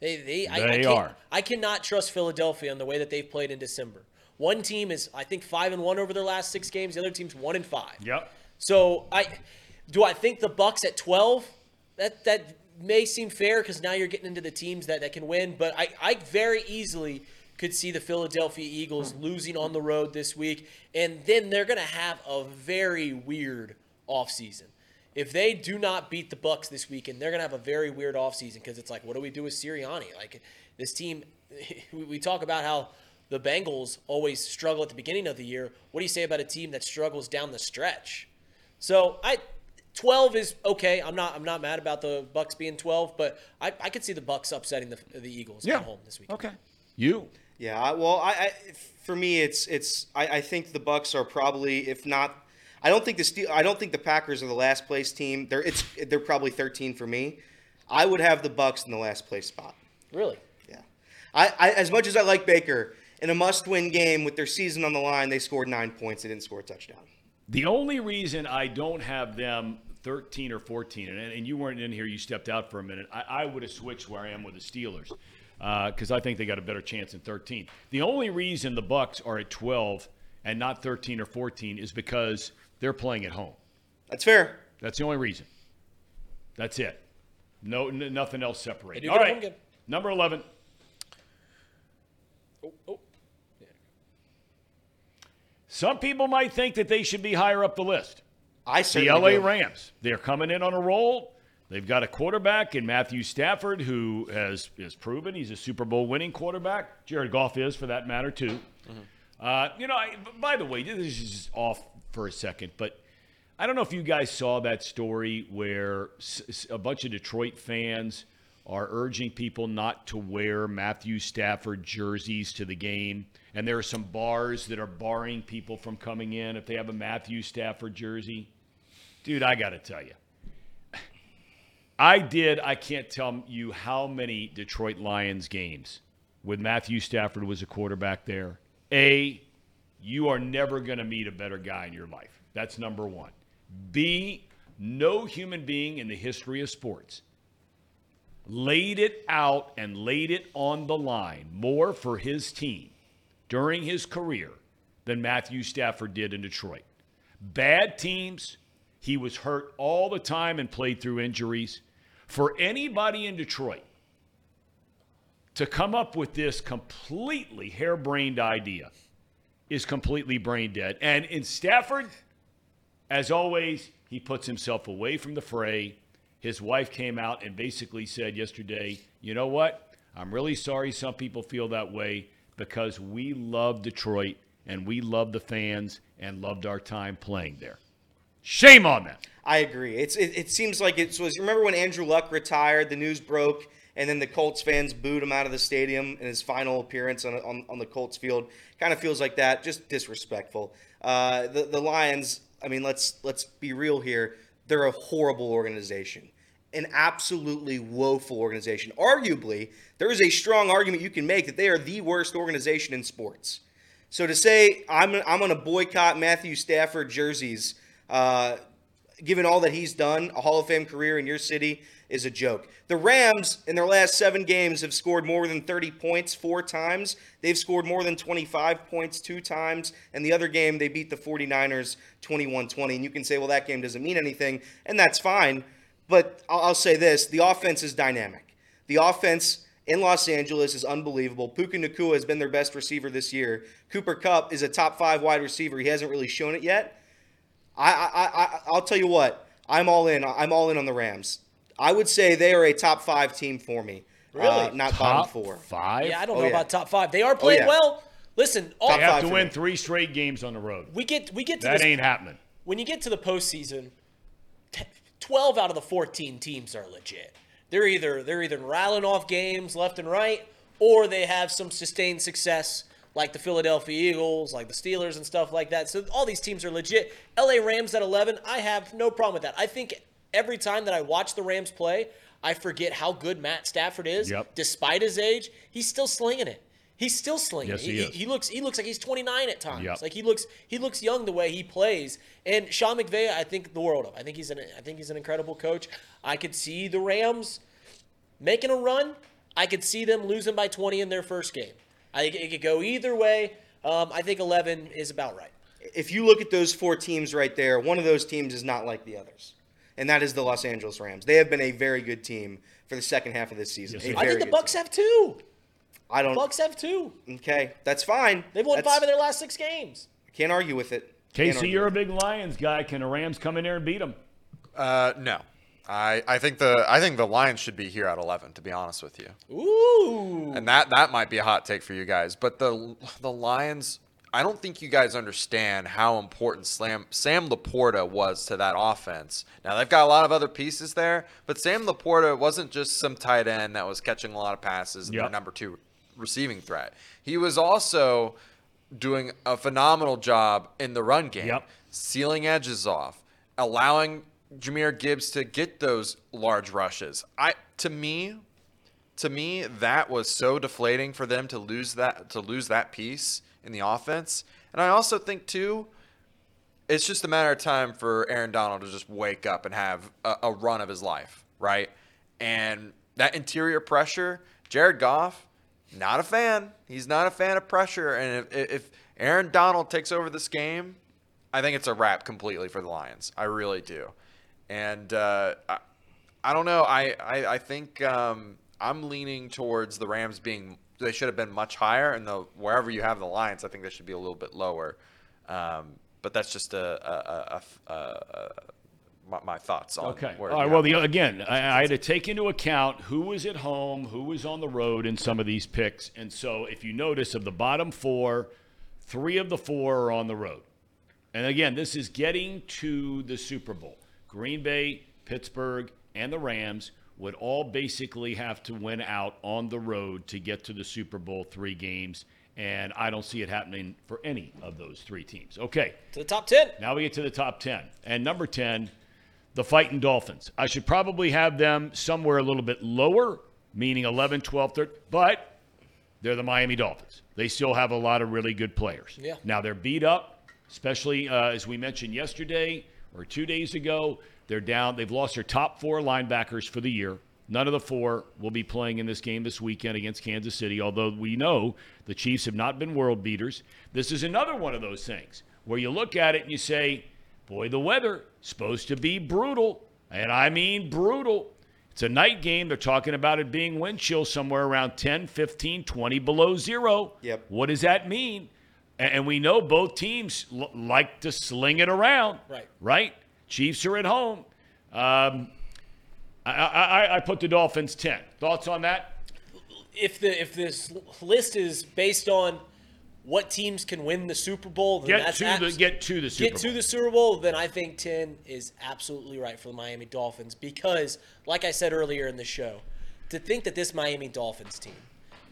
They they, I, I They are. I cannot trust Philadelphia in the way that they've played in December. One team is I think five and one over their last six games. The other team's one and five. Yep. So I do I think the Bucks at twelve? That that may seem fair because now you're getting into the teams that, that can win. But I, I very easily could see the Philadelphia Eagles hmm. losing on the road this week, and then they're gonna have a very weird offseason. If they do not beat the Bucks this weekend, they're gonna have a very weird offseason because it's like, what do we do with Sirianni? Like this team, we talk about how the Bengals always struggle at the beginning of the year. What do you say about a team that struggles down the stretch? So I, twelve is okay. I'm not I'm not mad about the Bucks being twelve, but I, I could see the Bucks upsetting the the Eagles at home this week. Okay. You. Yeah, I- well, I, I for me, it's it's I, I think the Bucks are probably, if not, I don't think the Steel, I don't think the Packers are the last place team. They're it's they're probably 13 for me. I would have the Bucks in the last place spot. Really? Yeah, I, I as much as I like Baker in a must-win game with their season on the line, they scored nine points. They didn't score a touchdown. The only reason I don't have them 13 or 14, and, and you weren't in here, you stepped out for a minute, I, I would have switched where I am with the Steelers uh, because I think they got a better chance in 13. The only reason the Bucks are at 12 and not 13 or 14 is because they're playing at home. That's fair. That's the only reason. That's it. No, n- nothing else They separating. do All get a right, home game. number 11. Oh, oh. Some people might think that they should be higher up the list. I the LA do. Rams. They're coming in on a roll. They've got a quarterback in Matthew Stafford who has is proven he's a Super Bowl winning quarterback. Jared Goff is, for that matter, too. Uh, you know, I, by the way, this is just off for a second, but I don't know if you guys saw that story where a bunch of Detroit fans are urging people not to wear Matthew Stafford jerseys to the game. And there are some bars that are barring people from coming in if they have a Matthew Stafford jersey. Dude, I got to tell you. I did, I can't tell you how many Detroit Lions games when Matthew Stafford was a quarterback there. A, you are never going to meet a better guy in your life. That's number one. B, no human being in the history of sports laid it out and laid it on the line more for his team during his career than Matthew Stafford did in Detroit. Bad teams, he was hurt all the time and played through injuries. For anybody in Detroit to come up with this completely harebrained idea is completely brain dead. And in Stafford, as always, He puts himself away from the fray. His wife came out and basically said yesterday, you know what? I'm really sorry some people feel that way because we love Detroit and we love the fans and loved our time playing there. Shame on them. I agree. It's it, it seems like it was. Remember when Andrew Luck retired? The news broke, and then the Colts fans booed him out of the stadium in his final appearance on on, on the Colts field. Kind of feels like that. Just disrespectful. Uh, the the Lions. I mean, let's let's be real here. They're a horrible organization, an absolutely woeful organization. Arguably, there is a strong argument you can make that they are the worst organization in sports. So to say I'm I'm going to boycott Matthew Stafford jerseys. Uh, given all that he's done, a Hall of Fame career in your city is a joke. The Rams, in their last seven games, have scored more than 30 points four times. They've scored more than 25 points two times. And the other game, they beat the 49ers 21 20. And you can say, well, that game doesn't mean anything. And that's fine. But I'll, I'll say this the offense is dynamic. The offense in Los Angeles is unbelievable. Puka Nacua has been their best receiver this year. Cooper Kupp is a top five wide receiver. He hasn't really shown it yet. I, I, I, I'll tell you what. I'm all in. I'm all in on the Rams. I would say they are a top five team for me. Really? Uh, not Top bottom four. five? Yeah, I don't Oh, know yeah. about top five. They are playing yeah. well. Listen, all, Top They have to win me. three straight games on the road. we get we get to That this, ain't happening. when you get to the postseason, t- twelve out of the fourteen teams are legit. They're either they're either rattling off games left and right, or they have some sustained success, like the Philadelphia Eagles, like the Steelers and stuff like that. So all these teams are legit. LA Rams at eleven, I have no problem with that. I think every time that I watch the Rams play, I forget how good Matt Stafford is. Yep. Despite his age, he's still slinging it. He's still slinging. Yes, it. he is. he looks he looks like he's 29 at times. Yep. Like he looks he looks young the way he plays. And Sean McVay, I think the world of. I think he's an I think he's an incredible coach. I could see the Rams making a run. I could see them losing by 20 in their first game. I think it could go either way. Um, I think 11 is about right. If you look at those four teams right there, one of those teams is not like the others, and that is the Los Angeles Rams. They have been a very good team for the second half of this season. Yes, I think the Bucks team. have two. I don't. Bucks have two. Okay, that's fine. They've won That's- five of their last six games. I Can't argue with it. Can't Casey, you're a big Lions guy. Can the Rams come in there and beat them? Uh, no. I, I think the I think the Lions should be here at 11. To be honest with you, Ooh. and that that might be a hot take for you guys. But the the Lions, I don't think you guys understand how important Sam Sam LaPorta was to that offense. Now they've got a lot of other pieces there, but Sam LaPorta wasn't just some tight end that was catching a lot of passes and Yep. their number two receiving threat. He was also doing a phenomenal job in the run game, Yep. sealing edges off, allowing Jahmyr Gibbs to get those large rushes. I to me, to me, that was so deflating for them to lose that to lose that piece in the offense. And I also think too, it's just a matter of time for Aaron Donald to just wake up and have a, a run of his life, right? And that interior pressure, Jared Goff, not a fan. He's not a fan of pressure. And if, if Aaron Donald takes over this game, I think it's a wrap completely for the Lions. I really do. And uh, I, I don't know. I, I, I think um, I'm leaning towards the Rams being. They should have been much higher, and the wherever you have the Lions, I think they should be a little bit lower. Um, but that's just a, a, a, a, a my, my thoughts on. Okay. Where All. Well, the, again, I, I had to take into account who was at home, who was on the road in some of these picks. And so if you notice, of the bottom four, three of the four are on the road. And again, this is getting to the Super Bowl. Green Bay, Pittsburgh, and the Rams would all basically have to win out on the road to get to the Super Bowl three games. And I don't see it happening for any of those three teams. Okay. to the top 10. Now we get to the top 10. And number 10, the Fighting Dolphins. I should probably have them somewhere a little bit lower, meaning 11, 12, 13, but they're the Miami Dolphins. They still have a lot of really good players. Yeah. Now they're beat up, especially uh, as we mentioned yesterday or two days ago. They're down. They've lost their top four linebackers for the year. None of the four will be playing in this game this weekend against Kansas City, although we know the Chiefs have not been world beaters. This is another one of those things where you look at it and you say, boy, the weather supposed to be brutal. And I mean brutal. It's a night game. They're talking about it being wind chill somewhere around 10, 15, 20 below zero. Yep. What does that mean? And we know both teams l- like to sling it around. Right. Right? Chiefs are at home. Um, I, I, I put the Dolphins 10. Thoughts on that? If the if this list is based on what teams can win the Super Bowl, then Get that's to the abs- get to the Super get to Bowl. the Super Bowl, then I think 10 is absolutely right for the Miami Dolphins because, like I said earlier in the show, to think that this Miami Dolphins team,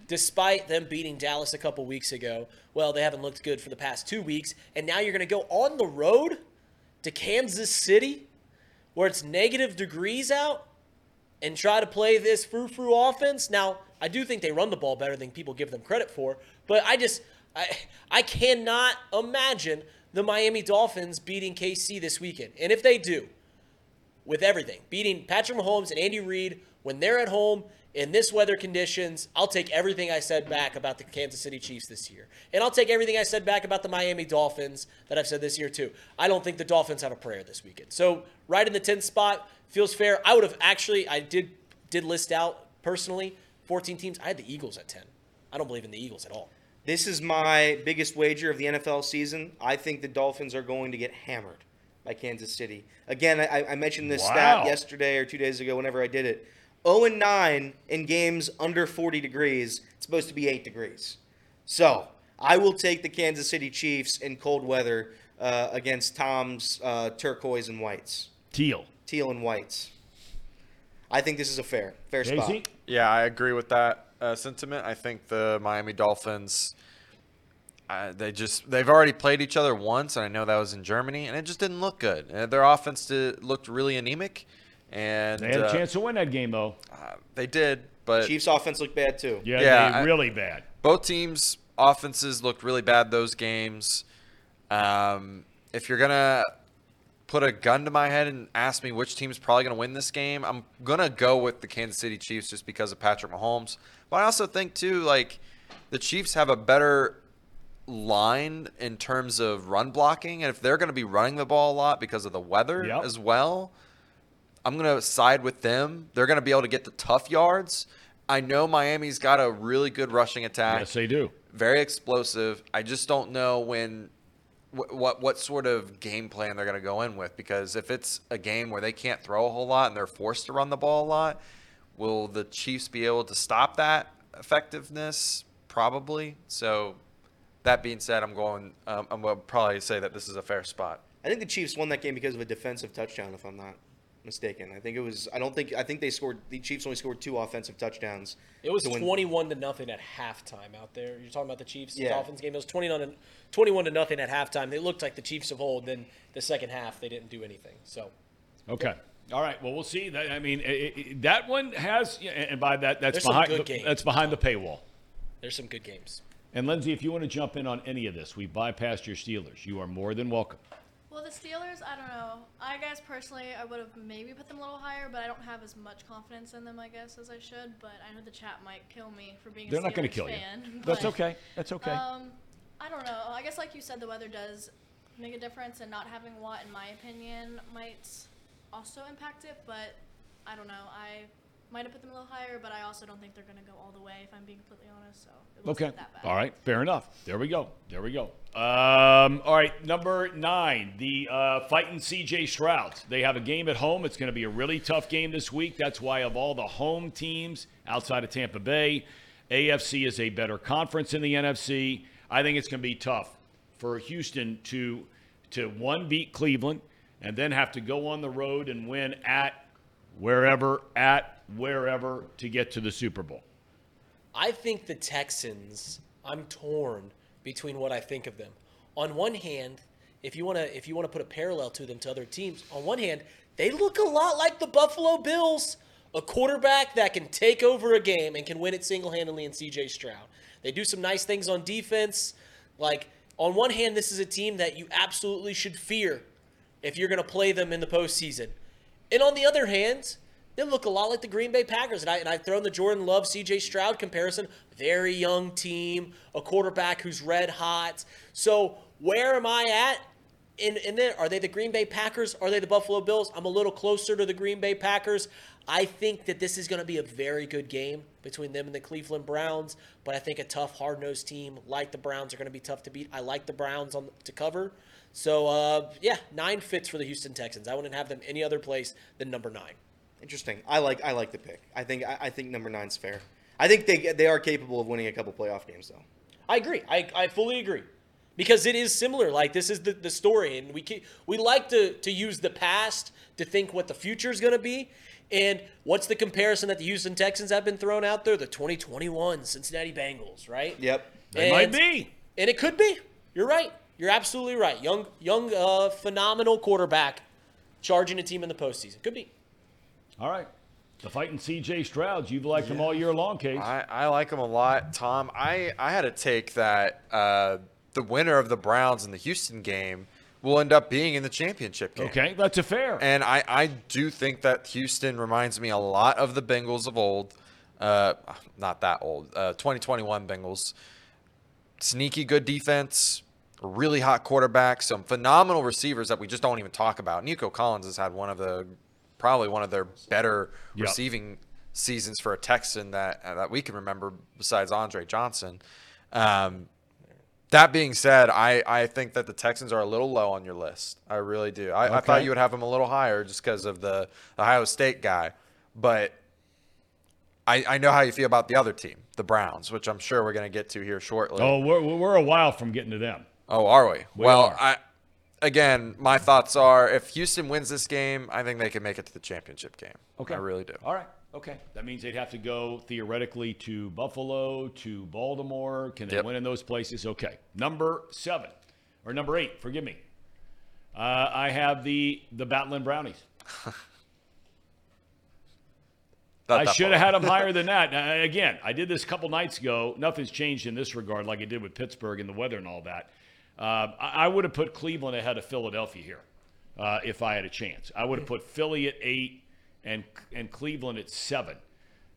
despite them beating Dallas a couple weeks ago, well, they haven't looked good for the past two weeks, and now you're going to go on the road to Kansas City where it's negative degrees out and try to play this frou-frou offense. Now, I do think they run the ball better than people give them credit for, but I just I I cannot imagine the Miami Dolphins beating KC this weekend. And if they do, with everything, beating Patrick Mahomes and Andy Reid when they're at home in this weather conditions, I'll take everything I said back about the Kansas City Chiefs this year. And I'll take everything I said back about the Miami Dolphins that I've said this year too. I don't think the Dolphins have a prayer this weekend. So, right in the 10th spot feels fair. I would have actually I did did list out personally 14 teams. I had the Eagles at 10. I don't believe in the Eagles at all. This is my biggest wager of the NFL season. I think the Dolphins are going to get hammered by Kansas City. Again, I, I mentioned this Wow. stat yesterday or two days ago, whenever I did it. 0 and 9 in games under 40 degrees. It's supposed to be 8 degrees. So I will take the Kansas City Chiefs in cold weather uh, against Tom's uh, turquoise and whites, Teal. teal and whites. I think this is a fair, fair Casey? spot. Yeah, I agree with that uh, sentiment. I think the Miami Dolphins, uh, they just they've already played each other once, and I know that was in Germany, and it just didn't look good. Uh, their offense did, looked really anemic, and They had a uh, chance to win that game, though. uh, they did, but Chiefs offense looked bad too. Yeah, Yeah, they I- really bad. both teams' offenses looked really bad those games. Um, if you're gonna put a gun to my head and ask me which team's probably gonna win this game, I'm gonna go with the Kansas City Chiefs just because of Patrick Mahomes. But I also think too, like the Chiefs have a better line in terms of run blocking, and if they're gonna be running the ball a lot because of the weather Yep. as well, I'm going to side with them. They're going to be able to get the tough yards. I know Miami's got a really good rushing attack, Yes, they do. very explosive. I just don't know when wh- what what sort of game plan they're going to go in with because if it's a game where they can't throw a whole lot and they're forced to run the ball a lot, will the Chiefs be able to stop that effectiveness? Probably. So that being said, I'm going um, I'm going to probably say that this is a fair spot. I think the Chiefs won that game because of a defensive touchdown, if I'm not mistaken. I think it was. I don't think. I think they scored. The Chiefs only scored two offensive touchdowns. It was to 21 to nothing at halftime out there. You're talking about the Chiefs Yeah. Dolphins game. It was 21 to, 21 to nothing at halftime. They looked like the Chiefs of old. Then the second half, they didn't do anything. So Okay. All right. Well, we'll see. That I mean, i i that one has, and by that, that's There's some behind. good the- games. That's behind the paywall. there's some good games. And Lindsay, if you want to jump in on any of this, we bypassed your Steelers. You are more than welcome. Well, the Steelers, I don't know. I guess personally, I would have maybe put them a little higher, but I don't have as much confidence in them, I guess, as I should. But I know the chat might kill me for being They're a not going to kill you. fan. That's okay. That's okay. Um, I don't know. I guess, like you said, the weather does make a difference, and not having Watt, in my opinion, might also impact it. But I don't know. I might have put them a little higher, but I also don't think they're going to go all the way, if I'm being completely honest. So it wasn't Okay. that bad. All right. Fair enough. There we go. There we go. Um, all right. Number nine, the uh, fighting CJ Strouds. They have a game at home. It's going to be a really tough game this week. That's why, of all the home teams outside of Tampa Bay, AFC is a better conference in the NFC. I think it's going to be tough for Houston to to one beat Cleveland and then have to go on the road and win at wherever at wherever to get to the Super Bowl. I think the Texans. I'm torn between what I think of them. On one hand, if you want to, if you want to put a parallel to them to other teams, on one hand, they look a lot like the Buffalo Bills, a quarterback that can take over a game and can win it single-handedly in C.J. Stroud. They do some nice things on defense. Like on one hand, this is a team that you absolutely should fear if you're going to play them in the postseason. And on the other hand, they look a lot like the Green Bay Packers. And, I, and I've thrown the Jordan Love CJ Stroud comparison. Very young team, a quarterback who's red hot. So where am I at? In, in there, are they the Green Bay Packers? Are they the Buffalo Bills? I'm a little closer to the Green Bay Packers. I think that this is going to be a very good game between them and the Cleveland Browns. But I think a tough, hard nosed team like the Browns are going to be tough to beat. I like the Browns on to cover. So uh, yeah, nine fits for the Houston Texans. I wouldn't have them any other place than number nine. Interesting. I like I like the pick. I think I, I think number nine's fair. I think they they are capable of winning a couple playoff games though. I agree. I, I fully agree. Because it is similar. Like this is the, the story, and we ke- we like to to use the past to think what the future is going to be. And what's the comparison that the Houston Texans have been thrown out there? The 2021 Cincinnati Bengals, right? Yep. They might be. And it could be. You're right. You're absolutely right. Young, young, uh, phenomenal quarterback charging a team in the postseason. Could be. All right. The fighting CJ Strouds, you've liked them all year long, Case. I, I like him a lot, Tom. I, I had to take that uh, the winner of the Browns in the Houston game will end up being in the championship game. Okay, that's a fair. And I, I do think that Houston reminds me a lot of the Bengals of old. Uh, not that old. Uh, 2021 Bengals. Sneaky good defense, really hot quarterback, some phenomenal receivers that we just don't even talk about. Nico Collins has had one of the probably one of their better Yep. receiving seasons for a Texan that uh, that we can remember besides Andre Johnson. Um, that being said, I, I think that the Texans are a little low on your list. I really do. I, I thought you would have them a little higher just because of the, the Ohio State guy. But I, I know how you feel about the other team, the Browns, which I'm sure we're going to get to here shortly. oh, we're, we're a while from getting to them. Oh, are we? We well, are. I again, my thoughts are if Houston wins this game, I think they can make it to the championship game. Okay. I really do. All right. Okay. That means they'd have to go theoretically to Buffalo, to Baltimore. Can they Yep. win in those places? Okay. Number seven, or number eight, forgive me. Uh, I have the the Battling Brownies. I should have had them higher than that. Now, again, I did this a couple nights ago. Nothing's changed in this regard, like it did with Pittsburgh and the weather and all that. Uh, I, I would have put Cleveland ahead of Philadelphia here uh, if I had a chance. I would have put Philly at eight and and Cleveland at seven.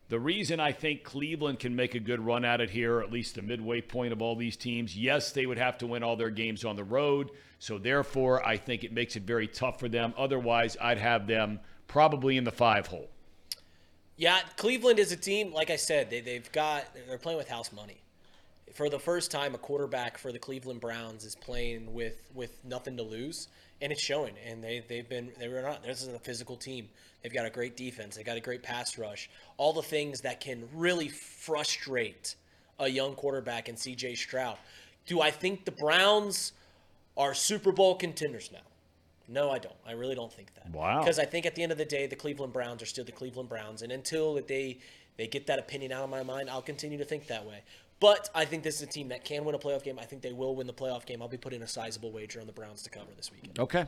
The reason I think Cleveland can make a good run at it here, at least the midway point of all these teams, yes, they would have to win all their games on the road. So therefore, I think it makes it very tough for them. Otherwise, I'd have them probably in the five hole. Yeah, Cleveland is a team. Like I said, they they've got they're playing with house money. For the first time, a quarterback for the Cleveland Browns is playing with with nothing to lose, and it's showing. And they they've been they were not. This is a physical team. They've got a great defense. They've got a great pass rush. All the things that can really frustrate a young quarterback in C.J. Stroud. Do I think the Browns are Super Bowl contenders now? No, I don't. I really don't think that. Wow. Because I think at the end of the day, the Cleveland Browns are still the Cleveland Browns, and until they they get that opinion out of my mind, I'll continue to think that way. But I think this is a team that can win a playoff game. I think they will win the playoff game. I'll be putting a sizable wager on the Browns to cover this weekend. Okay.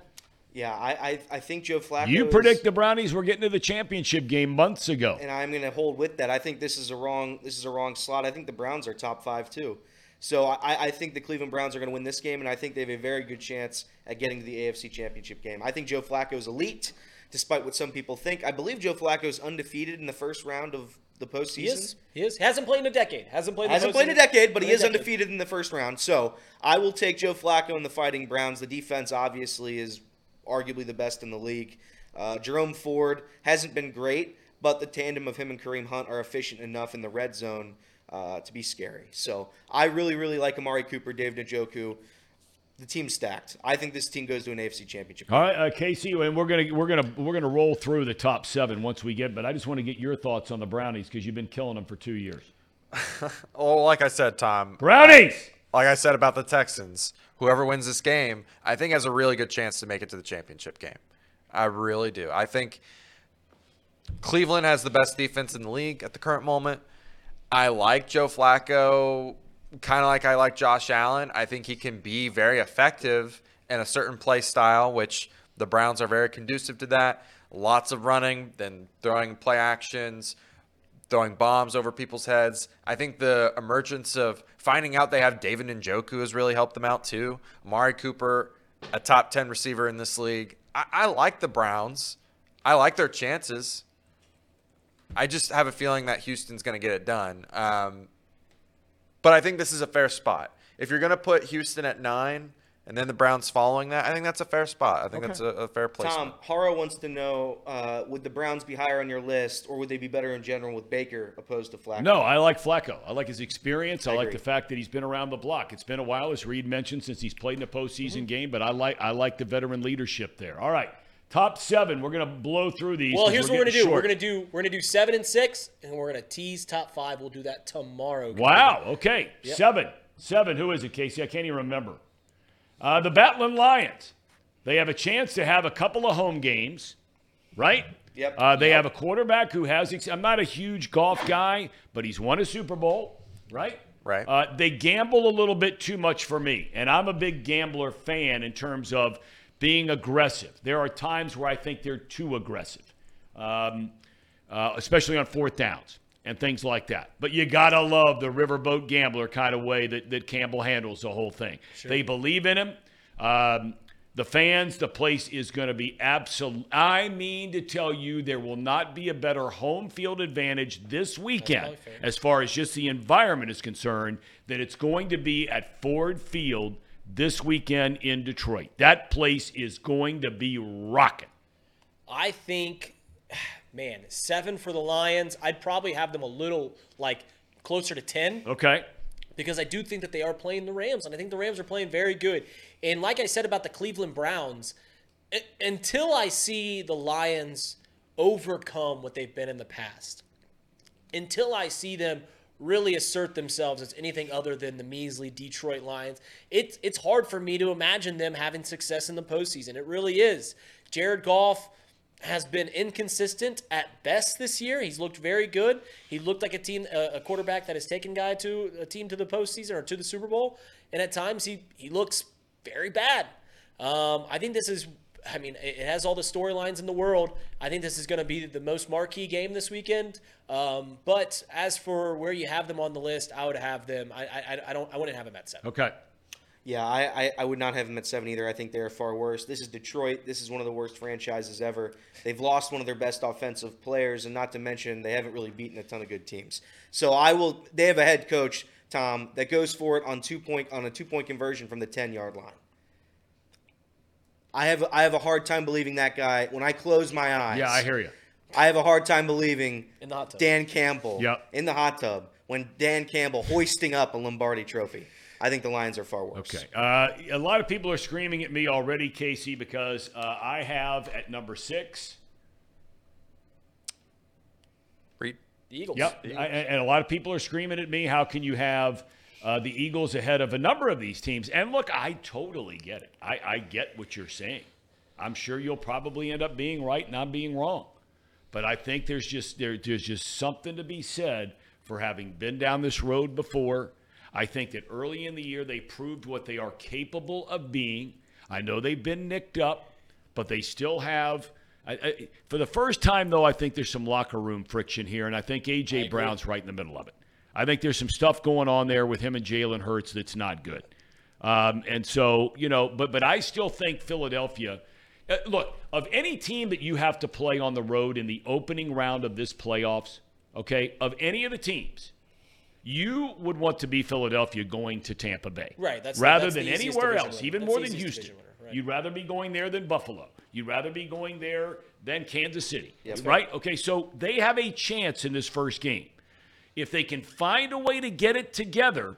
Yeah, I I, I think Joe Flacco. You is- predict the Brownies were getting to the championship game months ago. and I'm going to hold with that. I think this is a wrong this is a wrong slot. I think the Browns are top five too. So I, I think the Cleveland Browns are going to win this game, and I think they have a very good chance at getting to the AFC Championship game. I think Joe Flacco is elite, despite what some people think. I believe Joe Flacco is undefeated in the first round of the postseason. He is. He is. Hasn't played in a decade. Hasn't played. in Hasn't played in a decade, but he is decade. undefeated in the first round. So I will take Joe Flacco and the Fighting Browns. The defense obviously is arguably the best in the league. Uh, Jerome Ford hasn't been great, but the tandem of him and Kareem Hunt are efficient enough in the red zone uh, to be scary. So I really, really like Amari Cooper, Dave Njoku. The team's stacked. I think this team goes to an AFC Championship. All right, uh, Casey, and we're gonna we're gonna we're gonna roll through the top seven once we get. But I just want to get your thoughts on the Brownies because you've been killing them for two years. Oh, like I said, Tom. Brownies. Like I said about the Texans, whoever wins this game, I think has a really good chance to make it to the championship game. I really do. I think Cleveland has the best defense in the league at the current moment. I like Joe Flacco, kind of like I like Josh Allen. I think he can be very effective in a certain play style, which the Browns are very conducive to that. Lots of running, then throwing play actions, throwing bombs over people's heads. I think the emergence of finding out they have David Njoku has really helped them out too. Amari Cooper, a top 10 receiver in this league. I, I like the Browns. I like their chances. I just have a feeling that Houston's going to get it done. Um, but I think this is a fair spot. If you're going to put Houston at nine, and then the Browns following that, I think that's a fair spot. I think Okay. that's a, a fair place. Tom Haro wants to know: uh, Would the Browns be higher on your list, or would they be better in general with Baker opposed to Flacco? No, I like Flacco. I like his experience. I, I like the fact that he's been around the block. It's been a while, as Reed mentioned, since he's played in a postseason game. But I like I like the veteran leadership there. All right, top seven. We're gonna blow through these. Well, here's what we're gonna getting do. We're gonna do we're gonna do seven and six, and we're gonna tease top five. We'll do that tomorrow. guys. Wow. Okay. Yep. Seven. Seven. Who is it, Casey? I can't even remember. Uh, the Batlin Lions. They have a chance to have a couple of home games, right? Yep. Uh, they have a quarterback who has. Ex- I'm not a huge golf guy, but he's won a Super Bowl, right? Right. Uh, they gamble a little bit too much for me, and I'm a big gambler fan in terms of being aggressive. There are times where I think they're too aggressive, um, uh, especially on fourth downs and things like that. But you gotta love the riverboat gambler kind of way that, that Campbell handles the whole thing. They believe in him. Um, the fans, the place is going to be absolute. I mean to tell you, there will not be a better home field advantage this weekend, as far as just the environment is concerned, that it's going to be at Ford Field this weekend in Detroit. That place is going to be rocking. I think, man, seven for the Lions. I'd probably have them a little like closer to ten. Okay. because I do think that they are playing the Rams, and I think the Rams are playing very good. And like I said about the Cleveland Browns, i- until I see the Lions overcome what they've been in the past, until I see them really assert themselves as anything other than the measly Detroit Lions, it's it's hard for me to imagine them having success in the postseason. It really is. Jared Goff has been inconsistent at best this year. He's looked very good. He looked like a team, a quarterback that has taken guy to a team to the postseason or to the Super Bowl, and at times he he looks very bad. Um, I think this is. I mean, it it has all the storylines in the world. I think this is going to be the most marquee game this weekend. Um, but as for where you have them on the list, I would have them. I, I, I don't. I wouldn't have them at seven. Okay. Yeah, I, I, I would not have them at seven either. I think they're far worse. This is Detroit. This is one of the worst franchises ever. They've lost one of their best offensive players, and not to mention they haven't really beaten a ton of good teams. So I will. They have a head coach, Tom, that goes for it on two point on a two point conversion from the ten yard line. I have I have a hard time believing that guy. When I close my eyes, Yeah, I hear you. I have a hard time believing In the hot tub. Dan Campbell Yep. in the hot tub when Dan Campbell hoisting up a Lombardi trophy. I think the Lions are far worse. Okay. Uh, a lot of people are screaming at me already, Casey, because uh, I have at number six. Reed? The Eagles. Yep. I, and a lot of people are screaming at me. How can you have uh, the Eagles ahead of a number of these teams? And look, I totally get it. I, I get what you're saying. I'm sure you'll probably end up being right and I'm being wrong. But I think there's just there, there's just something to be said for having been down this road before. I think that early in the year they proved what they are capable of being. I know they've been nicked up, but they still have. I, I, for the first time, though, I think there's some locker room friction here, and I think AJ Brown's right in the middle of it. I think there's some stuff going on there with him and Jalen Hurts that's not good. Um, and so, you know, but but I still think Philadelphia. Uh, look, of any team that you have to play on the road in the opening round of this playoffs, okay, of any of the teams, you would want to be Philadelphia going to Tampa Bay, Right, that's the- rather that's than easiest anywhere else, winner. even That's more than Houston. winner, right. You'd rather be going there than Buffalo. You'd rather be going there than Kansas City, Yes, right? Okay, so they have a chance in this first game if they can find a way to get it together.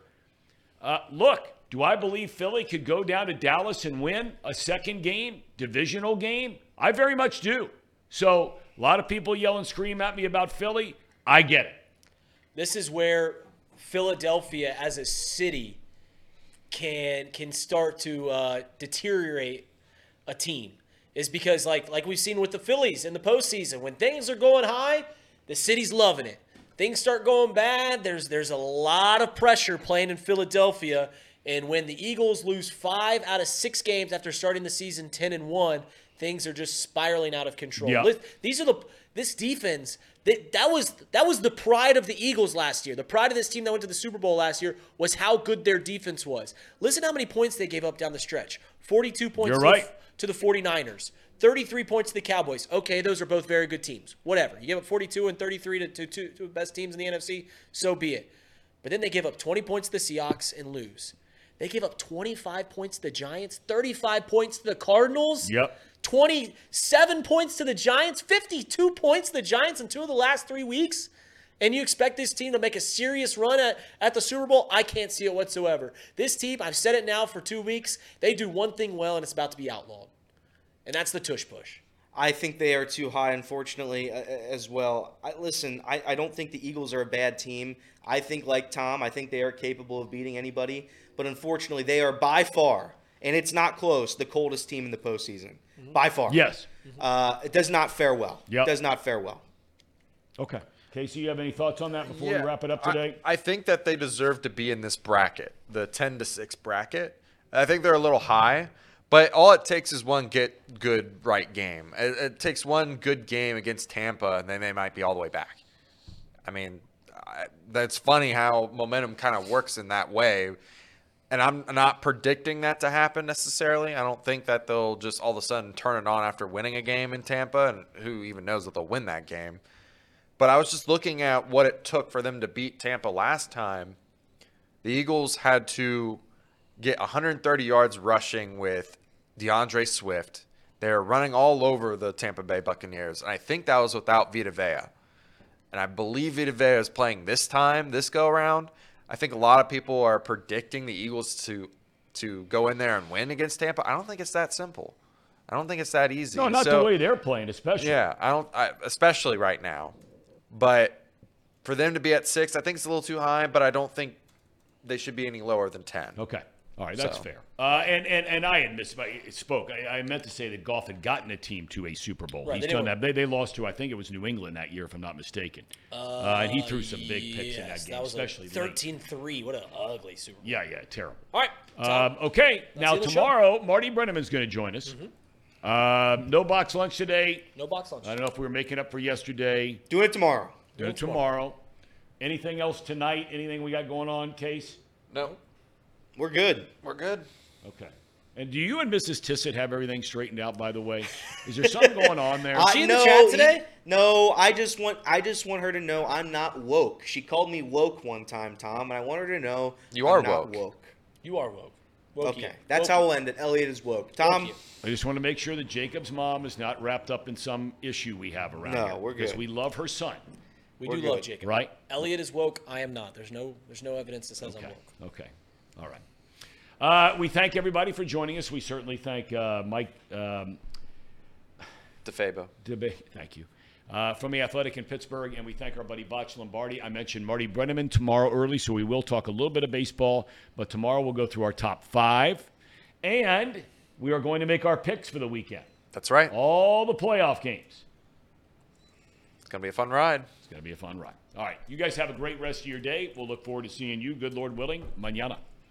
Uh, look, do I believe Philly could go down to Dallas and win a second game, divisional game? I very much do. So a lot of people yell and scream at me about Philly. I get it. This is where Philadelphia as a city can can start to uh, deteriorate a team is because like like we've seen with the Phillies in the postseason when things are going high, the city's loving it. Things start going bad. There's there's a lot of pressure playing in Philadelphia, and when the Eagles lose five out of six games after starting the season ten and one, things are just spiraling out of control. Yeah. These are the this defense that that was that was the pride of the Eagles last year. The pride of this team that went to the Super Bowl last year was how good their defense was. Listen how many points they gave up down the stretch. 42 points You're right. to the 49ers. 33 points to the Cowboys. Okay, those are both very good teams. Whatever. You give up 42 and 33 to to two to the best teams in the NFC, so be it. But then they give up 20 points to the Seahawks and lose. They give up 25 points to the Giants, 35 points to the Cardinals. Yep. 27 points to the Giants, 52 points to the Giants in two of the last three weeks. And you expect this team to make a serious run at, at the Super Bowl? I can't see it whatsoever. This team, I've said it now for two weeks, they do one thing well, and it's about to be outlawed. And that's the tush push. I think they are too high, unfortunately, uh, as well. I, listen, I, I don't think the Eagles are a bad team. I think, like Tom, I think they are capable of beating anybody. But unfortunately, they are by far, and it's not close, the coldest team in the postseason. By far. Yes. Uh, it does not fare well. Yep. It does not fare well. Okay. Casey, you have any thoughts on that before Yeah, we wrap it up I- today? I, think that they deserve to be in this bracket, the 10 to 6 bracket. I think they're a little high, but all it takes is one get good right game. It, it takes one good game against Tampa, and then they might be all the way back. I mean, I, that's funny how momentum kind of works in that way. And I'm not predicting that to happen necessarily. I don't think that they'll just all of a sudden turn it on after winning a game in Tampa, and who even knows that they'll win that game. But I was just looking at what it took for them to beat Tampa last time. The Eagles had to get 130 yards rushing with D'Andre Swift. They're running all over the Tampa Bay Buccaneers, and I think that was without Vita Vea. And I believe Vita Vea is playing this time, this go around. I think a lot of people are predicting the Eagles to to go in there and win against Tampa. I don't think it's that simple. I don't think it's that easy. no, not So- the way they're playing, especially. yeah, I don't, I, especially right now. But for them to be at six, I think it's a little too high. But I don't think they should be any lower than ten. Okay. All right, that's So. fair. Uh, and, and and I had misspoke. I, spoke, I meant to say that Goff had gotten a team to a Super Bowl. Right, He's they done that. They, they lost to I think it was New England that year, if I'm not mistaken. Uh, and he threw some big picks in that Yes, game, was especially a 13-3. What an ugly Super Bowl. Yeah, yeah, terrible. All right. Um, okay, now the end of show. tomorrow Marty Brennaman's going to join us. Um, no box lunch today. no box lunch. I don't know if we were making up for yesterday. Do it tomorrow. Do it tomorrow. Anything else tonight? Anything we got going on, Case? No, We're good. we're good. Okay. And do you and Mrs. Tissot have everything straightened out? By the way, is there something going on there? I- she in the chat today? No, I just want I just want her to know I'm not woke. She called me woke one time, Tom, and I want her to know You I'm are not woke. woke. You are woke. Woke Okay, you. that's Woke how we'll end it. Elliot is woke. Tom, you. I just want to make sure that Jacob's mom is not wrapped up in some issue we have around No, here. we're Because we love her son, We We're do love. Jacob. right? Elliot is woke. I am not. There's no there's no evidence that says I'm woke. Okay. All right. Uh, we thank everybody for joining us. We certainly thank uh, Mike um, DeFabo. DeBay. Thank you. Uh, from the Athletic in Pittsburgh, and we thank our buddy Voch Lombardi. I mentioned Marty Brennaman tomorrow early, so we will talk a little bit of baseball, but tomorrow we'll go through our top five, and we are going to make our picks for the weekend. That's right. All the playoff games. It's gonna be a fun ride. It's going to be a fun ride. All right. You guys have a great rest of your day. We'll look forward to seeing you, good Lord willing, mañana.